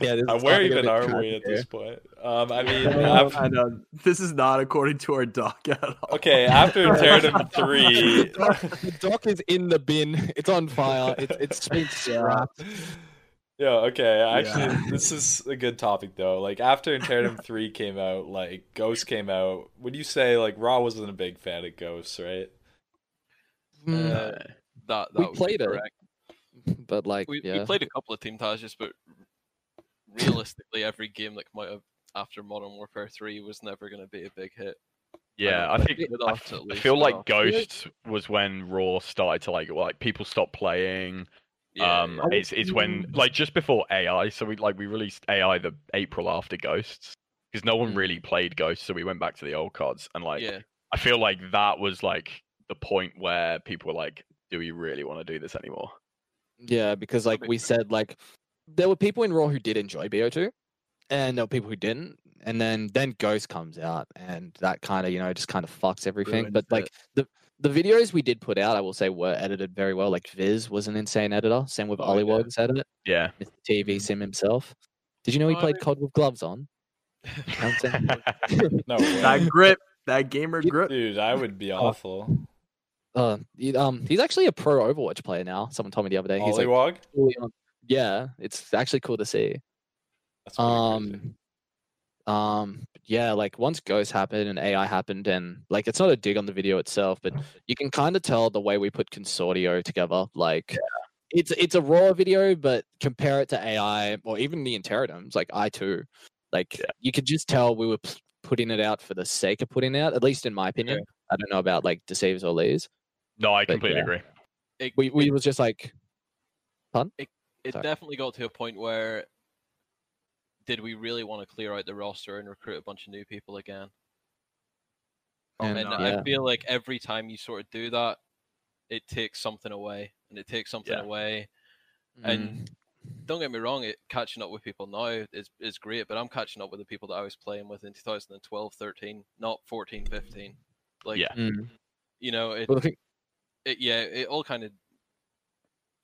Yeah, this is Uh, where starting to even are we at here. this point? Um, I mean, af- I know this is not according to our doc at all. okay, after Terratum three, The dock is in the bin. It's on fire. It's it's been scrapped. Yeah, okay. Actually, Yeah. this is a good topic though. Like after Imperatum 3 came out, like Ghost came out, would you say like Raw wasn't a big fan of Ghost, right? Mm, Uh, that, that We would be played it. correct. but like, We, yeah, we played a couple of Team Tages, but realistically, every game that came out of after Modern Warfare 3 was never going to be a big hit. Yeah, I think with I, us, f- at I feel like uh, Ghost was when Raw started to like like people stopped playing. Yeah, um, yeah. it's it's when like just before AI. So we like we released AI the April after Ghosts because no one Mm. really played Ghosts, so we went back to the old cards and like yeah. I feel like that was like the point where people were like, "Do we really want to do this anymore?" yeah, because like we said, like there were people in Raw who did enjoy BO2, and there were people who didn't. And then then Ghost comes out, and that kind of you know just kind of fucks everything. Ruins but it. like the the videos we did put out, I will say, were edited very well. Like Viz was an insane editor. Same with Oh, yeah. Ollywog's edit, Yeah. Mr. TV Sim himself. Did you know he Oh, I played mean- COD with gloves on? No way. That grip, that gamer grip. Dude, I would be oh. awful. Uh, he- um, he's actually a pro Overwatch player now. Someone told me the other day. He's like, fully on- yeah, it's actually cool to see. That's crazy. Um, um, yeah, like once Ghost happened and AI happened, and like it's not a dig on the video itself, but you can kind of tell the way we put Consortio together. Like, it's it's a raw video, but compare it to AI or even the Interritums, like I too, like Yeah. you could just tell we were p- putting it out for the sake of putting it out. At least in my opinion. I don't know about like Deceivers or Lees. No, I But completely yeah. agree. It, We we it, was just like, it sorry. definitely got to a point where did we really want to clear out the roster and recruit a bunch of new people again? and, and yeah. I feel like every time you sort of do that, it takes something away, and it takes something Yeah. away. mm, And don't get me wrong, it catching up with people now is is great, but I'm catching up with the people that I was playing with in 2012, 13, not 14, 15. Like, Yeah. mm. you know, it, Well, the thing- it yeah, it all kind of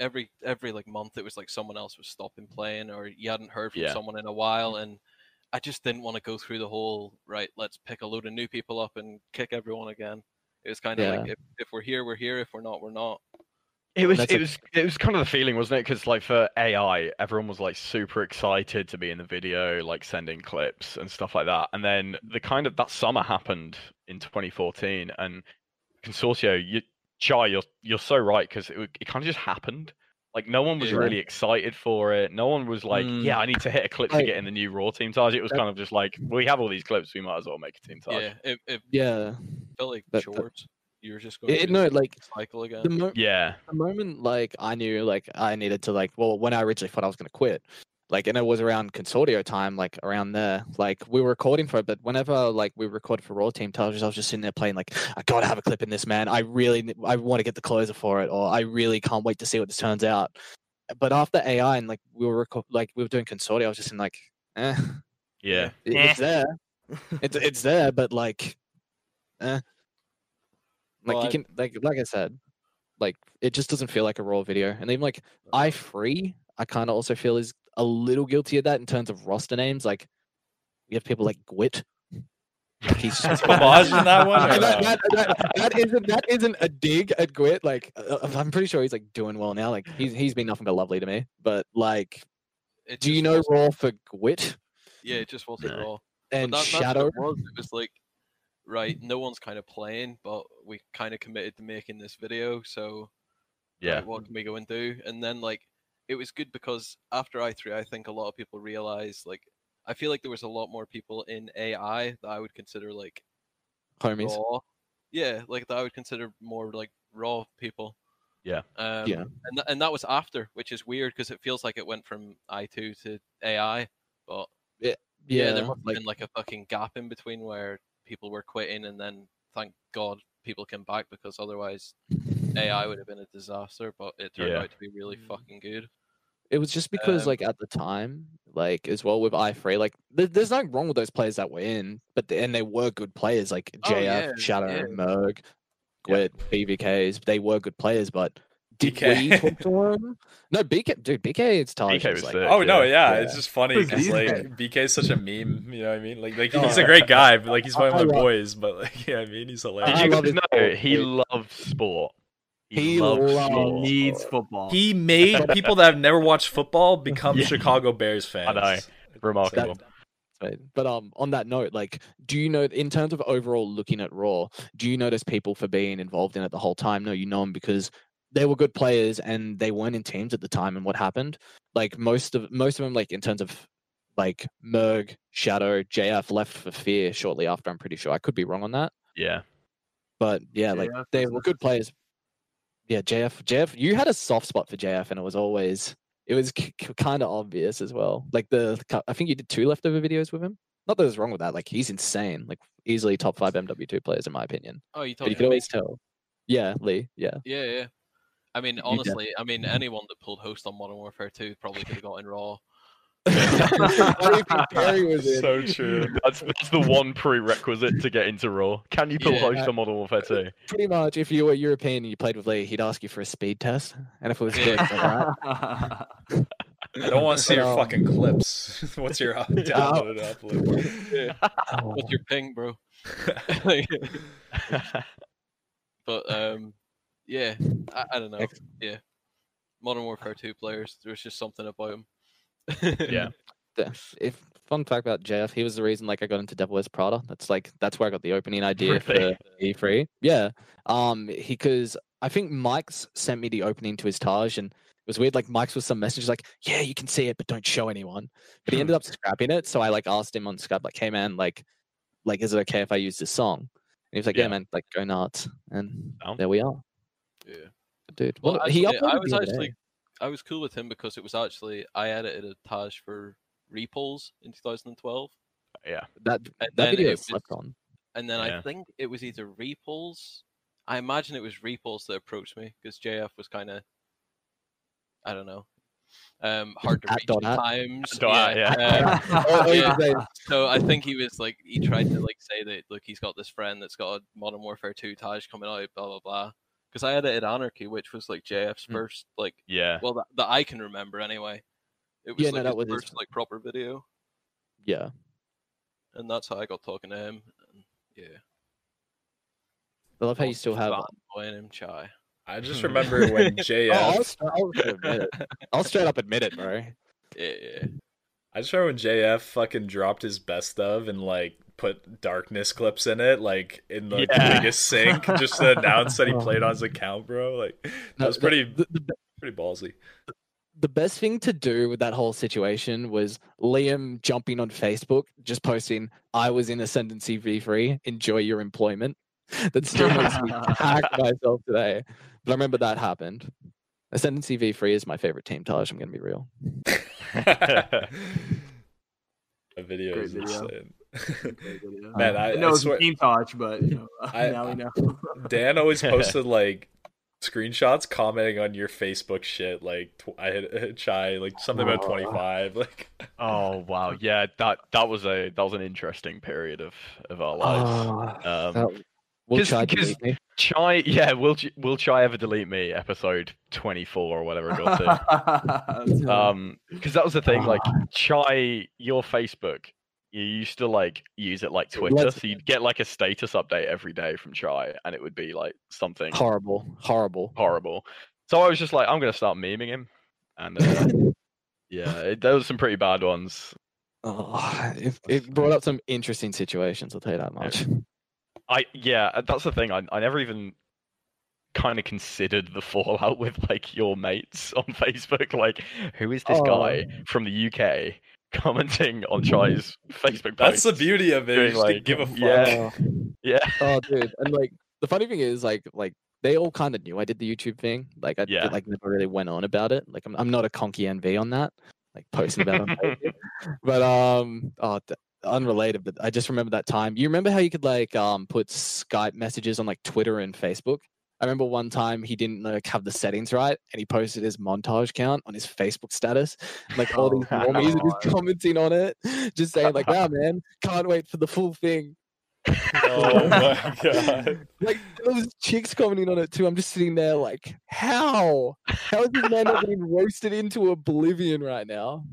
every every like month it was like someone else was stopping playing or you hadn't heard from Yeah. someone in a while and I just didn't want to go through the whole right, let's pick a load of new people up and kick everyone again. It was kind of like if, if we're here, we're here. If we're not, we're not. It was it a- was it was kind of the feeling, wasn't it? Because like for AI, everyone was like super excited to be in the video, like sending clips and stuff like that. And then the kind of that summer happened in 2014, and Consortio, you Chai, you're you're so right because it, it kind of just happened. Like no one was Yeah. really excited for it. No one was like, Mm. "Yeah, I need to hit a clip to Like- get in the new Raw team tage." It was That- kind of just like, "We have all these clips, we might as well make a team tage." Yeah, it, it yeah. felt like That- that- short. You were just going It, through no, like cycle again. the, mo- yeah, the moment like I knew like I needed to like well when I originally thought I was gonna quit, like and it was around Consortio time, like around there, like we were recording for it, but whenever like we recorded for Raw Team Television, I was just sitting there playing like I gotta have a clip in this man. I really I want to get the closer for it, or I really can't wait to see what this turns out. But after AI and like we were reco- like we were doing Consortio, I was just in like, eh, yeah. it- it's there, it's it's there, but like, eh. Like Well, you can like like I said, like it just doesn't feel like a raw video. And even like I free, I kind of also feel is a little guilty of that in terms of roster names. Like we have people like Gwit. Like, he's just Homage in that one? that, that, that, that isn't that isn't a dig at Gwit. Like uh, I'm pretty sure he's like doing well now. Like he's he's been nothing but lovely to me. But like, It do you know wasn't- raw for Gwit Yeah, it just wasn't No. raw. And that- Shadow? It was. It was like, right, no one's kind of playing, but we kind of committed to making this video. So, Yeah. right, what can we go and do? And then like, it was good because after I three, I think a lot of people realized like, I feel like there was a lot more people in AI that I would consider like Homies. raw. Yeah, like that I would consider more like raw people. Yeah. Um, Yeah. And th- and that was after, which is weird because it feels like it went from I two to AI, but yeah, there must have like been like a fucking gap in between where people were quitting, and then thank God people came back because otherwise AI would have been a disaster. But it turned Yeah. out to be really fucking good. It was just because, Um, like, at the time, like, as well with i3, like, there, there's nothing wrong with those players that were in, but the, and they were good players, like Oh, JF, yeah, Shadow, yeah. Merg, Yeah. Gwit, BVKs. They were good players, but Did BK. we talk to him? No, BK, dude, BK, it's Taj. BK is was like, sick. Oh no, yeah, Yeah. it's just funny Who's because like guys? is such a meme. You know what I mean? Like, like Oh, he's a great guy, but like he's one of my boys. But like, yeah, I mean, he's hilarious. I you guys know he loves sport? He loves loves He sport. needs football. He made people that have never watched football become Yeah. Chicago Bears fans. know. Remarkable. Right. But um, on that note, like, do you know, in terms of overall looking at Raw, do you notice people for being involved in it the whole time? No, you know them because they were good players and they weren't in teams at the time. And what happened? Like most of most of them, like in terms of like Merg, Shadow, JF left for Fear shortly after. I'm pretty sure. I could be wrong on that, Yeah. but yeah, like JF they were good players. Yeah, JF, JF, you had a soft spot for JF, and it was always it was kind of obvious as well. Like the, I think you did two leftover videos with him. Not that there's wrong with that. Like he's insane. Like easily top five MW2 players in my opinion. Oh, you But you could always tell. Yeah, Lee. Yeah. Yeah, yeah. I mean, honestly, I mean, mm-hmm. anyone that pulled host on Modern Warfare 2 probably could have got in Raw. So true. That's that's the one prerequisite to get into Raw. Can you pull Yeah. host on Modern Warfare 2? Pretty much, if you were European and you played with Lee, he'd ask you for a speed test, and if it was good, then that- I don't want to see your Um, fucking clips. What's your up- download and upload? What's your ping, bro? but um, yeah, I, I don't know. Ex- Yeah, Modern Warfare 2 players, there was just something about them. Yeah. if fun fact about JF, he was the reason like I got into Devil Wears Prada. That's like that's where I got the opening idea Really? for E3. Yeah. Um he because I think Mike's sent me the opening to his tage and it was weird, like Mike's was some message like, Yeah, you can see it, but don't show anyone. But he ended up scrapping it. So I like asked him on Skype, like, hey man, like like is it okay if I use this song? And he was like, Yeah, Yeah. man, like go nuts. And Down. there we are. Yeah. Dude. Well, Well, he actually, I uploaded was actually day. I was cool with him because it was actually I edited a tage for Repulse in 2012, Yeah. that and that then video it is slept on. and then Yeah. I think it was either Repulse. I imagine it was Repulse that approached me because JF was kind of I don't know, um, hard to At reach dot at at? times. Dot at, um, Oh, oh, you yeah. So I think he was like he tried to like say that look he's got this friend that's got a Modern Warfare 2 tage coming out blah blah blah because I edited Anarchy which was like JF's Hmm. first like Yeah. well that, that I can remember anyway it was Yeah, no, like that his was his- first like proper video yeah. and that's how I got talking to him and, yeah I love how you still have fanboying him chai I just remember when Oh, JF. I'll, straight, I'll, admit it. I'll straight up admit it, bro. yeah yeah I just remember when JF fucking dropped his best of and like put darkness clips in it, like in the Yeah. biggest sink, just to announce that he played on his account, bro. Like that No, was pretty The, the, pretty ballsy. the best thing to do with that whole situation was Liam jumping on Facebook, just posting, "I was in Ascendancy V3. Enjoy your employment." That still makes me hack myself today. But I remember that happened. Ascendancy V3 is my favorite team, tage. I'm gonna be real. A video Great is video. insane. Great video. Man, I, I know I it's swear, a team touch, but you know, I- now we know. Dan always posted like screenshots commenting on your Facebook shit. Like tw- I had chai like something about Oh. twenty five. Like Oh wow. Yeah, that that was a that was an interesting period of of our lives. Ah, Um, that- Will 'cause- Chai 'cause- delete me? Chai, yeah, will will Chai ever delete me? Episode twenty four or whatever it got to. um, because that was the thing. Like Chai, your Facebook, you used to like use it like Twitter, Let's- so you'd get like a status update every day from Chai, and it would be like something Horrible, horrible. horrible. So I was just like, I'm gonna start memeing him, and uh, yeah, it, there was some pretty bad ones. Oh, it, it brought up some interesting situations. I'll tell you that much. I yeah, uh, that's the thing. I I never even kind of considered the fallout with like your mates on Facebook. Like, who is this guy Oh. from the UK commenting on Chai's Facebook page. that's the beauty of it. Doing, just like, give a fuck. yeah. Oh. Yeah, oh dude and like the funny thing is like like they all kind of knew i did the youtube thing like i Yeah. like never really went on about it like i'm, I'm not a conky nv on that like posting about it but um oh th- unrelated but i just remember that time you remember how you could like um put skype messages on like twitter and facebook I remember one time he didn't like have the settings right, and he posted his montage count on his Facebook status. Like all oh, these Oh, normies are just commenting on it, just saying like, "Wow, man, can't wait for the full thing." Oh my god. Like there was chicks commenting on it too. I'm just sitting there like, how? How is this man not being roasted into oblivion right now?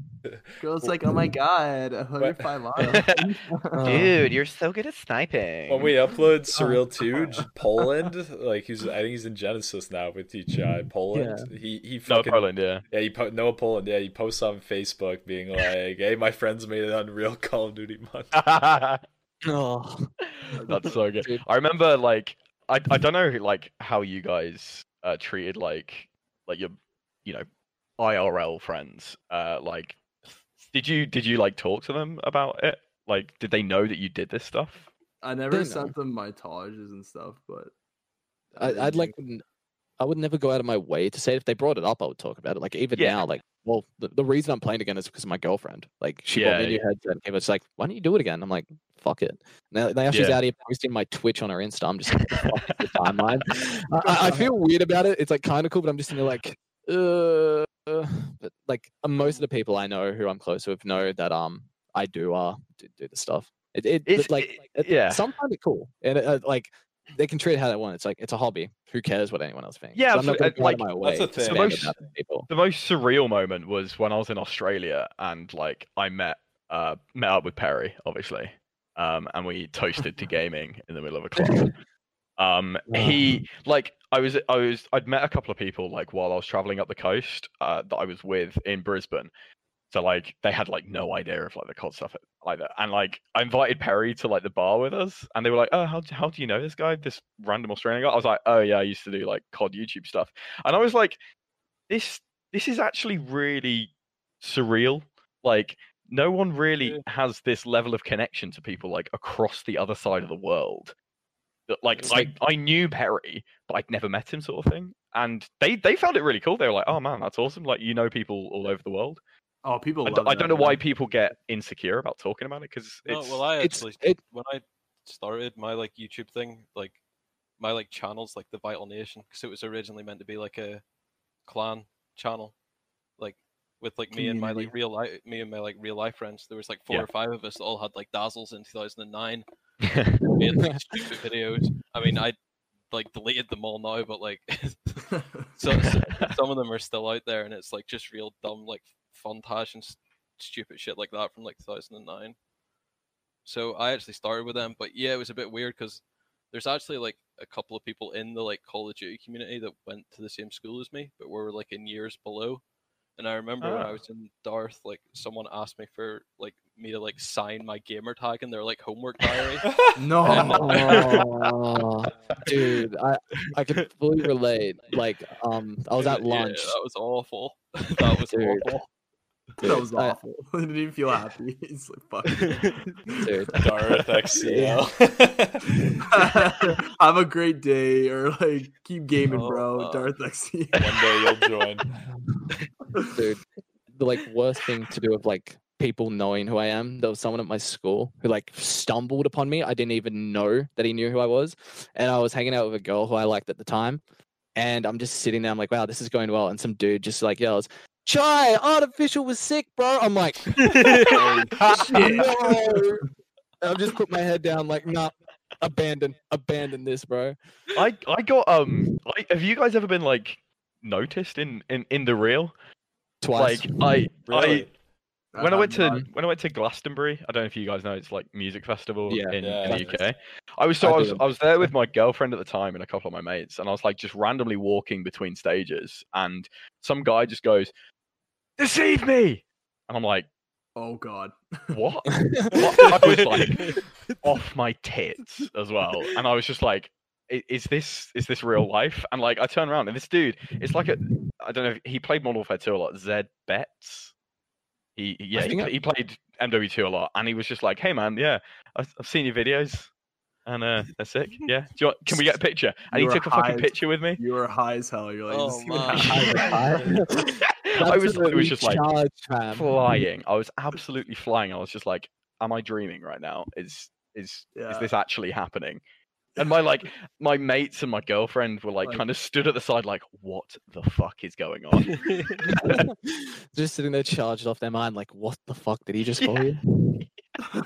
Girls like, oh my god, 105 miles. Uh, Dude, you're so good at sniping. When we upload Surreal 2, J- Poland, like he's I think he's in Genesis now with T-Chai. Poland. He he No, fucking Poland, yeah. Yeah, he po- Noah Poland. Yeah, he posts on Facebook being like, "Hey, my friends made an Unreal Call of Duty mod." oh, That's so good. I remember like I I don't know like how you guys uh treated like like your you know IRL friends. Uh like did you did you like talk to them about it? Like did they know that you did this stuff? I never They sent them my tages and stuff, but I, I'd like. n- I would never go out of my way to say it. if they brought it up, I would talk about it. Like even Yeah. now, like well, the, the reason I'm playing again is because of my girlfriend. Like she bought Yeah, me a new headset. And was like, "Why don't you do it again?" I'm like, "Fuck it." Now, now she's Yeah. out here posting my Twitch on her Insta. I'm just like, "Fuck the timeline. I, I- I feel weird about it. It's like kind of cool, but I'm just in there like, uh, but like uh, most of the people I know who I'm close with know that um I do uh do, do the stuff. It, it It's- like it- it- yeah. some find it cool and uh, like they can treat it how they want. It's like it's a hobby. Who cares what anyone else thinks? Yeah, So I'm not gonna absolutely. go out of Like, my way that's the thing. spam Most- about it to people. The most surreal moment was when I was in Australia and like I met uh met up with Perry, obviously. Um and we toasted to gaming in the middle of a club. Um he like I was I was I'd met a couple of people like while I was traveling up the coast uh that I was with in Brisbane. So like they had like no idea of like the COD stuff like that. And like I invited Perry to like the bar with us and they were like, Oh, how how do you know this guy? This random Australian guy? I was like, Oh yeah, I used to do like COD YouTube stuff. And I was like, this this is actually really surreal. Like no one really has this level of connection to people like across the other side of the world. That like I, like- I knew Perry, but I'd never met him sort of thing. And they they found it really cool. They were like, "Oh man, that's awesome! Like you know people all over the world." oh, people I, love d- I that, don't know why people get insecure about talking about it because No, it's well, I it's- actually it- when I started my like YouTube thing, like my like channels, like the Vital Nation, because it was originally meant to be like a clan channel, like with like me and my like real life, me and my like real life friends. There was like four Yeah. or five of us that all had like dazzles in 2009. Like stupid videos. I mean, I like deleted them all now, but like so, so some of them are still out there, and it's like just real dumb like funtage and s- stupid shit like that from like 2009. So I actually started with them, but yeah, it was a bit weird because there's actually like a couple of people in the like Call of Duty community that went to the same school as me, but were like in years below. And I remember when I Ah. was in Darth, like someone asked me for like me to like sign my gamer tag in their like homework diary. no. Oh, dude, I I can fully relate. Like, um, I was at Yeah, lunch. that was awful. that was Dude. awful. That was awful. I didn't even feel happy. It's like fuck. Dude, Darth XCL. Have a great day, or like keep gaming, Oh, bro. uh, Darth XC. One day you'll join. dude, the like worst thing to do with like people knowing who I am. There was someone at my school who like stumbled upon me. I didn't even know that he knew who I was, and I was hanging out with a girl who I liked at the time. And I'm just sitting there. I'm like, wow, this is going well. And some dude just like yells, "Chai, artificial was sick, bro." I'm like, no. I've just put my head down, like, nah, abandon, abandon this, bro. I I got um. I, have you guys ever been like noticed in in in the real? Twice. Like I Really? I when I went to have when I went to Glastonbury, I don't know if you guys know, it's like music festival Yeah. in, Yeah. in the UK. I was so I I was. I was there with my girlfriend at the time and a couple of my mates, and I was like just randomly walking between stages, and some guy just goes, "Deceive me," and I'm like, Oh god. "What?" What? I was like off my tits as well, and I was just like, "Is this is this real life?" And like I turn around and this dude, it's like a I don't know. if He played Modern Warfare 2 a lot. Zed Betts. He he- yeah he, I- he played MW2 a lot, and he was just like, "Hey man, yeah, I've, I've seen your videos, and uh, they're sick. Yeah, do you want, can we get a picture?" And You he took a fucking as- picture with me. You were high as hell. You're like, Oh, this is gonna man. happen. I was I was just like charged, fam. flying. I was absolutely flying. I was just like, "Am I dreaming right now? Is is is this actually happening?" And my like my mates and my girlfriend were like, Like- kind of stood at the side, like, "What the fuck is going on?" just sitting there charged off their mind, like, what the fuck did he just call you?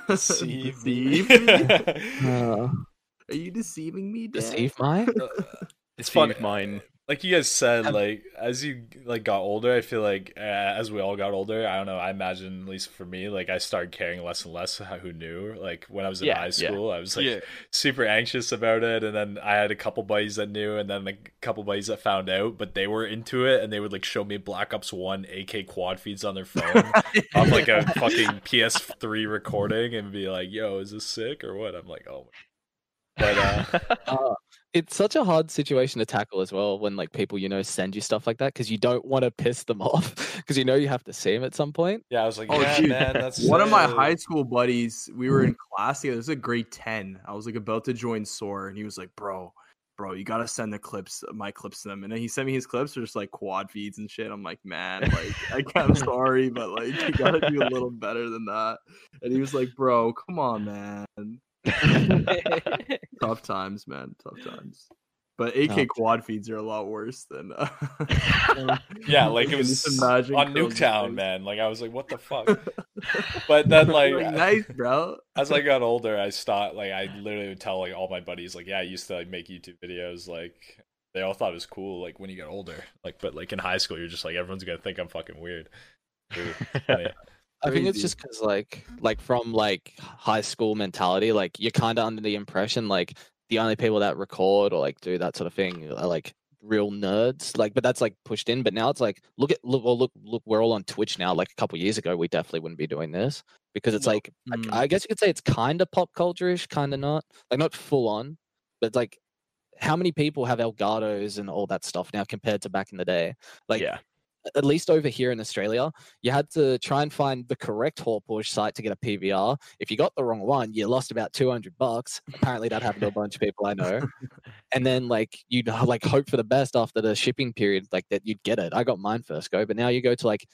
Deceive Deceive me. me? Uh, Are you deceiving me, Dad? deceive my. it's fun. Deceive mine. Like you guys said like as you like got older i feel like uh, as we all got older i don't know i imagine at least for me like i started caring less and less who knew like when i was in Yeah, high yeah. school i was like yeah. super anxious about it and then i had a couple buddies that knew and then like, a couple buddies that found out but they were into it and they would like show me black ops 1 ak quad feeds on their phone on like a fucking ps3 recording and be like yo is this sick or what i'm like oh but uh Uh, it's such a hard situation to tackle as well when like people you know send you stuff like that because you don't want to piss them off because you know you have to see them at some point. yeah i was like Oh, yeah dude, man that's One of my high school buddies, we were in mm-hmm. class together. This was a grade 10. I was like about to join SOAR, and he was like, Bro, bro, you gotta send the clips, my clips to them. And then he sent me his clips, they're just like quad feeds and shit. I'm like, man, like, I, I'm sorry, but like, you gotta do a little better than that. And he was like, Bro, come on, man. Tough times, man. Tough times. But AK Oh. quad feeds are a lot worse than. Uh, Yeah, like it was just imagine on Cole's Nuketown, face. man. Like I was like, what the fuck? But then, like, Like, nice, bro. as I got older, I stopped. Like I literally would tell like all my buddies, like, yeah, I used to like make YouTube videos. Like they all thought it was cool. Like when you get older, like but like in high school, you're just like everyone's gonna think I'm fucking weird. I think it's just because like like from like high school mentality, like you're kind of under the impression like the only people that record or like do that sort of thing are like real nerds. Like, but that's like pushed in. But now it's like look at look well, look look we're all on Twitch now. Like a couple years ago, we definitely wouldn't be doing this because it's No. like I- Mm. I guess you could say it's kind of pop culture-ish, kind of not. Like not full on, but like how many people have Elgatos and all that stuff now compared to back in the day? Like yeah. At least over here in Australia, you had to try and find the correct Hauppauge site to get a PVR. If you got the wrong one, you lost about 200 bucks. Apparently that happened to a bunch of people I know. And then like you'd like hope for the best after the shipping period, like that you'd get it. I got mine first go, but now you go to like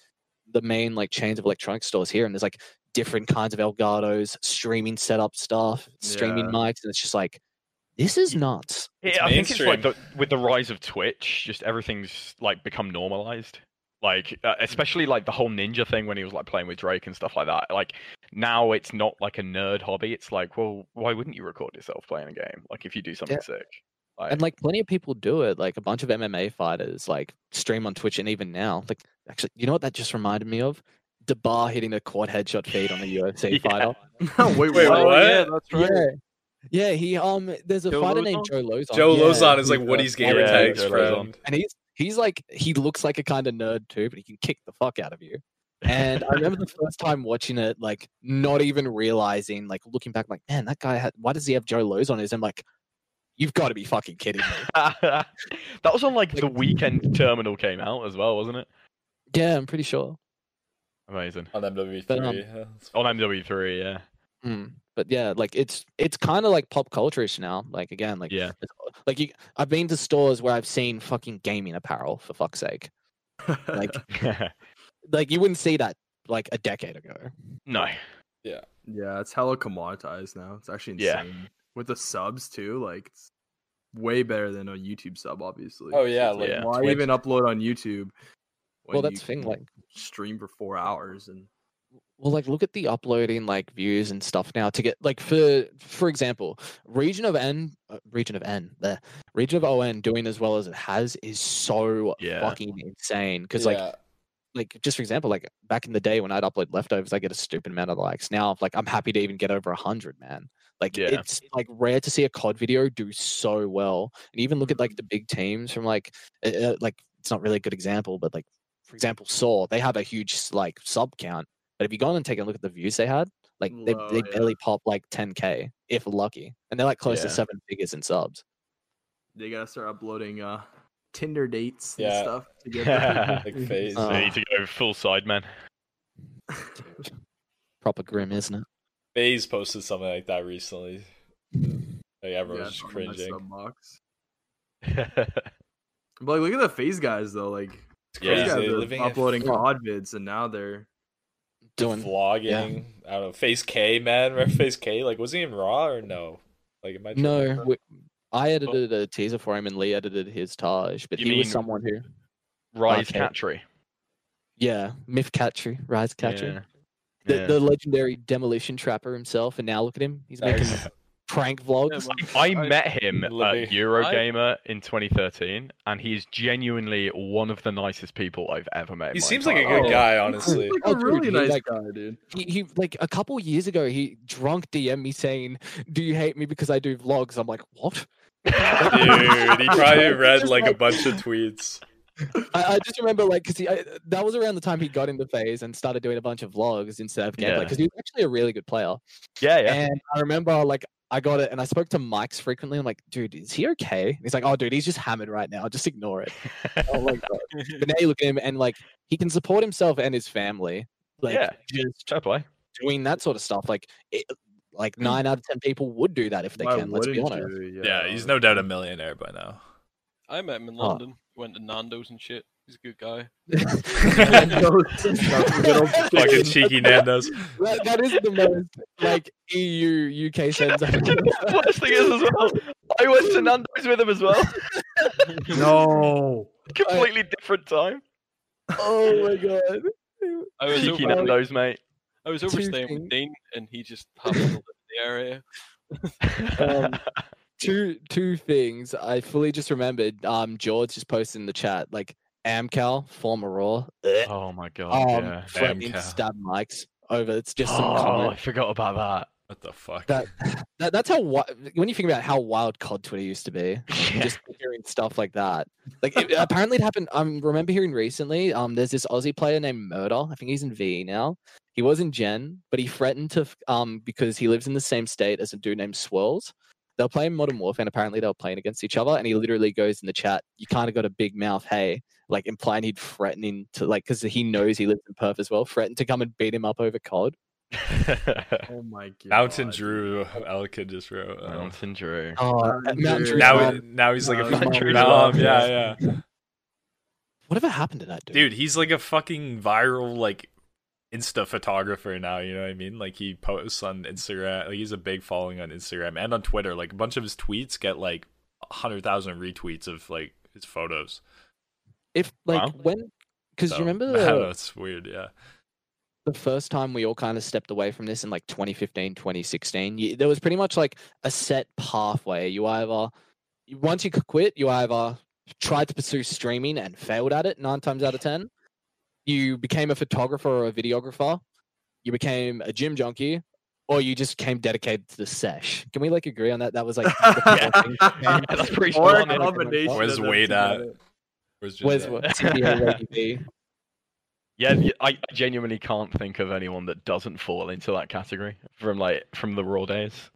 the main like chains of electronic stores here and there's like different kinds of Elgatos, streaming setup stuff, streaming Yeah. mics, and it's just like this is nuts. Yeah, I think it's like the, with the rise of Twitch, just everything's like become normalized. Like uh, especially like the whole ninja thing when he was like playing with Drake and stuff like that. Like now it's not like a nerd hobby. It's like, well, why wouldn't you record yourself playing a game? Like if you do something sick. Like, And like plenty of people do it. Like a bunch of MMA fighters like stream on Twitch, and even now, like actually, you know what that just reminded me of? Debar hitting the quad headshot feed on the UFC Yeah. fighter. wait, Wait, what? Oh, what? yeah, that's right. Yeah, yeah. He um, there's a Joe fighter named Joe Lauzon. Joe yeah. Lauzon is like he's, Woody's gamer yeah, tags friend. And he's he's like he looks like a kind of nerd too, but he can kick the fuck out of you. And I remember the first time watching it, like not even realizing, like looking back, like man, that guy had. Why does he have Joe Lauzon? on his? I'm like, you've got to be fucking kidding me. that was on like the weekend terminal came out as well, wasn't it? Yeah, I'm pretty sure. Amazing. on MW3. But, um, yeah, On MW3, yeah. Mm. But yeah, like it's it's kind of like pop culture-ish now. Like again, like Yeah. like you, I've been to stores where I've seen fucking gaming apparel for fuck's sake. Like like you wouldn't see that like a decade ago. no. yeah, Yeah, it's hella commoditized now. It's actually Yeah. insane. With the subs too, like it's way better than a YouTube sub, obviously. Oh yeah, like Yeah. why Twitch- even upload on YouTube? when well, that's the thing. Like, stream for four hours and well, like look at the uploading like views and stuff now to get like for for example, region of N, uh, region of N, the region of ON doing as well as it has is so Yeah. fucking insane. Because like yeah. like just for example, like back in the day when I'd upload leftovers, I get a stupid amount of likes. Now, like I'm happy to even get over a hundred, man. Like Yeah. it's like rare to see a COD video do so well. And even look at like the big teams from like uh, uh, like it's not really a good example, but like for example, Saw they have a huge like sub count. But if you go on and take a look at the views they had, like they, Low, they yeah. barely pop like 10k if lucky, and they're like close to seven figures in subs. they gotta start uploading uh Tinder dates and Yeah. stuff to get Like FaZe. Uh, So you need to go full side, man. Proper grim, isn't it? FaZe posted something like that recently. Like everyone's Yeah, just it's on my cringing. box. But like, look at the FaZe guys though. Like, Yeah. guys They're living uploading in COD vids, and now they're Doing vlogging. I don't know. FaZe K, man. Remember FaZe K? Like, was he in Raw or no? Like, am I? No, we, I edited a teaser for him, and Lee edited his Taj. But You he was someone who, Rise Okay. Catchery. yeah, Myth Catchery, Rise Catchery. Yeah. the, Yeah. the legendary demolition trapper himself, and now look at him. He's making Nice. Prank vlogs. I I- met him at Eurogamer in 2013, and he's genuinely one of the nicest people I've ever met. He seems like a good life. guy, oh. He's honestly. like Oh, a really he, nice like- guy, dude. he, he like a couple years ago he drunk DM me saying, "Do you hate me because I do vlogs?" I'm like, "What?" Dude, he probably read like a bunch of tweets. I, I just remember like because I, that was around the time he got into FaZe and started doing a bunch of vlogs instead of gameplay Yeah. because he was actually a really good player. Yeah, yeah. And I remember like I got it and I spoke to Mike's frequently. I'm like, dude, is he okay? And he's like, oh, dude, he's just hammered right now. Just ignore it. oh my god. But now you look at him and like he can support himself and his family. Like Yeah. just Fair play. doing that sort of stuff. Like it, like hmm. nine out of ten people would do that if they Why can. Let's be wouldn't honest. you? Yeah, he's no doubt a millionaire by now. I met him in. London. Went to Nando's and shit. He's a good guy. Fucking cheeky Nando's. That, that is the most like EU UK sense. the worst thing is as well, I went to Nando's with him as well. no. Completely different time. oh my god. I was Cheeky over, Nando's, mate. I was over two staying with Dean, and he just happened to in the area. Um, two two things I fully just remembered. Um, George just posted in the chat like Amcal former Raw. oh my god. Um, yeah. threatening to stab mics over. It's just some Oh, I forgot about that. What the fuck? That, that that's how wi- when you think about how wild COD Twitter used to be. Just hearing stuff like that. Like it, apparently it happened. I um, remember hearing recently. Um, there's this Aussie player named Murder. I think he's in VE now. He was in Gen, but he threatened to um because he lives in the same state as a dude named Swirls. They're playing Modern Warfare, and apparently they were playing against each other. And he literally goes in the chat, "You kind of got a big mouth, hey." Like implying he'd threatening to like because he knows he lives in Perth as well. Threatened to come and beat him up over COD. Oh my god. Mountain Drew, Elka just wrote. um, Mountain Drew. Oh, Mountain Mountain Drew. Drew. now, now he's like a Mountain fucking Drew's mom. mom, Yeah, yeah. yeah. Whatever happened to that dude? Dude, he's like a fucking viral like Insta photographer now. You know what I mean? Like he posts on Instagram. Like he's a big following on Instagram and on Twitter. Like a bunch of his tweets get like hundred thousand retweets of like his photos. If like Wow. when because So, you remember I don't the, It's weird. Yeah. the first time we all kind of stepped away from this in like 2015 2016 you, there was pretty much like a set pathway you either once you could quit you either tried to pursue streaming and failed at it nine times out of ten you became a photographer or a videographer you became a gym junkie or you just came dedicated to the sesh can we like agree on that that was like the. Yeah, that's pretty Or spot a on, combination. Where's of Wade at? Together. Where's just Where's what CBA, Reggie V? Yeah, I genuinely can't think of anyone that doesn't fall into that category from like from the raw days.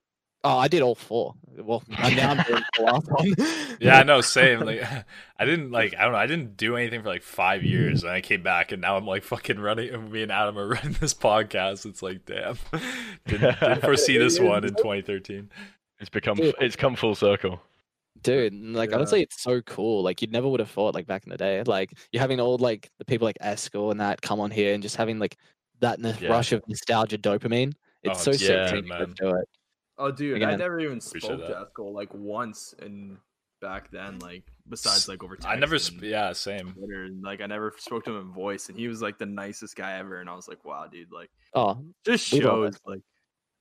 Oh, I did all four. Well, and now I'm doing the last one. Yeah, no, same. Like, I didn't like. I don't know. I didn't do anything for like five years, and I came back, and now I'm like fucking running. Me and Adam are running this podcast. It's like, damn, didn't, didn't foresee this one in 2013. It's become Dude. it's come full circle. Dude, like Yeah. honestly, it's so cool. Like you'd never would have thought like back in the day. Like you're having all like the people like Esco and that come on here and just having like that n- Yeah. rush of nostalgia dopamine. It's Oh, so it's sick to man. do it. Oh, dude, I never even spoke to that. Esco like once, and back then, like besides like over. Time i never. Sp- yeah, same. Twitter, and, like I never spoke to him in voice, and he was like the nicest guy ever, and I was like, wow, dude, like Oh, just We love shows like,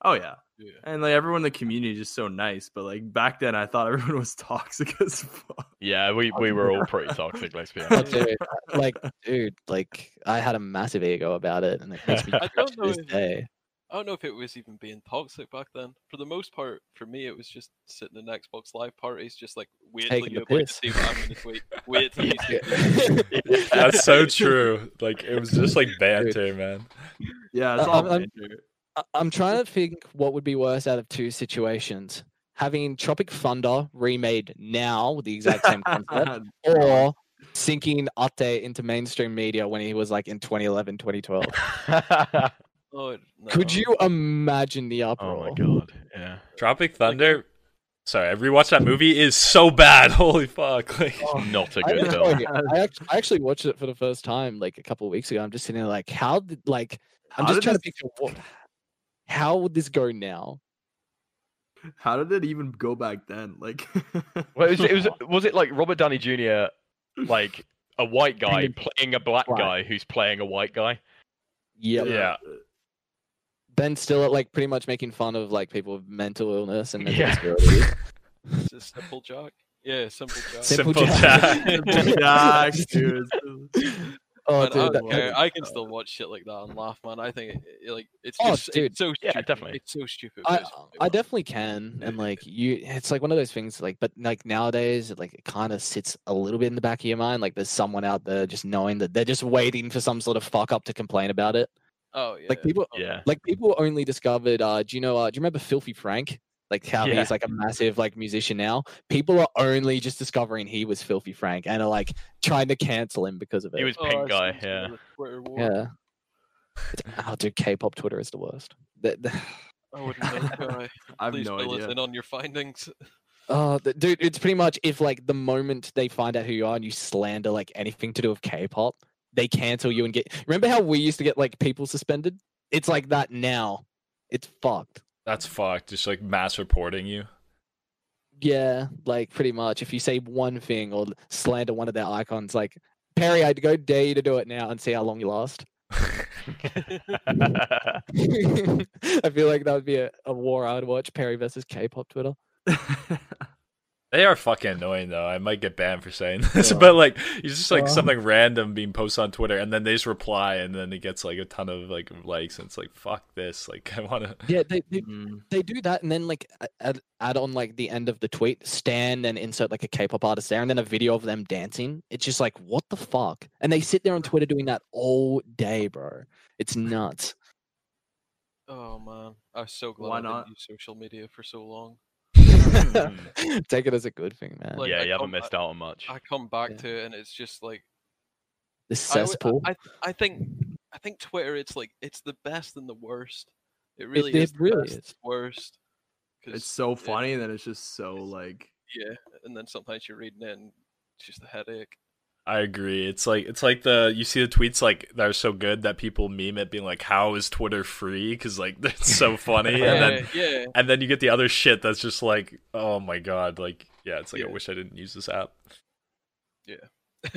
oh yeah, Yeah. and like everyone in the community is just so nice, but like back then, I thought everyone was toxic as fuck. Yeah, we, we were all pretty toxic. Let's be honest. dude, like dude, like I had a massive ego about it, and it makes me I don't to know this if- day. I don't know if it was even being toxic back then. For the most part, for me, it was just sitting in Xbox Live parties, just like wait till you're the about to piss. see what I'm going to tweet. Wait till you see. That's so true. Like it was just like banter, man. Yeah, it's Uh, all I'm- I'm- banter. I- I'm trying to think what would be worse out of two situations. Having Tropic Thunder remade now with the exact same concept, or sinking Ate into mainstream media when he was like in 2011, 2012. Oh, no. Could you imagine the uproar? oh my god. Yeah. Tropic Thunder. Sorry, I rewatched that movie. Is so bad. Holy fuck! Like, oh, Not a good film. I, actually, I actually watched it for the first time like a couple of weeks ago. I'm just sitting there like, how did like I'm How just did trying to this- picture what how would this go now? How did it even go back then? Like, Well, it was, it was was it like Robert Downey Jr. like a white guy Playing playing a black black. guy who's playing a white guy? Yep. Yeah. Ben Stiller like pretty much making fun of like people with mental illness and mental Yeah. disabilities. Is it simple joke. Yeah, simple joke. Simple Simple Jack. Jack. Jack, dude. Oh, Man, I, dude, don't that- care. I can still watch shit like that and laugh, man. I think it, it- like it's Oh, just dude. it's so Yeah, stupid. definitely. It's so stupid. I but it's funny, I definitely can, and like you, it's like one of those things. Like, but like nowadays, it, like it kind of sits a little bit in the back of your mind. Like, there's someone out there just knowing that they're just waiting for some sort of fuck up to complain about it. Oh yeah. Like people, Yeah. like people only discovered. uh Do you know? uh Do you remember Filthy Frank? Like how Yeah. he's like a massive like musician now. People are only just discovering he was Filthy Frank and are like trying to cancel him because of it. He was Oh, pink I've guy. Yeah. of the Twitter yeah. It's- Oh, dude, K-pop Twitter is the worst. The- the- I wouldn't know. Guy. I have Please no fill us idea. in on your findings. Oh, the, dude, it's pretty much if like the moment they find out who you are and you slander like anything to do with K-pop, they cancel you and get. Remember how we used to get like people suspended? It's like that now. It's fucked. That's fucked. Just like mass reporting you. Yeah, like pretty much. If you say one thing or slander one of their icons, like Perry, I'd go dare you to do it now and see how long you last. I feel like that would be a, a war I would watch. Perry versus K-pop Twitter. They are fucking annoying though. I might get banned for saying this, Yeah. but like it's just like Yeah. something random being posted on Twitter, and then they just reply, and then it gets like a ton of like likes, and it's like fuck this. Like I want to. Yeah, they, they Mm. they do that and then like add, add on like the end of the tweet stand and insert like a k-pop artist there and then a video of them dancing it's just like what the fuck and they sit there on twitter doing that all day bro it's nuts Oh man, I was so glad Why I didn't not? use social media for so long. Hmm. take it as a good thing man Like, yeah, I you haven't come- missed out on much. I come back Yeah. to it and it's just like the cesspool I, I think I think Twitter it's like it's the best and the worst. It really it is the really best, is. worst. 'cause It's so funny, and then it's just so it's- like. yeah, and then sometimes you're reading it and it's just a headache. I agree. It's like it's like the you see the tweets like that are so good that people meme it, being like, "How is Twitter free?" Because like it's so funny, Yeah, and then yeah. and then you get the other shit that's just like, "Oh my god!" Like yeah, it's like I wish I didn't use this app. yeah.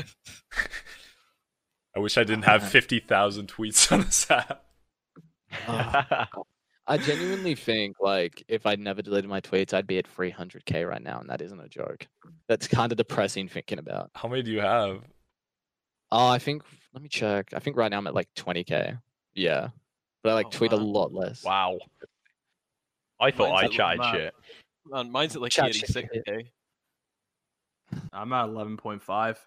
I wish I didn't have man. fifty thousand tweets on this app. Ah, i genuinely think like if i'd never deleted my tweets i'd be at 300k right now and that isn't a joke that's kind of depressing thinking about How many do you have? oh i think let me check i think right now i'm at like 20k yeah but i like Oh, tweet a lot less wow. I thought Mine's I at chatted Matt. shit. Man, mine's at like Chat shit, 86k. I'm at eleven point five.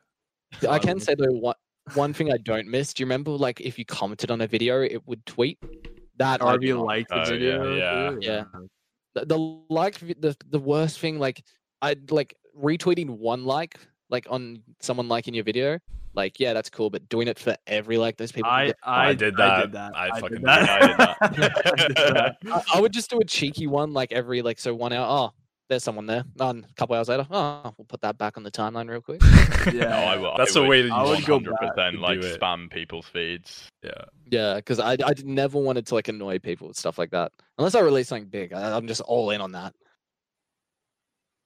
I can say though one one thing I don't miss. Do you remember like if you commented on a video, it would tweet that I Or you like the Oh, yeah, video, yeah. too, Yeah. the, the like the the worst thing like I like retweeting one like like on someone liking your video. Like yeah, that's cool, but doing it for every like those people. I, I, I did I that. did that. I did fucking did that. that. I did that. I did that. I, I would just do a cheeky one like every like so one hour. Oh, there's someone there. And a couple hours later, oh, we'll put that back on the timeline real quick. Yeah. No, I, will- That's I the way to I would go 100% like spam people's feeds. Yeah. Yeah, because I I never wanted to like annoy people with stuff like that. Unless I release something big, I, I'm just all in on that.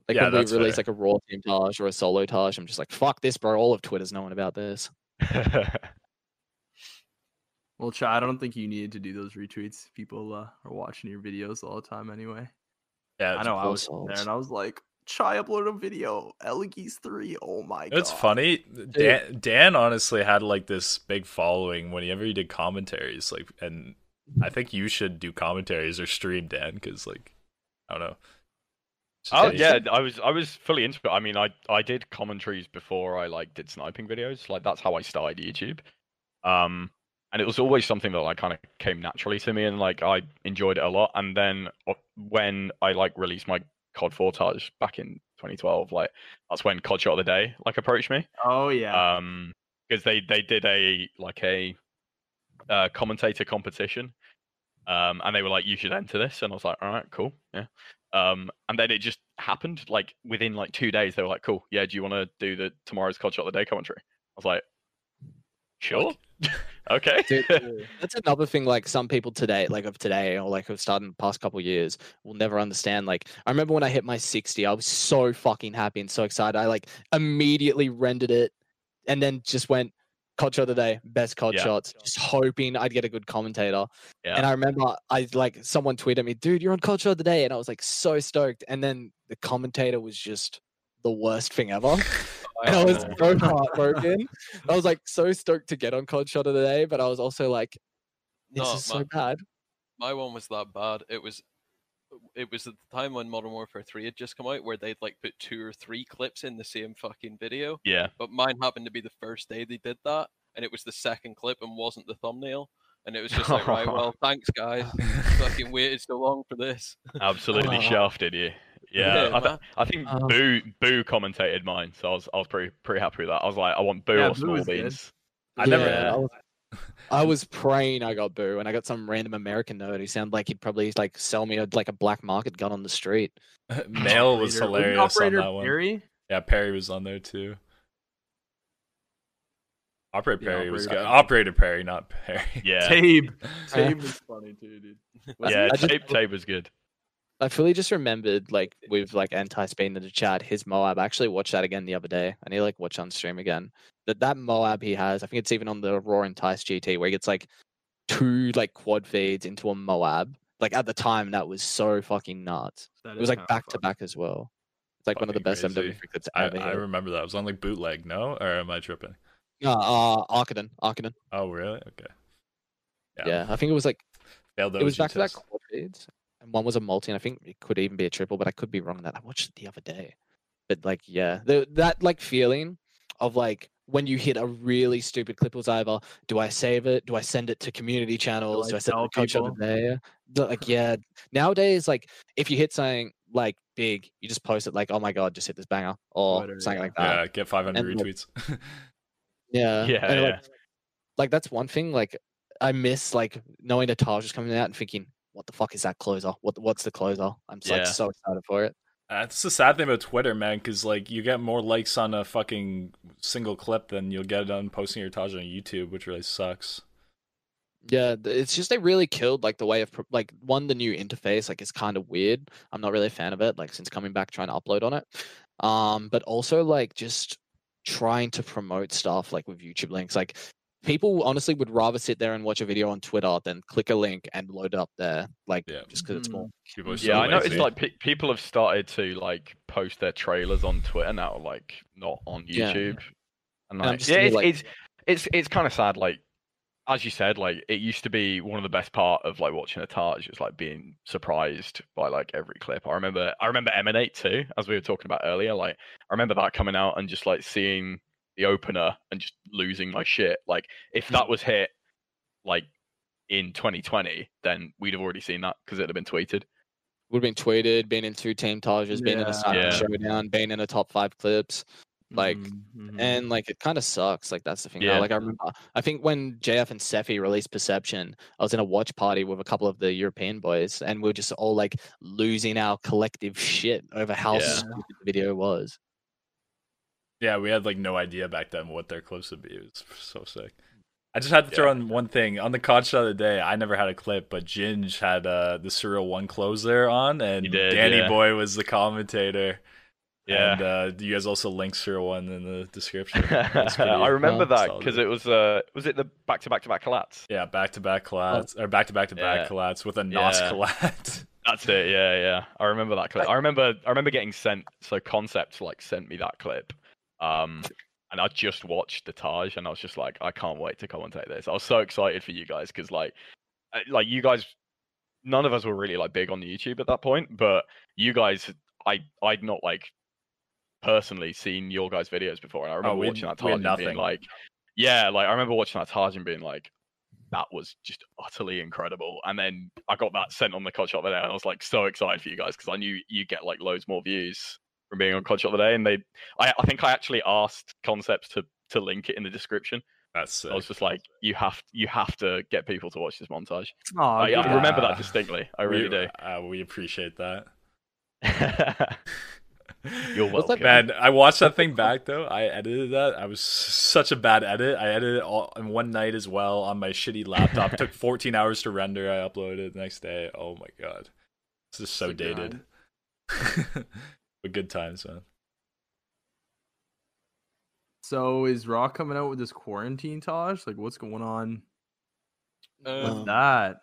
Like Yeah, when we release fair. like a raw team tage or a solo tage, I'm just like, fuck this, bro. All of Twitter's knowing about this. Well, Chad, I don't think you needed to do those retweets. People uh, are watching your videos all the time anyway. Yeah. I know I was sitting there and I was like, try upload a video, Elegis 3. Oh my god. It's funny. Dan, Dan honestly had like this big following whenever he did commentaries. Like, and I think you should do commentaries or stream Dan because, like, I don't know. Oh yeah, I was I was fully into it. I mean, I I did commentaries before I like did sniping videos. Like that's how I started YouTube. Um, and it was always something that like kind of came naturally to me, and like I enjoyed it a lot. And then uh, when I like released my COD Fortage back in 2012, like that's when COD Shot of the Day like approached me. Oh yeah. Um, because they they did a like a uh, commentator competition. Um, and they were like, "You should enter this," and I was like, "All right, cool, yeah." Um, and then it just happened like within like two days. They were like, "Cool, yeah. Do you want to do the tomorrow's COD Shot of the Day commentary?" I was like, "Sure, okay." Dude, That's another thing. Like some people today, like of today, or like have started in the past couple years, will never understand. Like I remember when I hit my 60, I was so fucking happy and so excited. I like immediately rendered it, and then just went, COD shot of the day, best COD Yeah. shots. Just hoping I'd get a good commentator. Yeah. And I remember I like someone tweeted me, dude, you're on COD shot of the day, and I was like so stoked. And then the commentator was just the worst thing ever. and I was so heartbroken. I was like so stoked to get on COD shot of the day, but I was also like, this No, is so bad. my one was that bad. It was it was at the time when Modern Warfare 3 had just come out where they'd like put two or three clips in the same fucking video. yeah. But mine happened to be the first day they did that, and it was the second clip and wasn't the thumbnail. And it was just like, right, well, thanks guys. Fucking waited so long for this. Absolutely shafted you. Yeah, Yeah, I, th- I think Uh, Boo Boo commentated mine, so I was I was pretty pretty happy with that. I was like, I want Boo Yeah, or Boo Small good. Beans. I never. Yeah, I was, I was praying I got boo, and I got some random American nerd who sounded like he'd probably like sell me a, like a black market gun on the street. Mail was Operator- hilarious on that one. Perry? Yeah, Perry was on there too. Operator Yeah, Perry was Operator good. Perry. Operator Perry, not Perry. Yeah, Tabe. Tabe was funny too, dude. yeah. I just- Tape Tape was good. I fully just remembered like with like anti Spain in the chat, his Moab. I actually watched that again the other day. I need to like watch on stream again. That that Moab he has, I think it's even on the Raw Entice GT where he gets like two like quad feeds into a Moab. Like at the time that was so fucking nuts. That It was like back to back as well. It's like one of the best crazy. MW clips I, ever. I hit. remember that. It was on like bootleg, no? Or am I tripping? Uh, uh Arkaden. Arkaden. Oh, really? Okay. Yeah. yeah. I think it was like Failed it was back to back quad feeds, and one was a multi, and I think it could even be a triple, but I could be wrong on that. I watched it the other day, but like, yeah, the, that like feeling of like when you hit a really stupid clip was either do I save it, do I send it to community channels, I do I send it to coach of the people? day? The- Like, yeah, nowadays, like if you hit something like big, you just post it like, oh my god, just hit this banger or Twitter, something yeah. like that. Yeah, get 500 And, like, retweets. Yeah, Yeah, and, yeah. Like, like that's one thing. Like I miss like knowing the tage is coming out and thinking, what the fuck is that closer? What what's the closer? I'm just, like so excited for it. That's the sad thing about Twitter, man, because like you get more likes on a fucking single clip than you'll get on posting your tage on YouTube, which really sucks. Yeah, it's just they really killed like the way of like one the new interface like is kind of weird. I'm not really a fan of it like since coming back trying to upload on it. Um but also like just trying to promote stuff like with YouTube links like people honestly would rather sit there and watch a video on Twitter than click a link and load it up there like Yeah. just cuz it's more mm. People Yeah, so I noticed lazy. like pe- people have started to like post their trailers on Twitter now, like not on Yeah. YouTube. And I'm like, just yeah, it's, like- it's it's it's kind of sad. Like as you said, like it used to be one of the best part of like watching a tage is like being surprised by like every clip. I remember I remember Emanate too, as we were talking about earlier. Like I remember that coming out and just like seeing the opener and just losing my shit. Like if that was hit like in 2020, then we'd have already seen that because it'd have been tweeted. would have been tweeted, been in two team tages, been in a Cyber Yeah. showdown, been in a top 5 clips. Like, Mhm, mhm. and like it kind of sucks. Like that's the thing. Yeah. Like I remember, I think when JF and Sephi released Perception, I was in a watch party with a couple of the European boys, and we were just all like losing our collective shit over how Yeah. stupid the video was. Yeah, we had like no idea back then what their clips would be. It was so sick. I just had to throw Yeah. in one thing on the COD shot of the day. I never had a clip, but Ginge had uh, the Surreal One closer on, and did, Danny yeah. Boy was the commentator. Yeah. and uh, you guys also link Surreal One in the description. I remember that because it was uh was it the back to back to back collapse? Yeah, back to back collats or back to back to back Yeah. collats with a NOS Yeah. collat. That's it. Yeah, yeah. I remember that clip. I remember. I remember getting sent. So concept like sent me that clip, um, and I just watched the tage, and I was just like, I can't wait to commentate this. I was so excited for you guys because like, uh, like you guys, none of us were really like big on YouTube at that point, but you guys, I, I'd not like personally seen your guys' videos before, and I remember we- watching that tage and being like, yeah, like I remember watching that tage and being like, that was just utterly incredible. And then I got that sent on the COD shot of the and I was like so excited for you guys because I knew you get like loads more views from being on COD shot of the day. And they, I, I think I actually asked Concepts to to link it in the description. That's sick. I was just like, you have you have to get people to watch this montage. Aw, I, I remember that distinctly. I really we, do. Uh, we appreciate that. You're What's that welcome. Man, I watched that thing back though. I edited that. I was such a bad edit. I edited it all in one night as well on my shitty laptop. It took 14 hours to render. I uploaded it the next day. Oh my god, this is so It's dated. but good times, man. So is Raw coming out with this quarantine Tosh? Like what's going on with Um, that?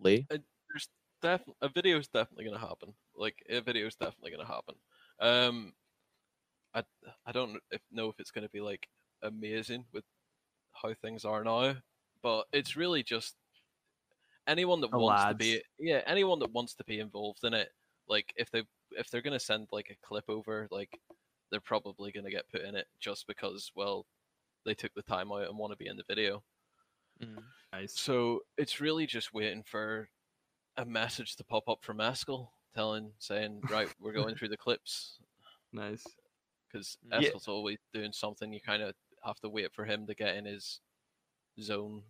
Lee. there's definitely a video is definitely going to happen. Like a video is definitely going to happen. Um, I I don't kn- if, know if it's going to be like amazing with how things are now, but it's really just anyone that The wants to be yeah anyone that wants to be involved in it. Like if they if they're going to send like a clip over, like they're probably going to get put in it just because well they took the time out and want to be in the video. Mm. Nice. So it's really just waiting for a message to pop up from Eskel telling, saying, right, we're going through the clips Nice. because Yeah. Always doing something. You kind of have to wait for him to get in his zone.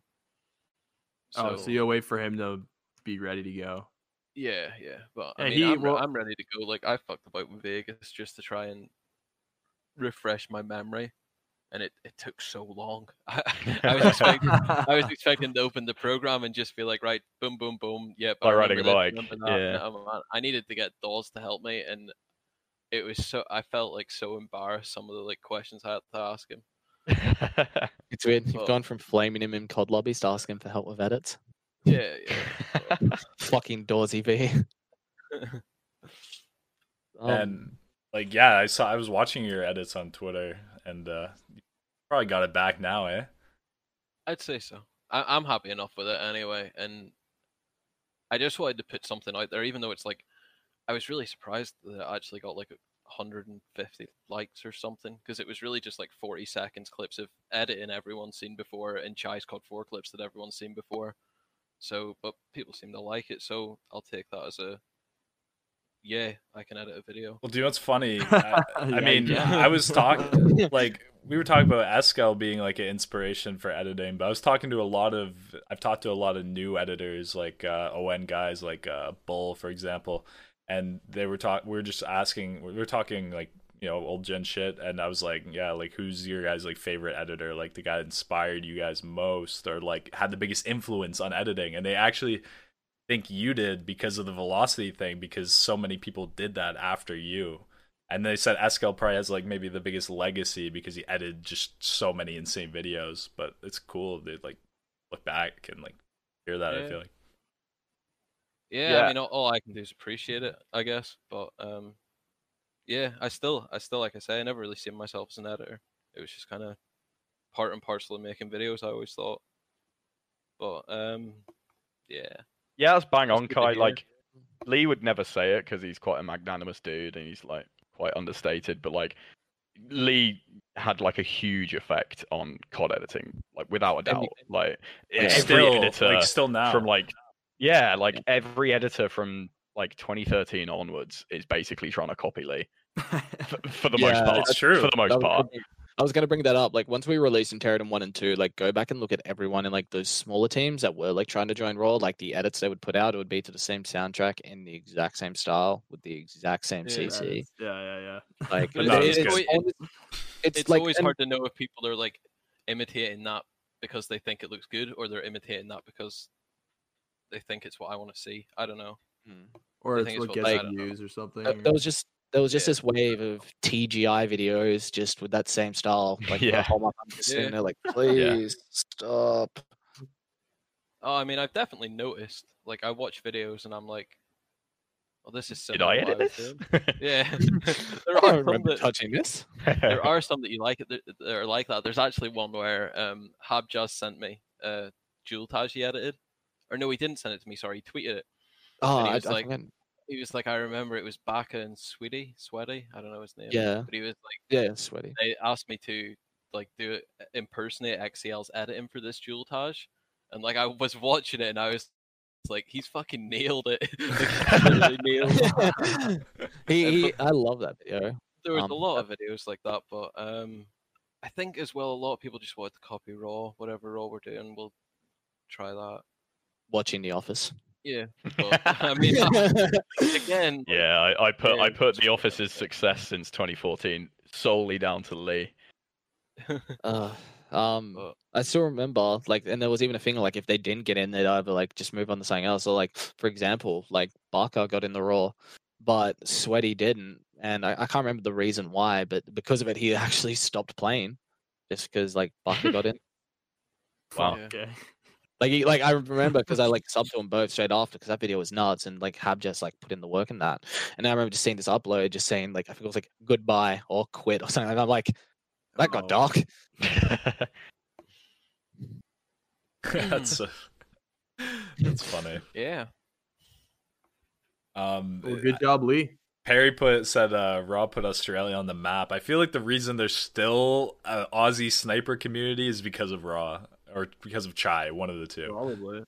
oh, so you'll wait for him to be ready to go. Yeah, yeah. But I Yeah, mean, he- I'm, well- I'm ready to go. Like I fucked about with Vegas just to try and refresh my memory, and it, it took so long. I, I was expecting I was expecting to open the program and just be like, right, boom, boom, boom. Yep. I Like riding a bike, remember that, yeah. I needed to get Dawes to help me, and it was so. I felt like so embarrassed. Some of the like questions I had to ask him. It's weird. You've Well- gone from flaming him in COD lobbies to asking for help with edits. Yeah, yeah. Fucking Dawsy V. Um, and like yeah, I saw I was watching your edits on Twitter and uh you probably got it back now, eh? I'd say so. I, I'm happy enough with it anyway, and I just wanted to put something out there, even though it's like I was really surprised that it actually got like 150 likes or something, because it was really just like 40 seconds clips of editing everyone's seen before and Chai's Cod 4 clips that everyone's seen before. So, but people seem to like it, so I'll take that as a yeah, I can edit a video. Well, do you know what's funny? I, I mean, yeah. I was talking like we were talking about Eskel being like an inspiration for editing, but I was talking to a lot of I've talked to a lot of new editors like uh, ON guys like uh, Bull for example, and they were talk we were just asking we were talking like you know old gen shit, and I was like yeah like who's your guys like favorite editor like the guy that inspired you guys most or like had the biggest influence on editing, and they actually think you did because of the velocity thing because so many people did that after you. And they said Eskel probably has like maybe the biggest legacy because he edited just so many insane videos. But it's cool to like look back and like hear that. I feel like Yeah, Yeah. I mean, all, all I can do is appreciate it, I guess. But um, yeah, I still, I still, like I say, I never really seen myself as an editor. It was just kind of part and parcel of making videos. I always thought. But um, yeah, yeah, that's bang That's on, Kai. hear. Like Lee would never say it because he's quite a magnanimous dude and he's like quite understated. But like Lee had like a huge effect on COD editing, like without a doubt. Every- Like Yeah. every still, editor like still now. from like yeah, like every editor from like 2013 onwards is basically trying to copy Lee for, for the most part. it's true. For the most was part. gonna- I was gonna bring that up. Like once we released in Terradon one and two, like go back and look at everyone in like those smaller teams that were like trying to join Raw. Like the edits they would put out, it would be to the same soundtrack in the exact same style with the exact same Yeah. CC. Yeah, yeah, yeah. Like But no, it's it's, always, it's, it's, like always hard to know if people are like imitating that because they think it looks good, or they're imitating that because they think it's what I want to see. I don't know. Mm. Or I it's think it's what what gets I you don't know. views or something. Or- There was just there was just Yeah. this wave of TGI videos just with that same style. Like Yeah. whole month I'm just Yeah. sitting there like, please stop. Oh, I mean, I've definitely noticed. Like, I watch videos and I'm like, "Well, this is so." Did I edit was this? Yeah, there I are don't some remember that, touching this. there are some that you like it that that are like that. There's actually one where um Hab just sent me uh dualtage he edited, or no, he didn't send it to me. Sorry, he tweeted it. Oh, he I, was I like- I- He was like, I remember it was Baka and Sweetie, Sweaty. I don't know his name. Yeah. but he was like, yeah, sweaty. they asked me to like do it impersonate XCL's editing for this dualtage, and like I was watching it and I was like, he's fucking nailed it. like, nailed it. he, he, I love that video. there was Um, a lot of videos like that, but um, I think as well a lot of people just wanted to copy Raw, whatever Raw we're doing. We'll try that. Watching The Office. Yeah, but I mean, again, yeah, I, I put I put the office's success since 2014 solely down to Lee. uh, um, But- I still remember like, and there was even a thing like if they didn't get in, they'd either like just move on to something else. So like, for example, like Barker got in the Raw, but Sweaty didn't, and I, I can't remember the reason why, but because of it, he actually stopped playing. just because like Barker got in. Wow. Yeah. Okay. Like, he, like I remember because I like subbed to them both straight after because that video was nuts and like Hab just like put in the work in that. And I remember just seeing this upload, just saying like I think it was like goodbye or quit or something. And I'm like, that got Oh. dark. that's uh, that's funny. Yeah. Um, Well, good job, Lee. Perry put said uh, Raw put Australia on the map. I feel like the reason there's still an Aussie sniper community is because of Raw or because of Chai, one of the two. Probably.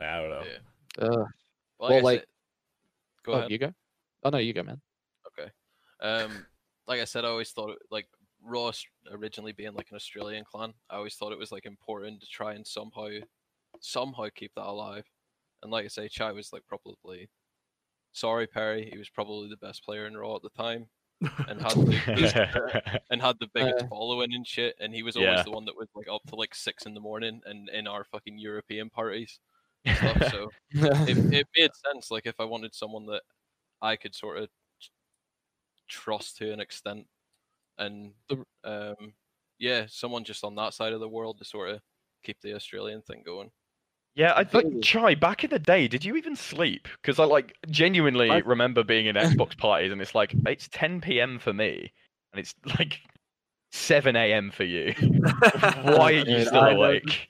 I don't know. Yeah. Uh, Well, Well, like, said- go oh, ahead. you go. Oh no, you go, man. Okay. Um, like I said, I always thought like Raw originally being like an Australian clan. I always thought it was like important to try and somehow, somehow keep that alive. And like I say, Chai was like probably, sorry Perry, he was probably the best player in Raw at the time, and had the, and had the biggest Uh. following and shit. And he was always Yeah. the one that was like up to like six in the morning and in our fucking European parties stuff. So it, it made sense. Like if I wanted someone that I could sort of trust to an extent, and um, yeah, someone just on that side of the world to sort of keep the Australian thing going. Yeah, I like Chai. Back in the day, did you even sleep? Because I like genuinely I- remember being in Xbox parties, and it's like it's 10 p.m. for me, and it's like 7 a.m. for you. Why are you Dude, still I- awake?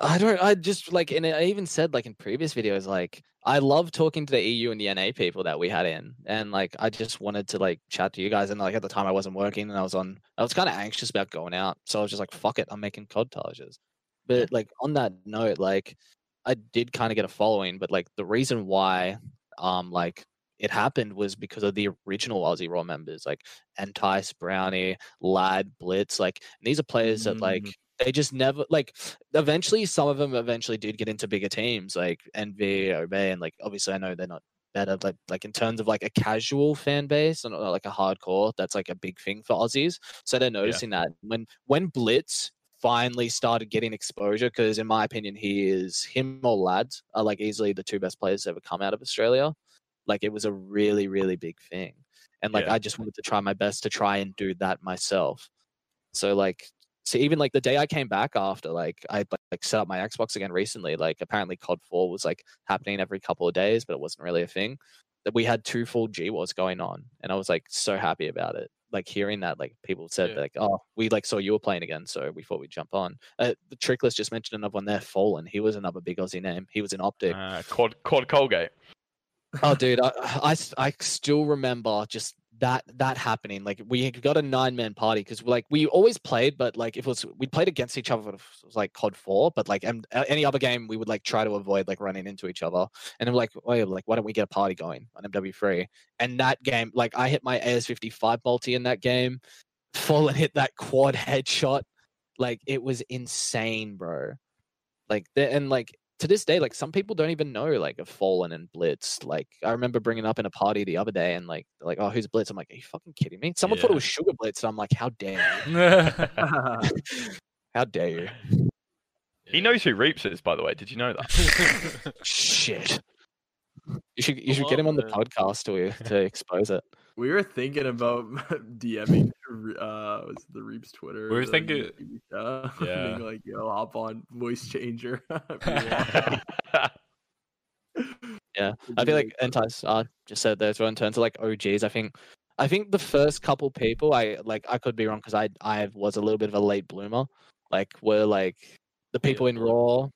I don't. I just like, and I even said like in previous videos, like I love talking to the EU and the NA people that we had in, and like I just wanted to like chat to you guys. And like at the time, I wasn't working, and I was on. I was kind of anxious about going out, so I was just like, "Fuck it, I'm making cod tages." But like on that note, like I did kind of get a following, but like the reason why, um, like it happened was because of the original Aussie Raw members, like Entice, Brownie, Lad, Blitz. Like these are players that like Mm. they just never like eventually some of them eventually did get into bigger teams like NV, Obey, and like obviously I know they're not better, but like in terms of like a casual fan base and like a hardcore, that's like a big thing for Aussies. So they're noticing that when when Blitz finally started getting exposure, because in my opinion, he is him or Lads are like easily the two best players ever come out of Australia. Like it was a really, really big thing. And like Yeah. I just wanted to try my best to try and do that myself. So like so even like the day I came back after, like I like set up my Xbox again recently. Like apparently COD Four was like happening every couple of days, but it wasn't really a thing. That we had two full G wars going on, and I was like so happy about it. Like hearing that, like people said Yeah. like, "Oh, we like saw you were playing again, so we thought we'd jump on." Uh, the Trickless just mentioned another one there, Fallen. He was another big Aussie name. He was in OpTic. Uh, quad quad Colgate. Oh, dude, I, I I still remember just that that happening. Like we got a nine man party because like we always played, but like if it was we played against each other, it was like COD four, but like em- a- uh, any other game we would like try to avoid like running into each other. And I'm like, oh, wait, like why don't we get a party going on MW three? And that game, like I hit my AS fifty five multi in that game, full and hit that quad headshot. Like it was insane, bro. Like and like to this day, like some people don't even know like of Fallen and Blitz. Like I remember bringing up in a party the other day, and like like, oh, who's Blitz? I'm like, are you fucking kidding me? Someone thought it was Sugar Blitz, and I'm like, how dare you? How dare you? He knows who Reaps is, by the way. Did you know that? Shit. You should you should get him on, the podcast to to expose it. We were thinking about DMing uh was the Reaps Twitter. We were thinking- uh, Yeah. being like, yo, hop on voice changer. if you want." Yeah, I feel like Entice uh, just said there. So in terms of like OGs, I think I think the first couple people, I like I could be wrong because I I was a little bit of a late bloomer. Like were like the Yeah, people in Raw,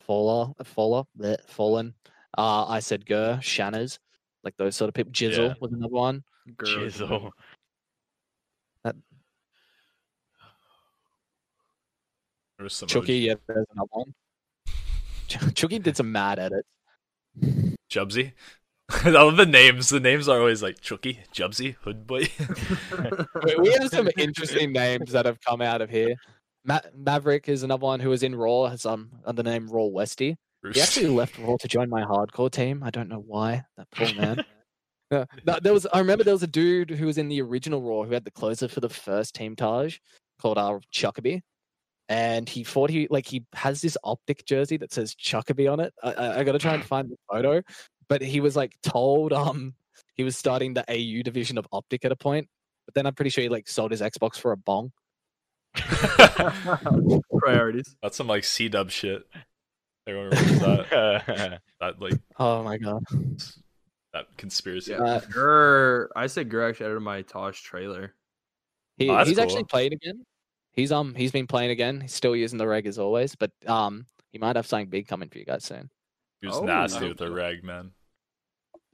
Faller, Faller, Fallen. Uh, I said Gur, Shanners, like those sort of people. Jizzle Yeah. was another one. Girl, Jizzle. there was some Chucky, yeah, there's another one. Chucky did some mad edits. Jubsy. I love the names. The names are always like Chucky, Jubsy, Hood Boy. we we have some interesting names that have come out of here. Ma- Maverick is another one who was in Raw, has um under the name Raw Westy. He actually left Raw to join my hardcore team. I don't know why. That poor man. Yeah, no, there was. I remember there was a dude who was in the original Raw who had the closer for the first team tage called uh, Chuckabee, and he thought he like he has this OpTic jersey that says Chuckabee on it. I, I, I got to try and find the photo, but he was like told um he was starting the AU division of OpTic at a point, but then I'm pretty sure he like sold his Xbox for a bong. Priorities. That's some like C dub shit. Everyone remembers that. that like Oh my god. that conspiracy. Yeah. Uh, Gur, I said Gur actually edited my Tosh trailer. He, Oh, that's he's actually cool. played again. He's um he's been playing again. He's still using the reg as always, but um he might have something big coming for you guys soon. He was Oh, nasty wow. with the reg, man.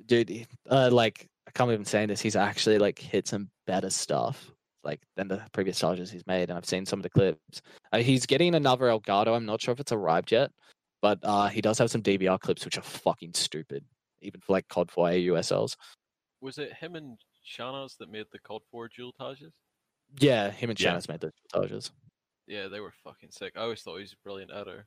Dude, uh like I can't even say this, he's actually like hit some better stuff like than the previous tages he's made, and I've seen some of the clips. Uh, he's getting another Elgato. I'm not sure if it's arrived yet, but uh he does have some DVR clips which are fucking stupid, even for like COD 4 AUSLs. Was it him and Shanas that made the COD 4 dual tages? Yeah, him and Yeah. Made those tages. Yeah, they were fucking sick. I always thought he was a brilliant editor.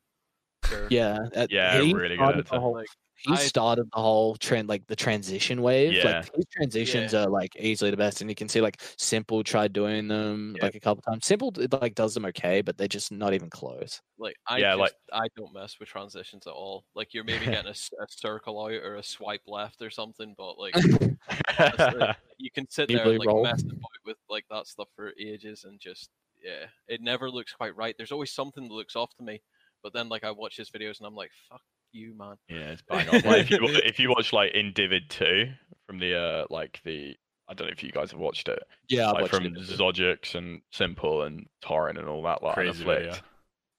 Yeah, uh, Yeah, he really good started editor. the whole- Like, he I- started the whole trend like the transition wave Yeah. like his transitions are like easily the best and you can see like simple tried doing them Yeah. like a couple times simple like does them okay but they're just not even close like I Yeah, just, like- I don't mess with transitions at all. Like you're maybe getting a circle out or a swipe left or something, but like honestly, you can sit there and like roll. mess about with like that stuff for ages and just yeah, it never looks quite right. There's always something that looks off to me, but then like I watch his videos and I'm like, fuck you, man. Yeah, it's bang on. Like, if, you, if you watch like Individ 2 from the uh like the I don't know if you guys have watched it. yeah like from Zogix and Simple and Torrent and all that like Crazy Crazy video.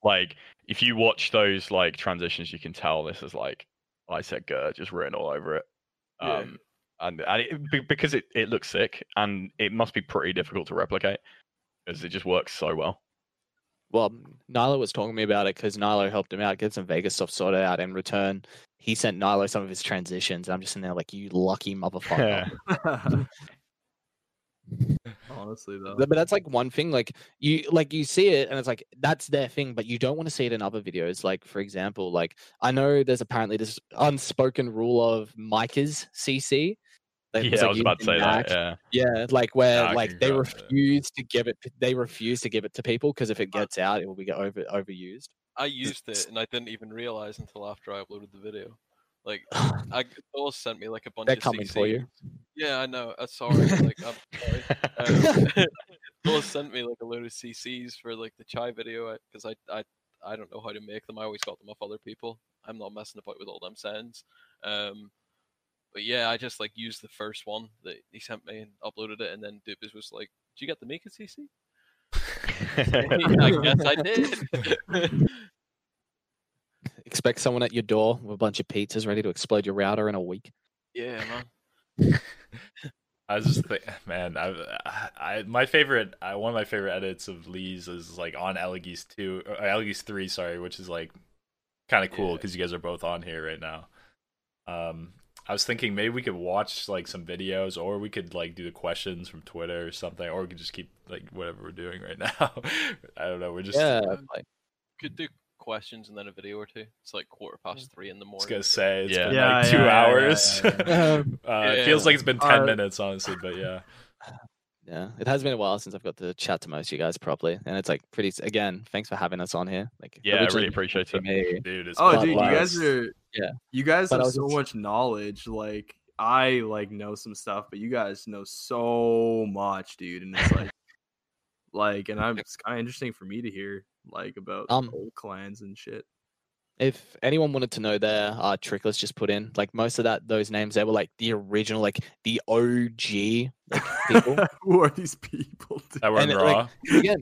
Like if you watch those like transitions you can tell this is like I said Gert just written all over it. Yeah. Um and, and it, because it, it looks sick and it must be pretty difficult to replicate because it just works so well. Well Nilo was talking to me about it because Nilo helped him out get some Vegas stuff sorted out in return. He sent Nilo some of his transitions and I'm just in there like you lucky motherfucker. Honestly, though. But that's like one thing like you like you see it and it's like that's their thing but you don't want to see it in other videos. Like for example like i know there's apparently this unspoken rule of micah's cc that yeah, I was used about to in say that. Yeah. yeah like where Yeah, like they refuse to give it they refuse to give it to people because if it gets out it will be over overused I used it and I didn't even realize until after I uploaded the video. Like I Thor sent me like a bunch they're of coming for you Yeah, I know. Uh, sorry. like I'm sorry. Um, Thor sent me like a load of CCs for like the chai video because I, I I don't know how to make them. I always got them off other people. I'm not messing about with all them sends. Um, but yeah, I just like used the first one that he sent me and uploaded it, and then Dupes was like, "Did you get the Mika CC?" I guess I did. expect someone at your door with a bunch of pizzas ready to explode your router in a week yeah, man. I was just think, man, I, I, my favorite, I, one of my favorite edits of Lee's is like on Elegis two, or Elegis three, sorry, which is like kind of cool Yeah. because you guys are both on here right now. Um, I was thinking maybe we could watch like some videos, or we could like do the questions from Twitter or something, or we could just keep like whatever we're doing right now. I don't know. We're just yeah like, Could do questions and then a video or two. It's like quarter past three in the morning. I was morning. gonna say it's Yeah. been Yeah, like yeah, two yeah, yeah, hours. yeah, yeah. uh, It feels like it's been ten Uh, minutes, honestly, but yeah. Yeah, it has been a while since I've got to chat to most of you guys properly, and it's like pretty. Again, thanks for having us on here. Like, Yeah, I really appreciate it. me- Dude, it's Oh, been dude, you guys are Yeah. You guys But have so just- much knowledge. Like I like know some stuff, but you guys know so much, dude. And it's like, like, and I'm, it's kind of interesting for me to hear like about Um, old clans and shit. If anyone wanted to know their uh, tricklers, just put in like most of that those names. They were like the original, like the OG like, people. Who are these people? dude? that were and, Raw. like, again,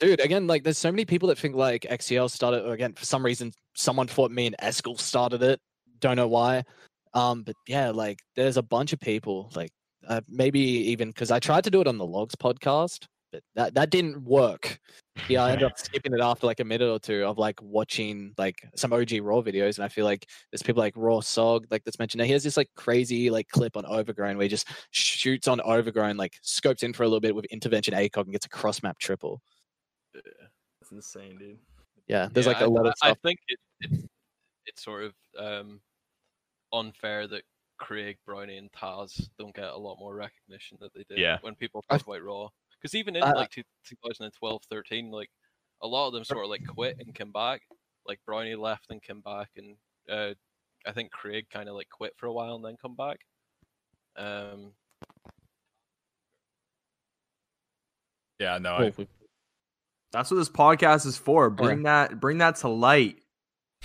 dude, again, like there's so many people that think like XCL started or again for some reason someone thought me and Eskel started it. Don't know why. Um, but yeah, like there's a bunch of people like uh, maybe even because I tried to do it on the Logs podcast, but that that didn't work. Yeah, I ended up skipping it after like a minute or two of like watching like some OG Raw videos, and I feel like there's people like Raw Sog like that's mentioned. Now he has this like crazy like clip on Overgrown where he just shoots on Overgrown, like scopes in for a little bit with intervention ACOG and gets a cross map triple. Yeah, That's insane, dude. Yeah, there's Yeah, like a I- lot of stuff. I think it, it's it's sort of um, unfair that Craig, Brownie, and Taz don't get a lot more recognition that they did Yeah. when people I- talk about Raw. Because even in I- like two, 2012, 13, like a lot of them sort of like quit and came back. Like Brownie left and came back, and uh, I think Craig kind of like quit for a while and then come back. Um, Yeah, no, I, That's what this podcast is for. Bring that bring that to light.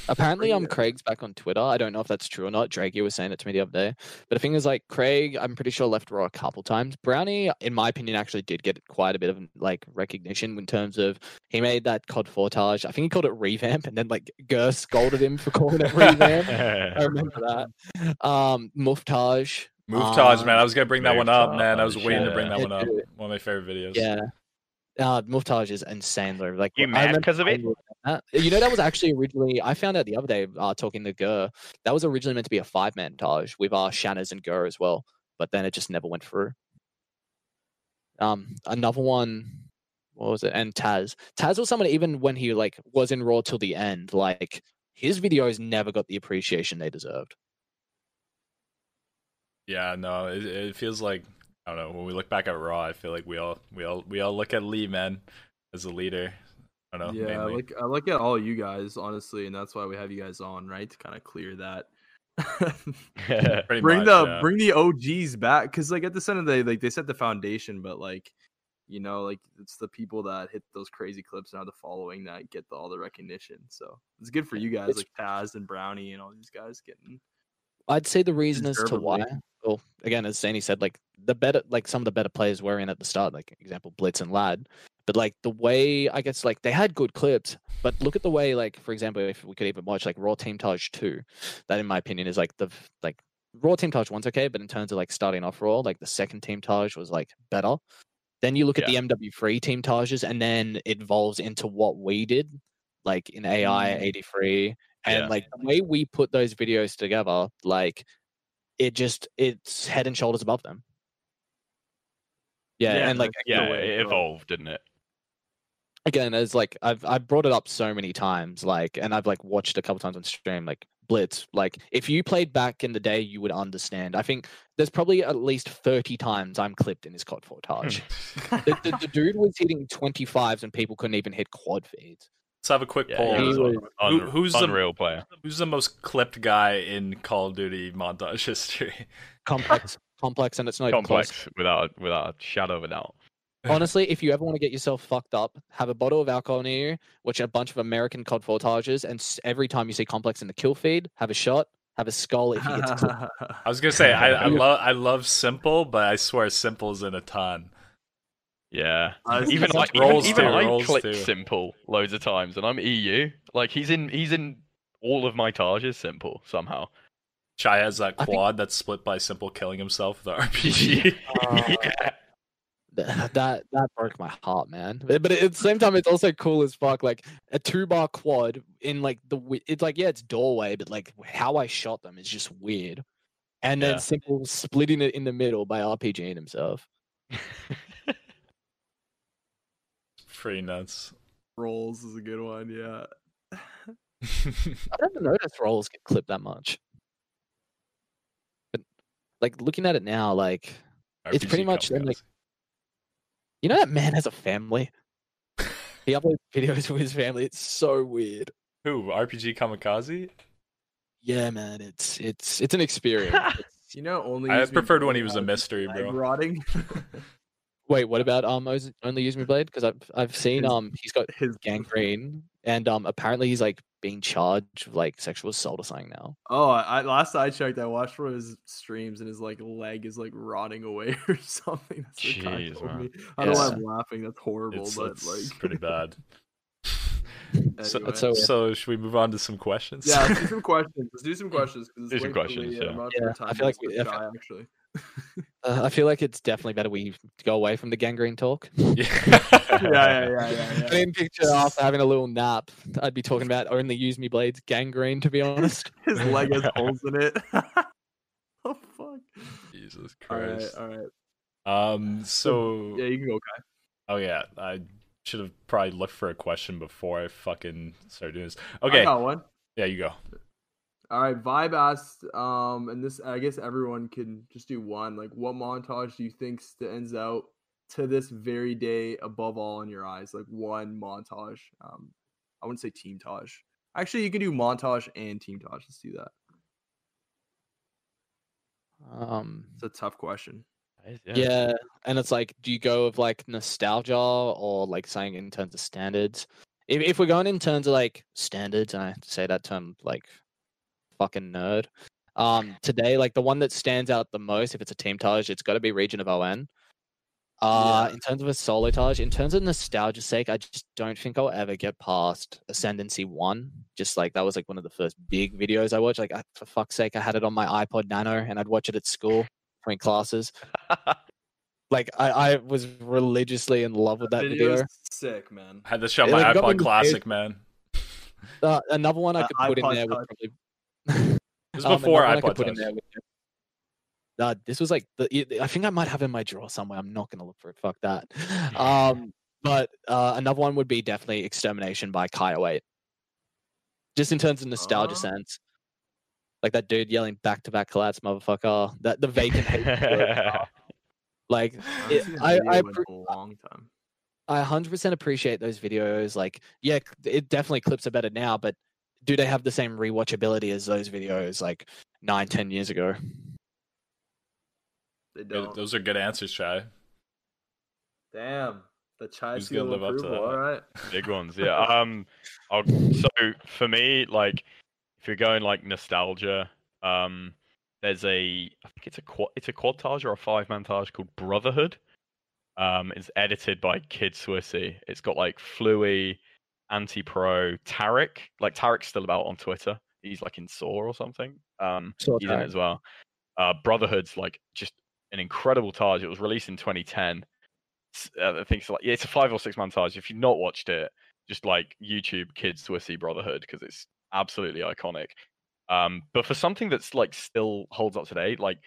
Apparently, Bring um. Craig's back on Twitter. I don't know if that's true or not. Drake, you was saying it to me the other day. But the thing is, like, Craig, I'm pretty sure left Raw a couple times. Brownie, in my opinion, actually did get quite a bit of like recognition in terms of he made that COD Fortage. I think he called it revamp, and then like Gur scolded him for calling it revamp. I remember that. Um, Muftaj. Muftaj, man. Um, I was gonna bring that one up, man. I was Muftaj, waiting to bring that one up. One of my favorite videos. Yeah. Uh, Muftaj is insane though. Like You mad remember 'cause of it? playing with that. You know that was actually originally I found out the other day uh, talking to Gur. That was originally meant to be a five man tage with uh Shanners and Gur as well, but then it just never went through. Um, another one, what was it? And Taz. Taz was someone even when he like was in Raw till the end, like his videos never got the appreciation they deserved. Yeah, no, it, it feels like I don't know. When we look back at Raw, I feel like we all we all we all look at Lee, man, as a leader. I don't know. yeah, I look I look at all you guys honestly, and that's why we have you guys on, right? To kind of clear that. Pretty bring much, the yeah. bring the OGs back because like at the end of the day, like they set the foundation, but like you know, like it's the people that hit those crazy clips and have the following that get the, all the recognition. So it's good for you guys, It's- like Taz and Brownie and all these guys getting. I'd say the reason as to why. Well, again, as Zany said, like the better, like some of the better players were in at the start, like example Blitz and Lad. But like the way, I guess, like they had good clips. But look at the way, like for example, if we could even watch like Raw Team Tage two, that in my opinion is like the like Raw Team Tage one's okay, but in terms of like starting off Raw, like the second Team Tage was like better. Then you look at the MW3 Team Tages, and then it evolves into what we did, like in AI Mm. eighty three and Yeah. like the way we put those videos together like it just it's head and shoulders above them. Yeah, Yeah, and like yeah, way it evolved, didn't it? again as like i've i've brought it up so many times like and i've like watched a couple times on stream like blitz like if you played back in the day you would understand. I think there's probably at least 30 times i'm clipped in his cod fortage hmm. the, the, the dude was hitting 25s and people couldn't even hit quad feeds Let's have a quick Yeah, poll. was Who- Un- who's the- unreal player? Who's the most clipped guy in Call of Duty montage history? complex complex and it's not even close Complex, without without a shadow of a doubt. Honestly, if you ever want to get yourself fucked up, have a bottle of alcohol near you, watch a bunch of American COD fortages, and every time you see Complex in the kill feed, have a shot, have a skull if he gets clipped. I was gonna say I, I love I love simple, but I swear simple's in a ton. Yeah. Uh, even it's I, just even, rolls even too, I rolls clicked too. simple loads of times, and I'm EU. Like he's in he's in all of my Tages simple somehow. Chai has that I think- quad that's split by simple killing himself with the RPG. yeah. Th- that that broke my heart, man. But, but at the same time, it's also cool as fuck. Like a two bar quad in like the it's like yeah, it's doorway, but like how I shot them is just weird. And then Yeah. simple splitting it in the middle by RPGing himself. Pretty nuts. Rolls is a good one, yeah. I've never noticed rolls get clipped that much. But like looking at it now, like It's pretty much then, like. You know that man has a family. He uploads videos with his family. It's so weird. who RPG Kamikaze? Yeah, man. It's it's it's an experience. You know, only I preferred when he was a mystery, leg bro. Rotting. Wait, what about um Oz- only use me blade? Because I've I've seen His- um he's got His gangrene and um apparently he's like being charged with like sexual assault or something now. Oh, I last I checked, I watched one of his streams and his like leg is like rotting away or something. That's what Jeez, told man. me. I don't know why Yeah. I'm laughing. That's horrible, It's, but it's like pretty bad. So, anyway. so- so should we move on to some questions? yeah, let's do some questions. Let's do some questions. 'cause it's Do some questions, me, and I'm yeah. not Yeah, sure I feel like we- with I feel- actually. Uh, I feel like it's definitely better we go away from the gangrene talk. yeah, yeah, yeah, yeah, yeah, yeah. I didn't picture after having a little nap, I'd be talking about only use me blades gangrene. To be honest, His leg has holes in it. oh fuck! Jesus Christ. all right. Um. So. Yeah, you can go, Kai. Oh yeah. I should have probably looked for a question before I fucking started doing this. I Okay. got one. Yeah, you go. All right, Vibe asked, um, and this I guess everyone can just do one. Like, what montage do you think stands out to this very day above all in your eyes? Like one montage. Um, I wouldn't say team tage. Actually, you can do montage and team tage. Let's do that. um, It's a tough question. Yeah. and it's like, do you go with like nostalgia or like saying in terms of standards? If if we're going in terms of like standards, and I say that term like fucking nerd. Um, today, like the one that stands out the most, if it's a team Tage, it's got to be Region of ON. Uh, Yeah. in terms of a solo Tage, in terms of nostalgia's sake, I just don't think I'll ever get past Ascendancy One. Just like that was like one of the first big videos I watched. Like I, for fuck's sake, I had it on my iPod Nano, and I'd watch it at school between classes. Like I, I was religiously in love with that video. Video's sick, man. I had this shit on Yeah, my like, iPod Classic, man. Uh, another one I Uh, could put in there would probably. This was Um, before another one I iPod put in Touch. there Uh, this was like the. I think I might have in my drawer somewhere. I'm not gonna look for it. Fuck that. Um, but uh, another one would be definitely Extermination by Kyle Eight. Just in terms of nostalgia Oh. sense, like that dude yelling back to back collapse, motherfucker. That the vacant hate. like it- seen a I, I, in appre- a long time. I 100% appreciate those videos. Like, yeah, it definitely clips are better now, but do they have the same rewatchability as those videos like nine, ten years ago? They don't. Those are good answers, Chai. Damn. The chai Who's seal gonna of live up to approval. that? All right. Big ones, yeah. Um, I'll, so for me, like, if you're going like nostalgia, um, there's a I think it's a quad, it's a quadtage or a five montage called Brotherhood. Um, it's edited by Kid Swissy. It's got like Fluey, Anti Pro, Tarek. Like Tarek's still about on Twitter. He's like in Soar or something. Um, he's in it as well. Uh, Brotherhood's like just an incredible Tage. It was released in 2010. Uh, I think it's like yeah, it's a five or six man Tage. If you've not watched it, just like YouTube Kids to Swissy Brotherhood because it's absolutely iconic. Um, but for something that's like still holds up today, like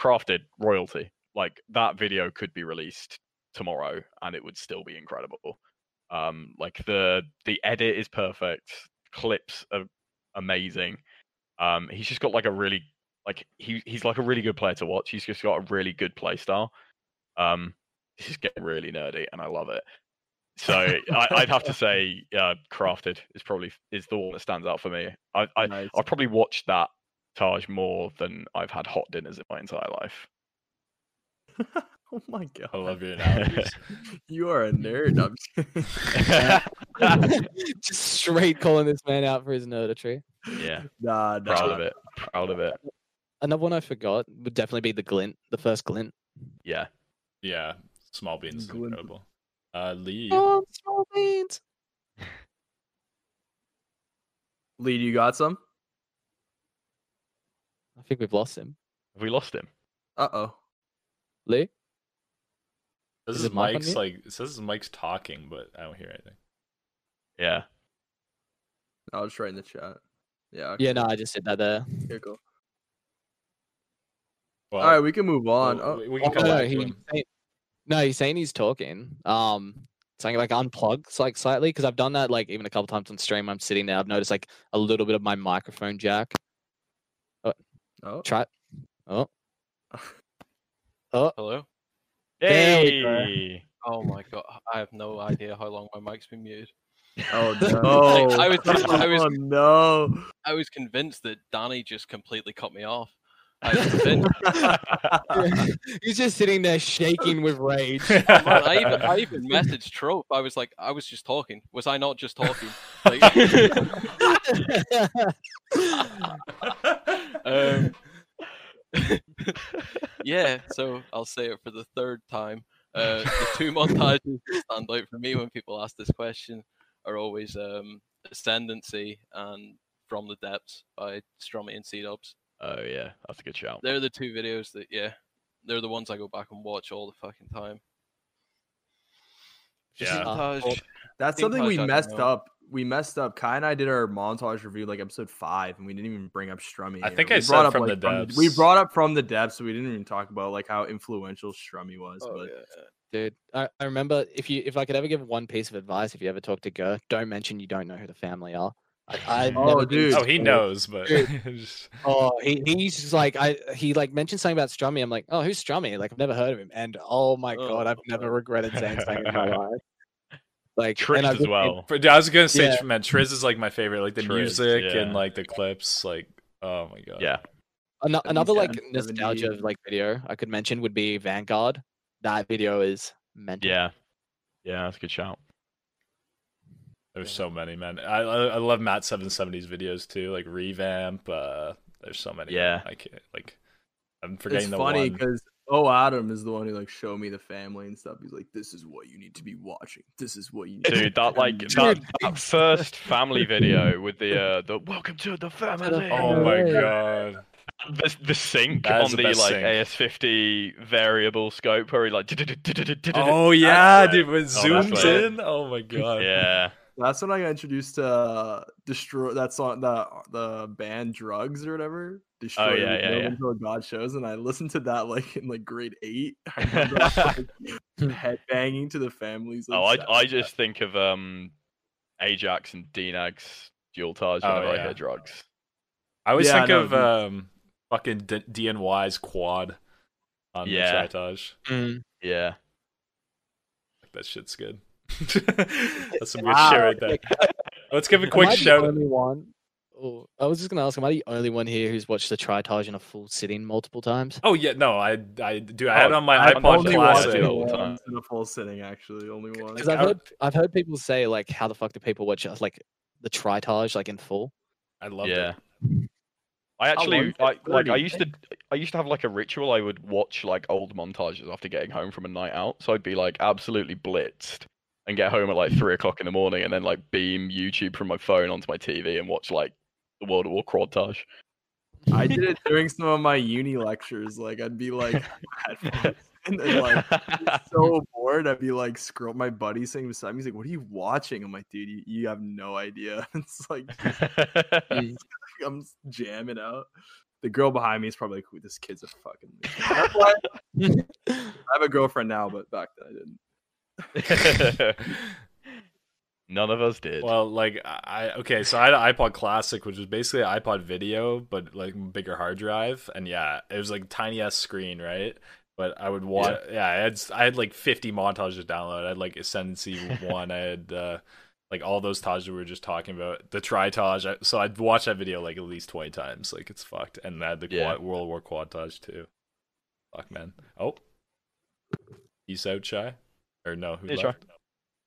crafted royalty, like that video could be released tomorrow and it would still be incredible. Um, like the the edit is perfect, clips are amazing. Um, he's just got like a really like he he's like a really good player to watch. He's just got a really good play style. Um, this is getting really nerdy, and I love it. So I, I'd have to say, uh, Crafted is probably is the one that stands out for me. I, I Nice. I've probably watched that Tage more than I've had hot dinners in my entire life. oh my god. I love your analogies. You are a nerd. I'm just. Just straight calling this man out for his nerditry. yeah, nah, nah. proud of it. Proud of it. Another one I forgot would definitely be the glint, the first glint. Yeah. yeah, small beans is Glint. incredible. Uh, Lee, Oh, small beans. Lee, you got some? I think we've lost him. Have we lost him? Uh oh. Lee? This is is his mic on Mike's like it says Mike's talking, but I don't hear anything. Yeah. I'll just write in the chat. Yeah. Yeah, no, I just said that there. Okay, cool. Well, All right, we can move on. well, Oh, we, we Oh, can come no, back he, to him. say- no, he's saying he's talking. Um, saying like unplug like slightly because I've done that like even a couple times on stream. I'm sitting there. I've noticed like a little bit of my microphone jack. oh. Try. Oh. Oh. Hello. There we go. Hey. Oh my god, I have no idea how long my mic's been muted. Oh no! Like, I was- I was- oh no! I was convinced that Danny just completely cut me off. I was he's just sitting there shaking with rage. Man, I even I even messaged Trope. I was like, I was just talking. Was I not just talking? Like, um, yeah. So I'll say it for the third time. Uh, the two montages that stand out for me when people ask this question are always um, Ascendancy and From the Depths by Strummy and C Dubs. oh yeah, that's a good shout. They're the two videos that, yeah, they're the ones I go back and watch all the fucking time. Yeah. montage. That's something we I messed up. We messed up. Kai and I did our montage review like episode five, and we didn't even bring up Strummy. I think we I said brought up, from like, the depths. we brought up from the depths, so we didn't even talk about like how influential Strummy was. Oh, but yeah. Dude, I, I remember if you if I could ever give one piece of advice, if you ever talk to Gur, don't mention you don't know who the family are. I, Oh, dude. Oh, he knows, but Oh, he, he's just like I. He like mentioned something about Strummy. I'm like, oh, who's Strummy? Like I've never heard of him. And oh my oh, god, I've Oh, never regretted saying something in my life. Like Tricked as well. But I was gonna say, Yeah. man, Triz is like my favorite. Like the Triz, music and like the clips. Like, oh my god. Yeah. Ano- another like nostalgia 70. like video I could mention would be Vanguard. That video is mental. Yeah, yeah, that's a good shout. There's so many, man. I I, I love Matt 770's videos too, like revamp. Uh, there's so many. Yeah. I can't like. I'm forgetting It's the funny because oh Adam is the one who like show me the family and stuff. He's like, "This is what you need to be watching. This is what you need." to Dude, that like that, that first family video with the uh the welcome to the family. Oh my god. the, the sync That is on the the, like sync. AS50 variable scope where he like Oh yeah, dude. When it zooms in. Oh my god. yeah That's when I got introduced to uh, destroy that song, the the band Drugs or whatever. Destroy Oh, yeah, yeah, yeah. Until God shows, and I listened to that like in like grade eight. I remember I was, like, headbanging to the families. Like, oh I I just think of um Ajax and Dnag's dualtage Oh, whenever I yeah. hear drugs I always Yeah, think no, of dude. um fucking D- DNY's quad on Yeah. the Tritage. Mm. yeah that shit's good. That's some good Wow. shit right there. Let's give a quick I the shout. only one? Oh, I was just gonna ask, am I the only one here who's watched the Tritage in a full sitting multiple times? Oh yeah, no, I I do. I had oh, it Oh, on my I'm iPod only Classic. watching all the time. in a full sitting. Actually, only one. Because I've heard I've heard people say like, how the fuck do people watch like the Tritage like in full? I love yeah it. I oh, actually long's? I, like I used to I used to have like a ritual I would watch like old montages after getting home from a night out so I'd be like absolutely blitzed and get home at like three o'clock in the morning and then like beam YouTube from my phone onto my TV and watch like the World at War quadtage. I did it during some of my uni lectures. Like I'd be like and then like so bored. I'd be like scroll my buddy sitting beside me. He's like, "What are you watching?" I'm like, "Dude, you, you have no idea." It's like I'm jamming out. The girl behind me is probably like, "This kid's a fucking." loser." That's why I have a girlfriend now, but back then I didn't. None of us did. Well, like I okay, so I had an iPod Classic, which was basically an iPod Video, but like bigger hard drive, and yeah, it was like tiny ass screen, right? But I would watch. Yeah, I had I had like fifty montages to download. I had like Ascendancy one. I had uh, like all those tages we were just talking about. The Tritage. So I'd watch that video like at least twenty times. Like it's fucked. And I had the Yeah. quad, World War Quadtage too. Fuck man. Oh, peace out, Chai. Or no, who Hey, Chai. left?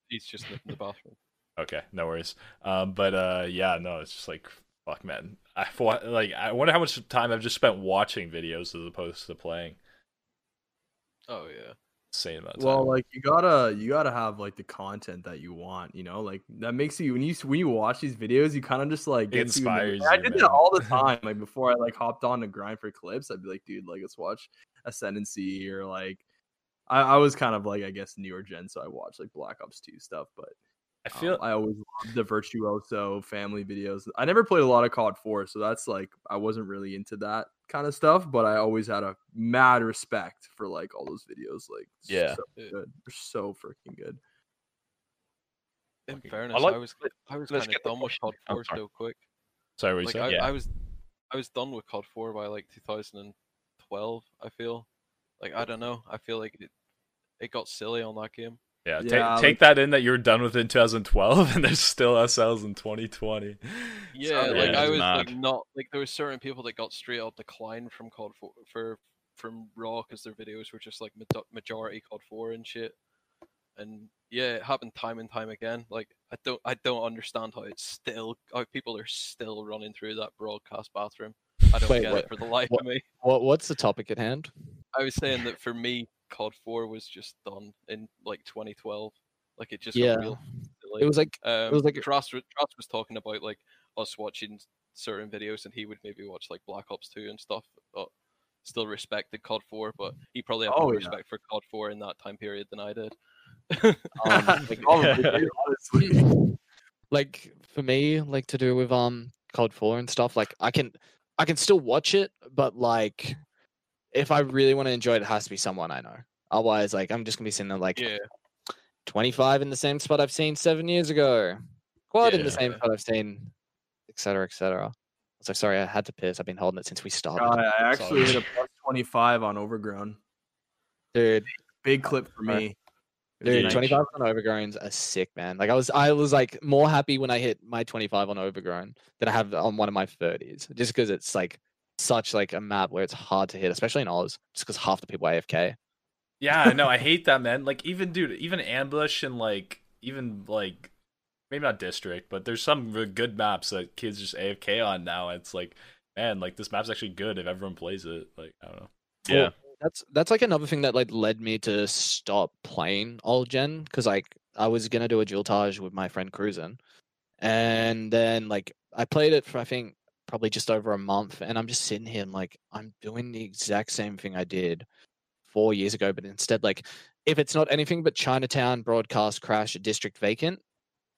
He's just in the bathroom. Okay, no worries. Um, but uh, yeah, no, it's just like fuck, man. I wa- like I wonder how much time I've just spent watching videos as opposed to playing. Oh yeah. Insane amount of time. Well, like you gotta you gotta have like the content that you want, you know, like that makes you when you when you watch these videos, you kind of just like It gets you in the inspires I did man. that all the time. Like before I like hopped on to grind for clips, I'd be like, dude, like let's watch Ascendancy or like I, I was kind of like I guess newer gen, so I watched like Black Ops 2 stuff, but I um, feel I always loved the Virtuoso family videos. I never played a lot of COD 4, so that's like I wasn't really into that kind of stuff, but I always had a mad respect for like all those videos. Like, Yeah. so good. They're so freaking good. In Fucking- fairness, like- I was I was let's kind get of the done with COD 4 sorry. so quick. sorry, what Like? I, Yeah. I was I was done with COD 4 by like 2012. I feel like I don't know. I feel like it it got silly on that game. yeah, take Yeah, take like- that in that you were done with it in 2012, and there's still SLs in 2020. Yeah, So- like Yeah, I was mad. like not like there were certain people that got straight up declined from COD 4 for from Raw because their videos were just like majority COD 4 and shit. And yeah, it happened time and time again. Like I don't I don't understand how it's still how people are still running through that broadcast bathroom. I don't Wait, get what- it for the life what- of me. What what's the topic at hand? I was saying that for me, COD 4 was just done in like 2012. Like it just Yeah. real silly. It was like Um, was like- Trost, was- was talking about like us watching certain videos, and he would maybe watch like Black Ops 2 and stuff, but still respected COD 4. But he probably had Oh, more yeah. respect for COD 4 in that time period than I did. um, like, honestly. like for me, like to do with um COD 4 and stuff, like I can I can still watch it, but like if I really want to enjoy it, it has to be someone I know. Otherwise, like I'm just gonna be sitting there like yeah, 25 in the same spot I've seen seven years ago, quad in the same spot I've seen, etc. etc. So sorry, I had to piss. I've been holding it since we started. God, I actually Sorry. hit a plus 25 on Overgrown. Dude, Big clip for me. Dude, nice. 25 on overgrowns are sick, man. Like I was, I was like more happy when I hit my 25 on overgrown than I have on one of my 30s, just because it's like such like a map where it's hard to hit, especially in Oz, just because half the people are AFK. Yeah, no, I hate that, man. Like even dude, even ambush and like even like maybe not district, but there's some really good maps that kids just AFK on now. It's like, man, like this map's actually good if everyone plays it. Like I don't know. Yeah. That's that's like another thing that like led me to stop playing old gen because like I was gonna do a dualtage with my friend Cruisin, and then like I played it for I think probably just over a month, and I'm just sitting here and like I'm doing the exact same thing I did four years ago, but instead like if it's not anything but Chinatown broadcast crash district vacant,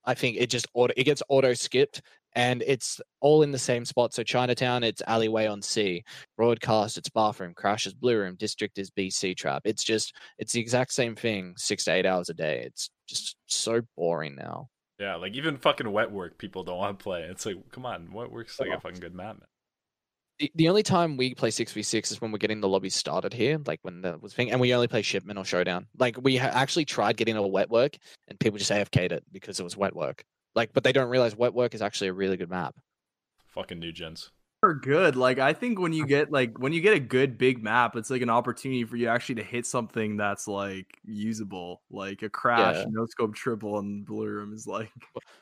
I think it just auto it gets auto skipped and it's all in the same spot. So Chinatown, it's alleyway on C. Broadcast, it's bathroom. Crash is blue room. District is BC trap. It's just it's the exact same thing, six to eight hours a day. It's just so boring now. Yeah, like even fucking wet work, people don't want to play. It's like, come on, wet work's like a oh. fucking good map. Man. The, the only time we play six v six is when we're getting the lobby started here, like when that was thing, and we only play shipment or showdown. Like we ha- actually tried getting a wet work, and people just AFK'd it because it was wet work. Like, but they don't realize wet work is actually a really good map. Fucking new gens. Are good. Like I think when you get like when you get a good big map, it's like an opportunity for you actually to hit something that's like usable, like a crash, Yeah. no scope triple, and blue room is like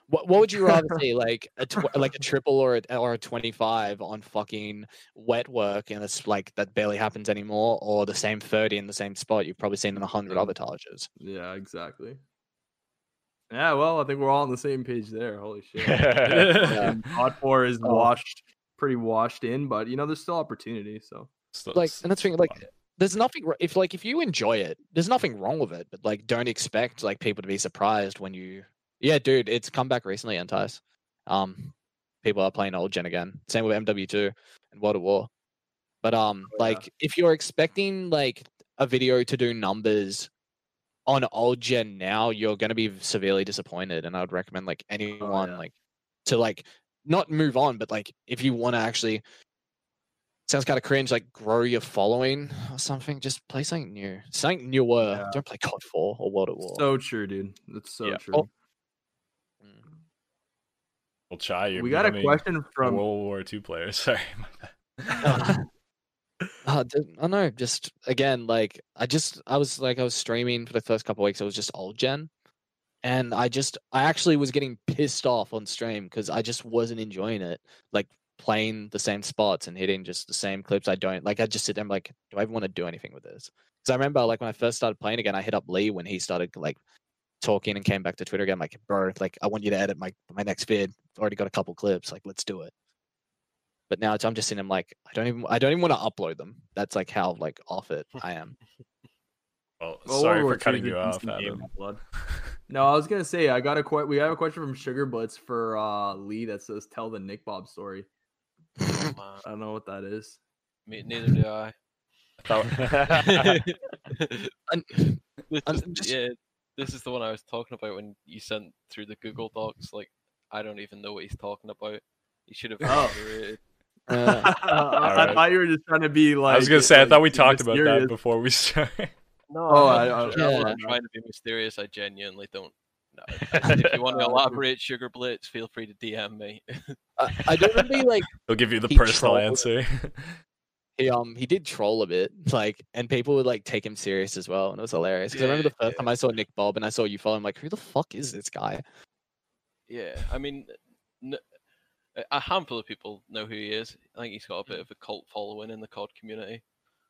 What what would you rather see, like a tw- like a triple or a, or a twenty five on fucking wet work, and it's like that barely happens anymore, or the same thirty in the same spot you've probably seen in a hundred other targets. yeah, exactly. Yeah, well, I think we're all on the same page there. Holy shit. Yeah. Odd four is Oh. washed, pretty washed in, but you know, there's still opportunity. So Still- Like, and that's the thing, like. There's nothing if like if you enjoy it, there's nothing wrong with it, but like don't expect like people to be surprised when you. Yeah, dude, it's come back recently, Entice. Um, people are playing old gen again. Same with MW2 and World at War. But um, Oh, yeah. like if you're expecting like a video to do numbers on old gen now, you're gonna be severely disappointed. And I would recommend like anyone yeah. like to like not move on, but like if you want to actually sounds kind of cringe, like grow your following or something, just play something new, something newer. Yeah. Don't play COD 4 or World at War. so true, dude. That's so Yeah. true. Oh, Mm. well, Chai, you're we got a question from World War II players. Sorry. my bad. Uh, d- I don't know. Just again, like I just I was like I was streaming for the first couple weeks. I was just old gen, and I just I actually was getting pissed off on stream because I just wasn't enjoying it. Like playing the same spots and hitting just the same clips. I don't like. I just sit there I'm like, do I even want to do anything with this? Because I remember like when I first started playing again, I hit up Lee when he started like talking and came back to Twitter again. Like, bro, like I want you to edit my my next vid. I've already got a couple clips. Like, let's do it. But now I'm just in. I'm like, I don't even. I don't even want to upload them. That's like how like off it I am. Well, Well, sorry World War for cutting you off, Adam. blood. No, I was gonna say I got a que- we have a question from Sugar Blitz for uh Lee that says tell the Nick Bob story. Oh. I don't know what that is. Me, neither do I. And- This is- just- yeah, this is the one I was talking about when you sent through the Google Docs. Like, I don't even know what he's talking about. He should have Oh. elaborated. Uh, I, I thought you were just trying to be like. I was gonna say, I thought we talked about that before we started. No, Oh, I'm I- not I- trying- I'm Yeah. trying to be mysterious. I genuinely don't. know. if you want to elaborate, Sugar Blitz, feel free to DM me. I, I don't remember he, like He'll give you the He personal trolled. answer. he um he did troll a bit, like, and people would like take him serious as well, and it was hilarious. Because I remember the Yeah, first time I saw Nick Bob and I saw you follow him, like, who the fuck is this guy? Yeah, I mean, n- a- a handful of people know who he is. I think he's got a bit of a cult following in the COD community.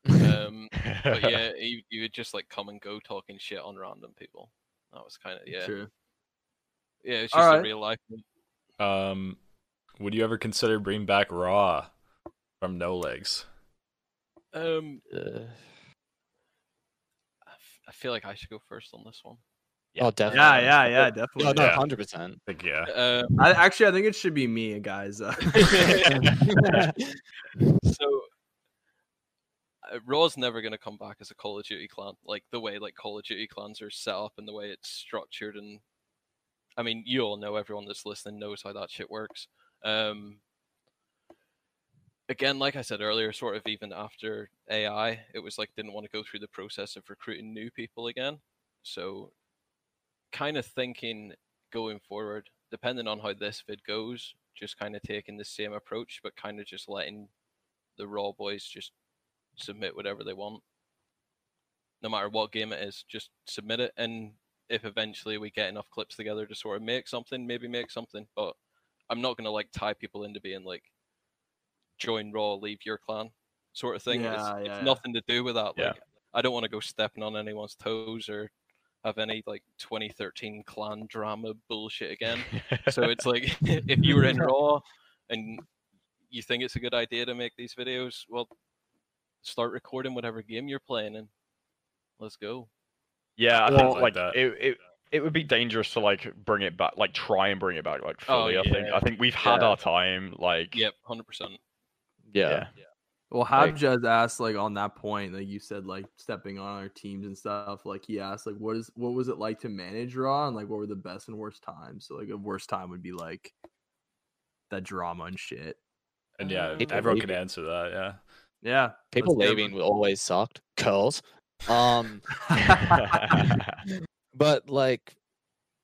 Um, but yeah, he, he would just like come and go talking shit on random people. That was kind of yeah, True. yeah. It's All just right. a real life. um, would you ever consider bringing back Raw from No Legs? Um, Uh, I f- I feel like I should go first on this one. Oh, Yeah, definitely. yeah, yeah, yeah, definitely. no, Yeah. hundred percent. I yeah. Um, I, actually, I think it should be me, guys. Uh, so Raw's never going to come back as a Call of Duty clan, like the way like Call of Duty clans are set up and the way it's structured. And I mean, you all know, everyone that's listening knows how that shit works. Um, again, like I said earlier, sort of even after AI, it was like didn't want to go through the process of recruiting new people again. So, kind of thinking going forward, depending on how this vid goes, just kind of taking the same approach, but kind of just letting the Raw boys just submit whatever they want, no matter what game it is. Just submit it, and if eventually we get enough clips together to sort of make something, maybe make something. But I'm not gonna like tie people into being like join Raw, leave your clan sort of thing. it's Yeah, it's yeah, yeah. nothing to do with that. Yeah. Like I don't want to go stepping on anyone's toes or have any like 2013 clan drama bullshit again. so it's like if you were in Raw and you think it's a good idea to make these videos, well, start recording whatever game you're playing and let's go. Yeah, I Well, think like like that. it, it it would be dangerous to like bring it back, like try and bring it back like Oh, fully. I think. I think we've had Yeah. our time. Like Yep, hundred percent. Yeah. yeah, Well, Like- Habjaz asked like on that point, like you said, like stepping on our teams and stuff. Like he asked, like, what is what was it like to manage Raw, and like what were the best and worst times? So like a worst time would be like that drama and shit. And yeah, um, everyone can answer that. Yeah. Yeah, People leaving always sucked. Curls. Um, but like,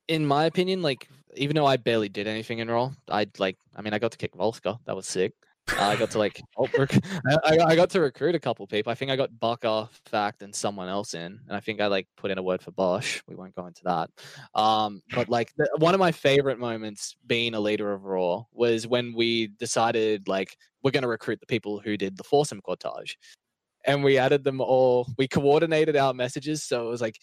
in my opinion, like even though I barely did anything in Raw, I like. I mean, I got to kick Volska. That was sick. Uh, I got to like, oh, rec- I, I- got to recruit a couple people. I think I got Bucker, Fact, and someone else in, and I think I like put in a word for Bosch. We won't go into that. Um, but like the, one of my favorite moments being a leader of Raw was when we decided like we're going to recruit the people who did the foursome cortage, and we added them all. We coordinated our messages, so it was like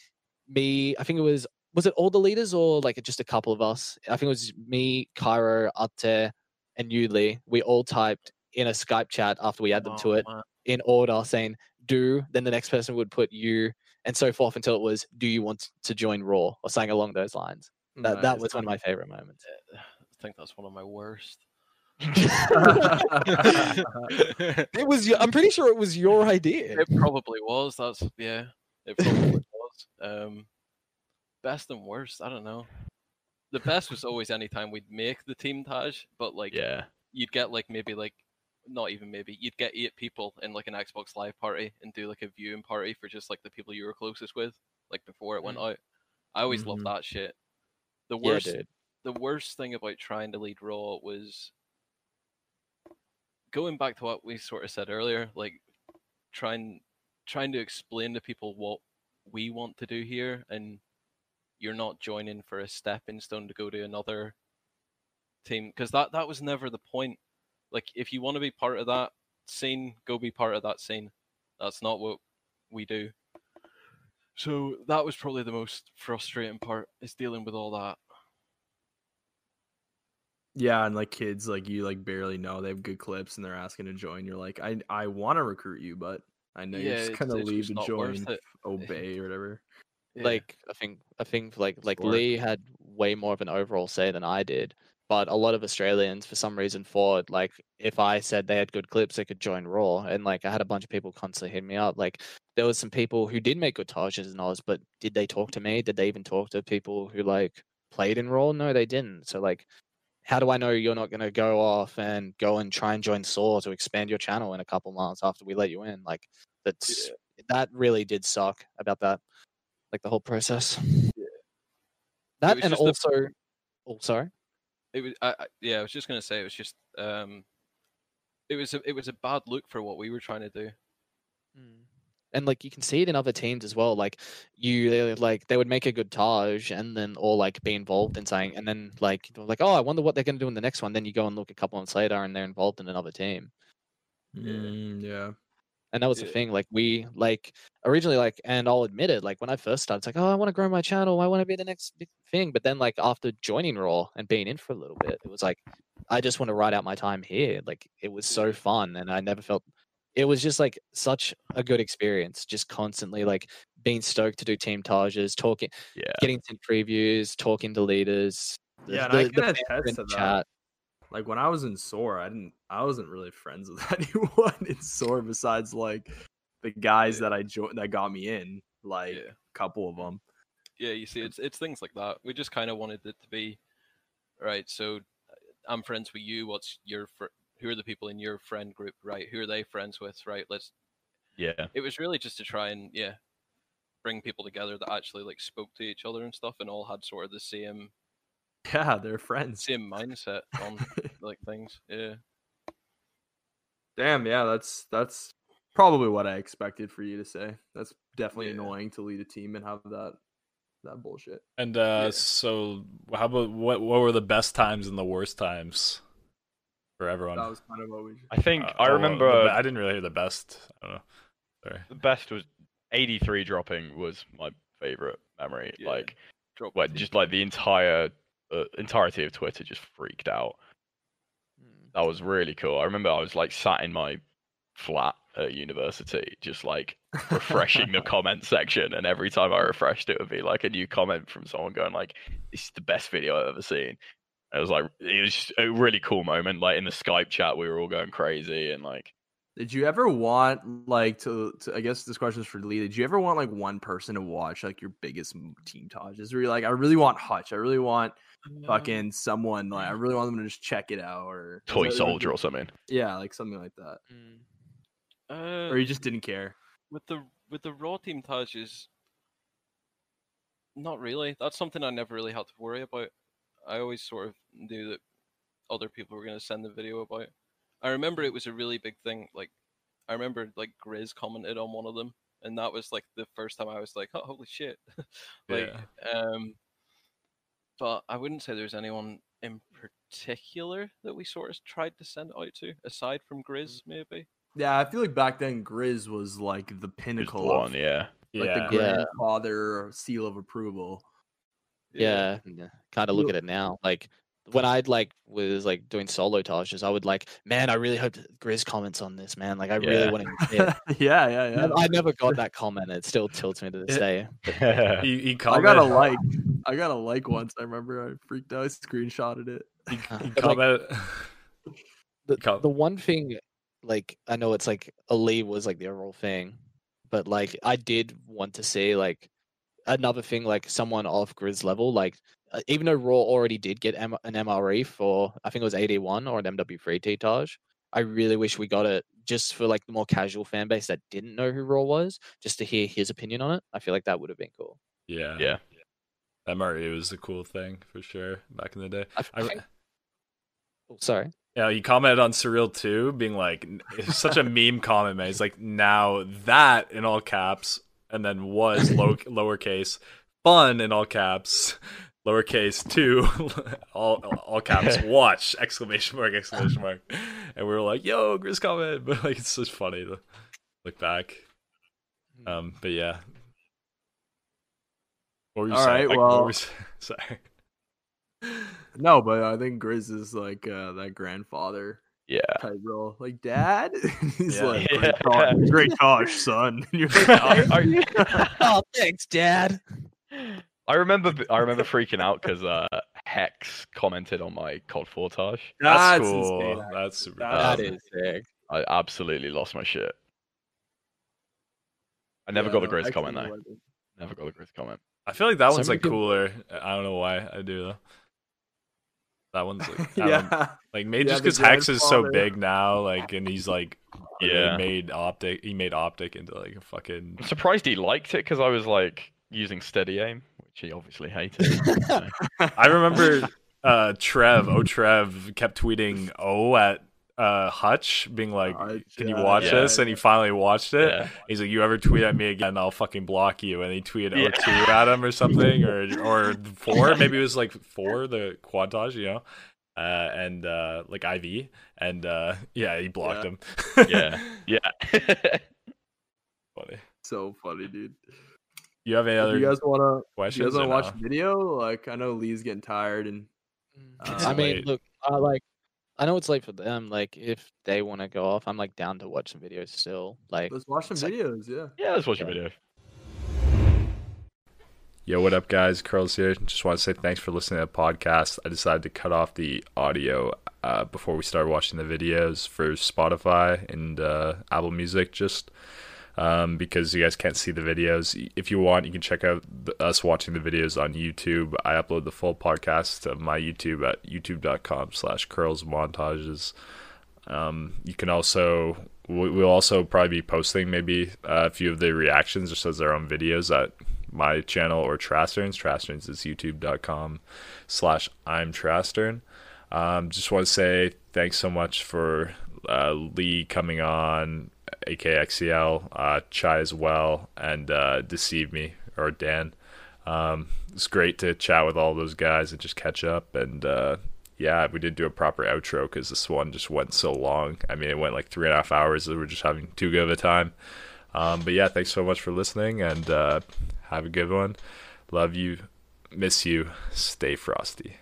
me. I think it was was it all the leaders or like just a couple of us? I think it was me, Cairo, Upte, and you, Lee. We all typed in a Skype chat after we add them to Oh, it man. in order, saying "do." Then the next person would put "you," and so forth until it was "Do you want to join Raw?" or something along those lines. That that was one of my favorite moments. I think that's one of my worst. it was. I'm pretty sure it was your idea. It probably was. That's yeah. It probably was. Um, best and worst. I don't know. The best was always anytime we'd make the team Tage, but like yeah. you'd get like maybe like not even maybe you'd get eight people in like an Xbox Live party and do like a viewing party for just like the people you were closest with, like before it went out. I always Mhm. loved that shit. The worst dude. the worst thing about trying to lead Raw was going back to what we sort of said earlier, like trying trying to explain to people what we want to do here and you're not joining for a stepping stone to go to another team because that that was never the point. Like if you want to be part of that scene, go be part of that scene. That's not what we do. So that was probably the most frustrating part is dealing with all that. Yeah, and like kids, like you, like barely know they have good clips, and they're asking to join. You're like, I, I want to recruit you, but I know Yeah, you're just it's- gonna leave just and join, it. obey or whatever. Yeah. like I think I think like like Sport. Lee had way more of an overall say than I did. But a lot of Australians, for some reason, thought like if I said they had good clips, they could join Raw. And like I had a bunch of people constantly hit me up. Like there was some people who did make good Tages and Oz, but did they talk to me? Did they even talk to people who like played in Raw? No, they didn't. So like, how do I know you're not gonna go off and go and try and join Soar to expand your channel in a couple months after we let you in? Like that's that really did suck about that, like the whole process. Yeah. That and just the- also, oh sorry. It was I, I- yeah i was just going to say it was just um it was a, it was a bad look for what we were trying to do And like you can see it in other teams as well. Like you, they, like they would make a good Tage and then or like be involved in saying, and then like like, oh, I wonder what they're going to do in the next one. Then you go and look a couple months later, and they're involved in another team. Mm, yeah. And that was the thing. Like we like originally like, and I'll admit it. Like when I first started, it's like, oh, I want to grow my channel. I want to be the next big thing. But then like after joining Raw and being in for a little bit, it was like, I just want to ride out my time here. Like it was so fun, and I never felt. It was just like such a good experience. Just constantly like being stoked to do team Tages, talking, Yeah. getting some previews, talking to leaders. the- Yeah, and I the- can attest to that. chat. Like when I was in SOAR, I didn't I wasn't really friends with anyone in SOAR besides like the guys Yeah. that I joined that got me in, like yeah a couple of them. yeah you see it's it's things like that we just kind of wanted it to be right so i'm friends with you what's your fr- who are the people in your friend group right who are they friends with right let's Yeah. it was really just to try and yeah bring people together that actually like spoke to each other and stuff and all had sort of the same Yeah, they're friends. same mindset on like things yeah Damn, yeah, that's that's probably what I expected for you to say. That's definitely Yeah. annoying to lead a team and have that that bullshit. And uh, so, how about what? What were the best times and the worst times for everyone? That was kind of what we. I think Uh, I remember the I didn't really hear the best. I don't know. Sorry. the best was 83 dropping was my favorite memory. Yeah. Like, Drop what just like the entire uh, entirety of Twitter just freaked out. Mm. That was really cool. I remember I was like sat in my flat at university, just like refreshing the comment section, and every time I refreshed, it would be like a new comment from someone going like, "This is the best video I've ever seen." It was like it was just a really cool moment. Like in the Skype chat, we were all going crazy, and like Did you ever want like to, to? I guess this question is for Lee. Did you ever want like one person to watch like your biggest team Tages? Where you're like, I really want Hutch. I really want fucking someone. Like, I really want them to just check it out or Toy that- Soldier or something. Yeah, like something like that. Mm. Uh, Or you just didn't care. with the with the raw team Tages, not really. That's something I never really had to worry about. I always sort of knew that other people were going to send the video about. I remember it was a really big thing. Like, I remember like Grizz commented on one of them, and that was like the first time I was like, "Oh, holy shit!" like, um, but I wouldn't say there's anyone in particular that we sort of tried to send out to, aside from Grizz, maybe. Yeah, I feel like back then Grizz was like the pinnacle one, of yeah. like yeah. the Yeah. grandfather seal of approval. Yeah, kind of look at it now. Like when I'd like was like doing solo tages, I would like, man, I really hope that Grizz comments on this, man. Like I really want to see it. yeah, yeah, yeah. I never got that comment. It still tilts me to this Yeah. day. He, he I got a like. I got a like once. I remember I freaked out. I screenshotted it. He, he but, like, the, Com- the one thing like i know it's like a ali was like the overall thing but like i did want to see like another thing like someone off grizz level like Uh, even though raw already did get M- an mre for i think it was 81 or an mw3 t-tage i really wish we got it just for like the more casual fan base that didn't know who raw was just to hear his opinion on it i feel like that would have been cool yeah. Yeah. MRE was a cool thing for sure back in the day. I, I, think- oh, sorry Yeah, you commented on Surreal 2, being like, it's such a meme comment, man. It's like, now that in all caps, and then was low lowercase, fun in all caps, lowercase two, all all caps, watch exclamation mark exclamation mark, and we were like, yo, Grizz comment, but like it's just funny to look back. Um, but yeah. What were you All saying? right, Like, well- were you sorry. No, but I think Grizz is like uh, that grandfather Yeah. type role. Like, Dad, he's Yeah. like, Yeah. great Tosh, great Tosh, son. And you're like, "Oh, oh thanks dad I remember I remember freaking out because uh, Hex commented on my COD Fortage. That's, That's cool. insane, That's super. That that Um, is sick I absolutely lost my shit. I never yeah, got the no, Grizz actually, comment you're though. Never got the Grizz comment. I feel like that one's like could- cooler. I don't know why I do though. That one's like, I don't- yeah. like maybe Yeah, just because Hex is so big now, like, and he's like, yeah, Yeah. made optic. He made optic into like a fucking. I'm surprised he liked it because I was like using steady aim, which he obviously hated. so. I remember uh Trev, oh Trev, kept tweeting oh at uh Hutch, being like, Hutch, "Can you watch yeah, this?" And he finally watched it. yeah. He's like, "You ever tweet at me again, I'll fucking block you." And he tweeted O2 at him or something, or or four, maybe it was like four, the quadtage, you know, uh, and uh, like IV, and uh, yeah, he blocked Yeah. him. Yeah. Yeah. funny. so funny, dude. You have any If other you guys wanna, if you questions? guys wanna watch no? video? Like, I know Lee's getting tired, and It's I mean, late. look, I like, I know it's late for them. Like, if they want to go off, I'm like down to watch some videos still. Like, let's watch some it's like- videos. Yeah. yeah, let's watch a video. Yo, what up, guys? Curls here. Just want to say thanks for listening to the podcast. I decided to cut off the audio uh, before we started watching the videos for Spotify and uh, Apple Music, just um, because you guys can't see the videos. If you want, you can check out us watching the videos on YouTube. I upload the full podcast to my YouTube at youtube.com slash curls montages. Um, you can also we- we'll also probably be posting maybe uh, a few of the reactions just as their own videos at my channel or Trasterns. Trasterns is youtube.com slash I'm Trastern. Um, just want to say thanks so much for uh, Lee coming on, AKXCL, uh, Chai as well, and uh, Decieve Me or Dan. Um, it's great to chat with all those guys and just catch up. And uh, yeah, we didn't do a proper outro because this one just went so long. I mean, it went like three and a half hours. We were just having too good of a time. Um, but yeah, thanks so much for listening and uh, have a good one. Love you, miss you, stay frosty.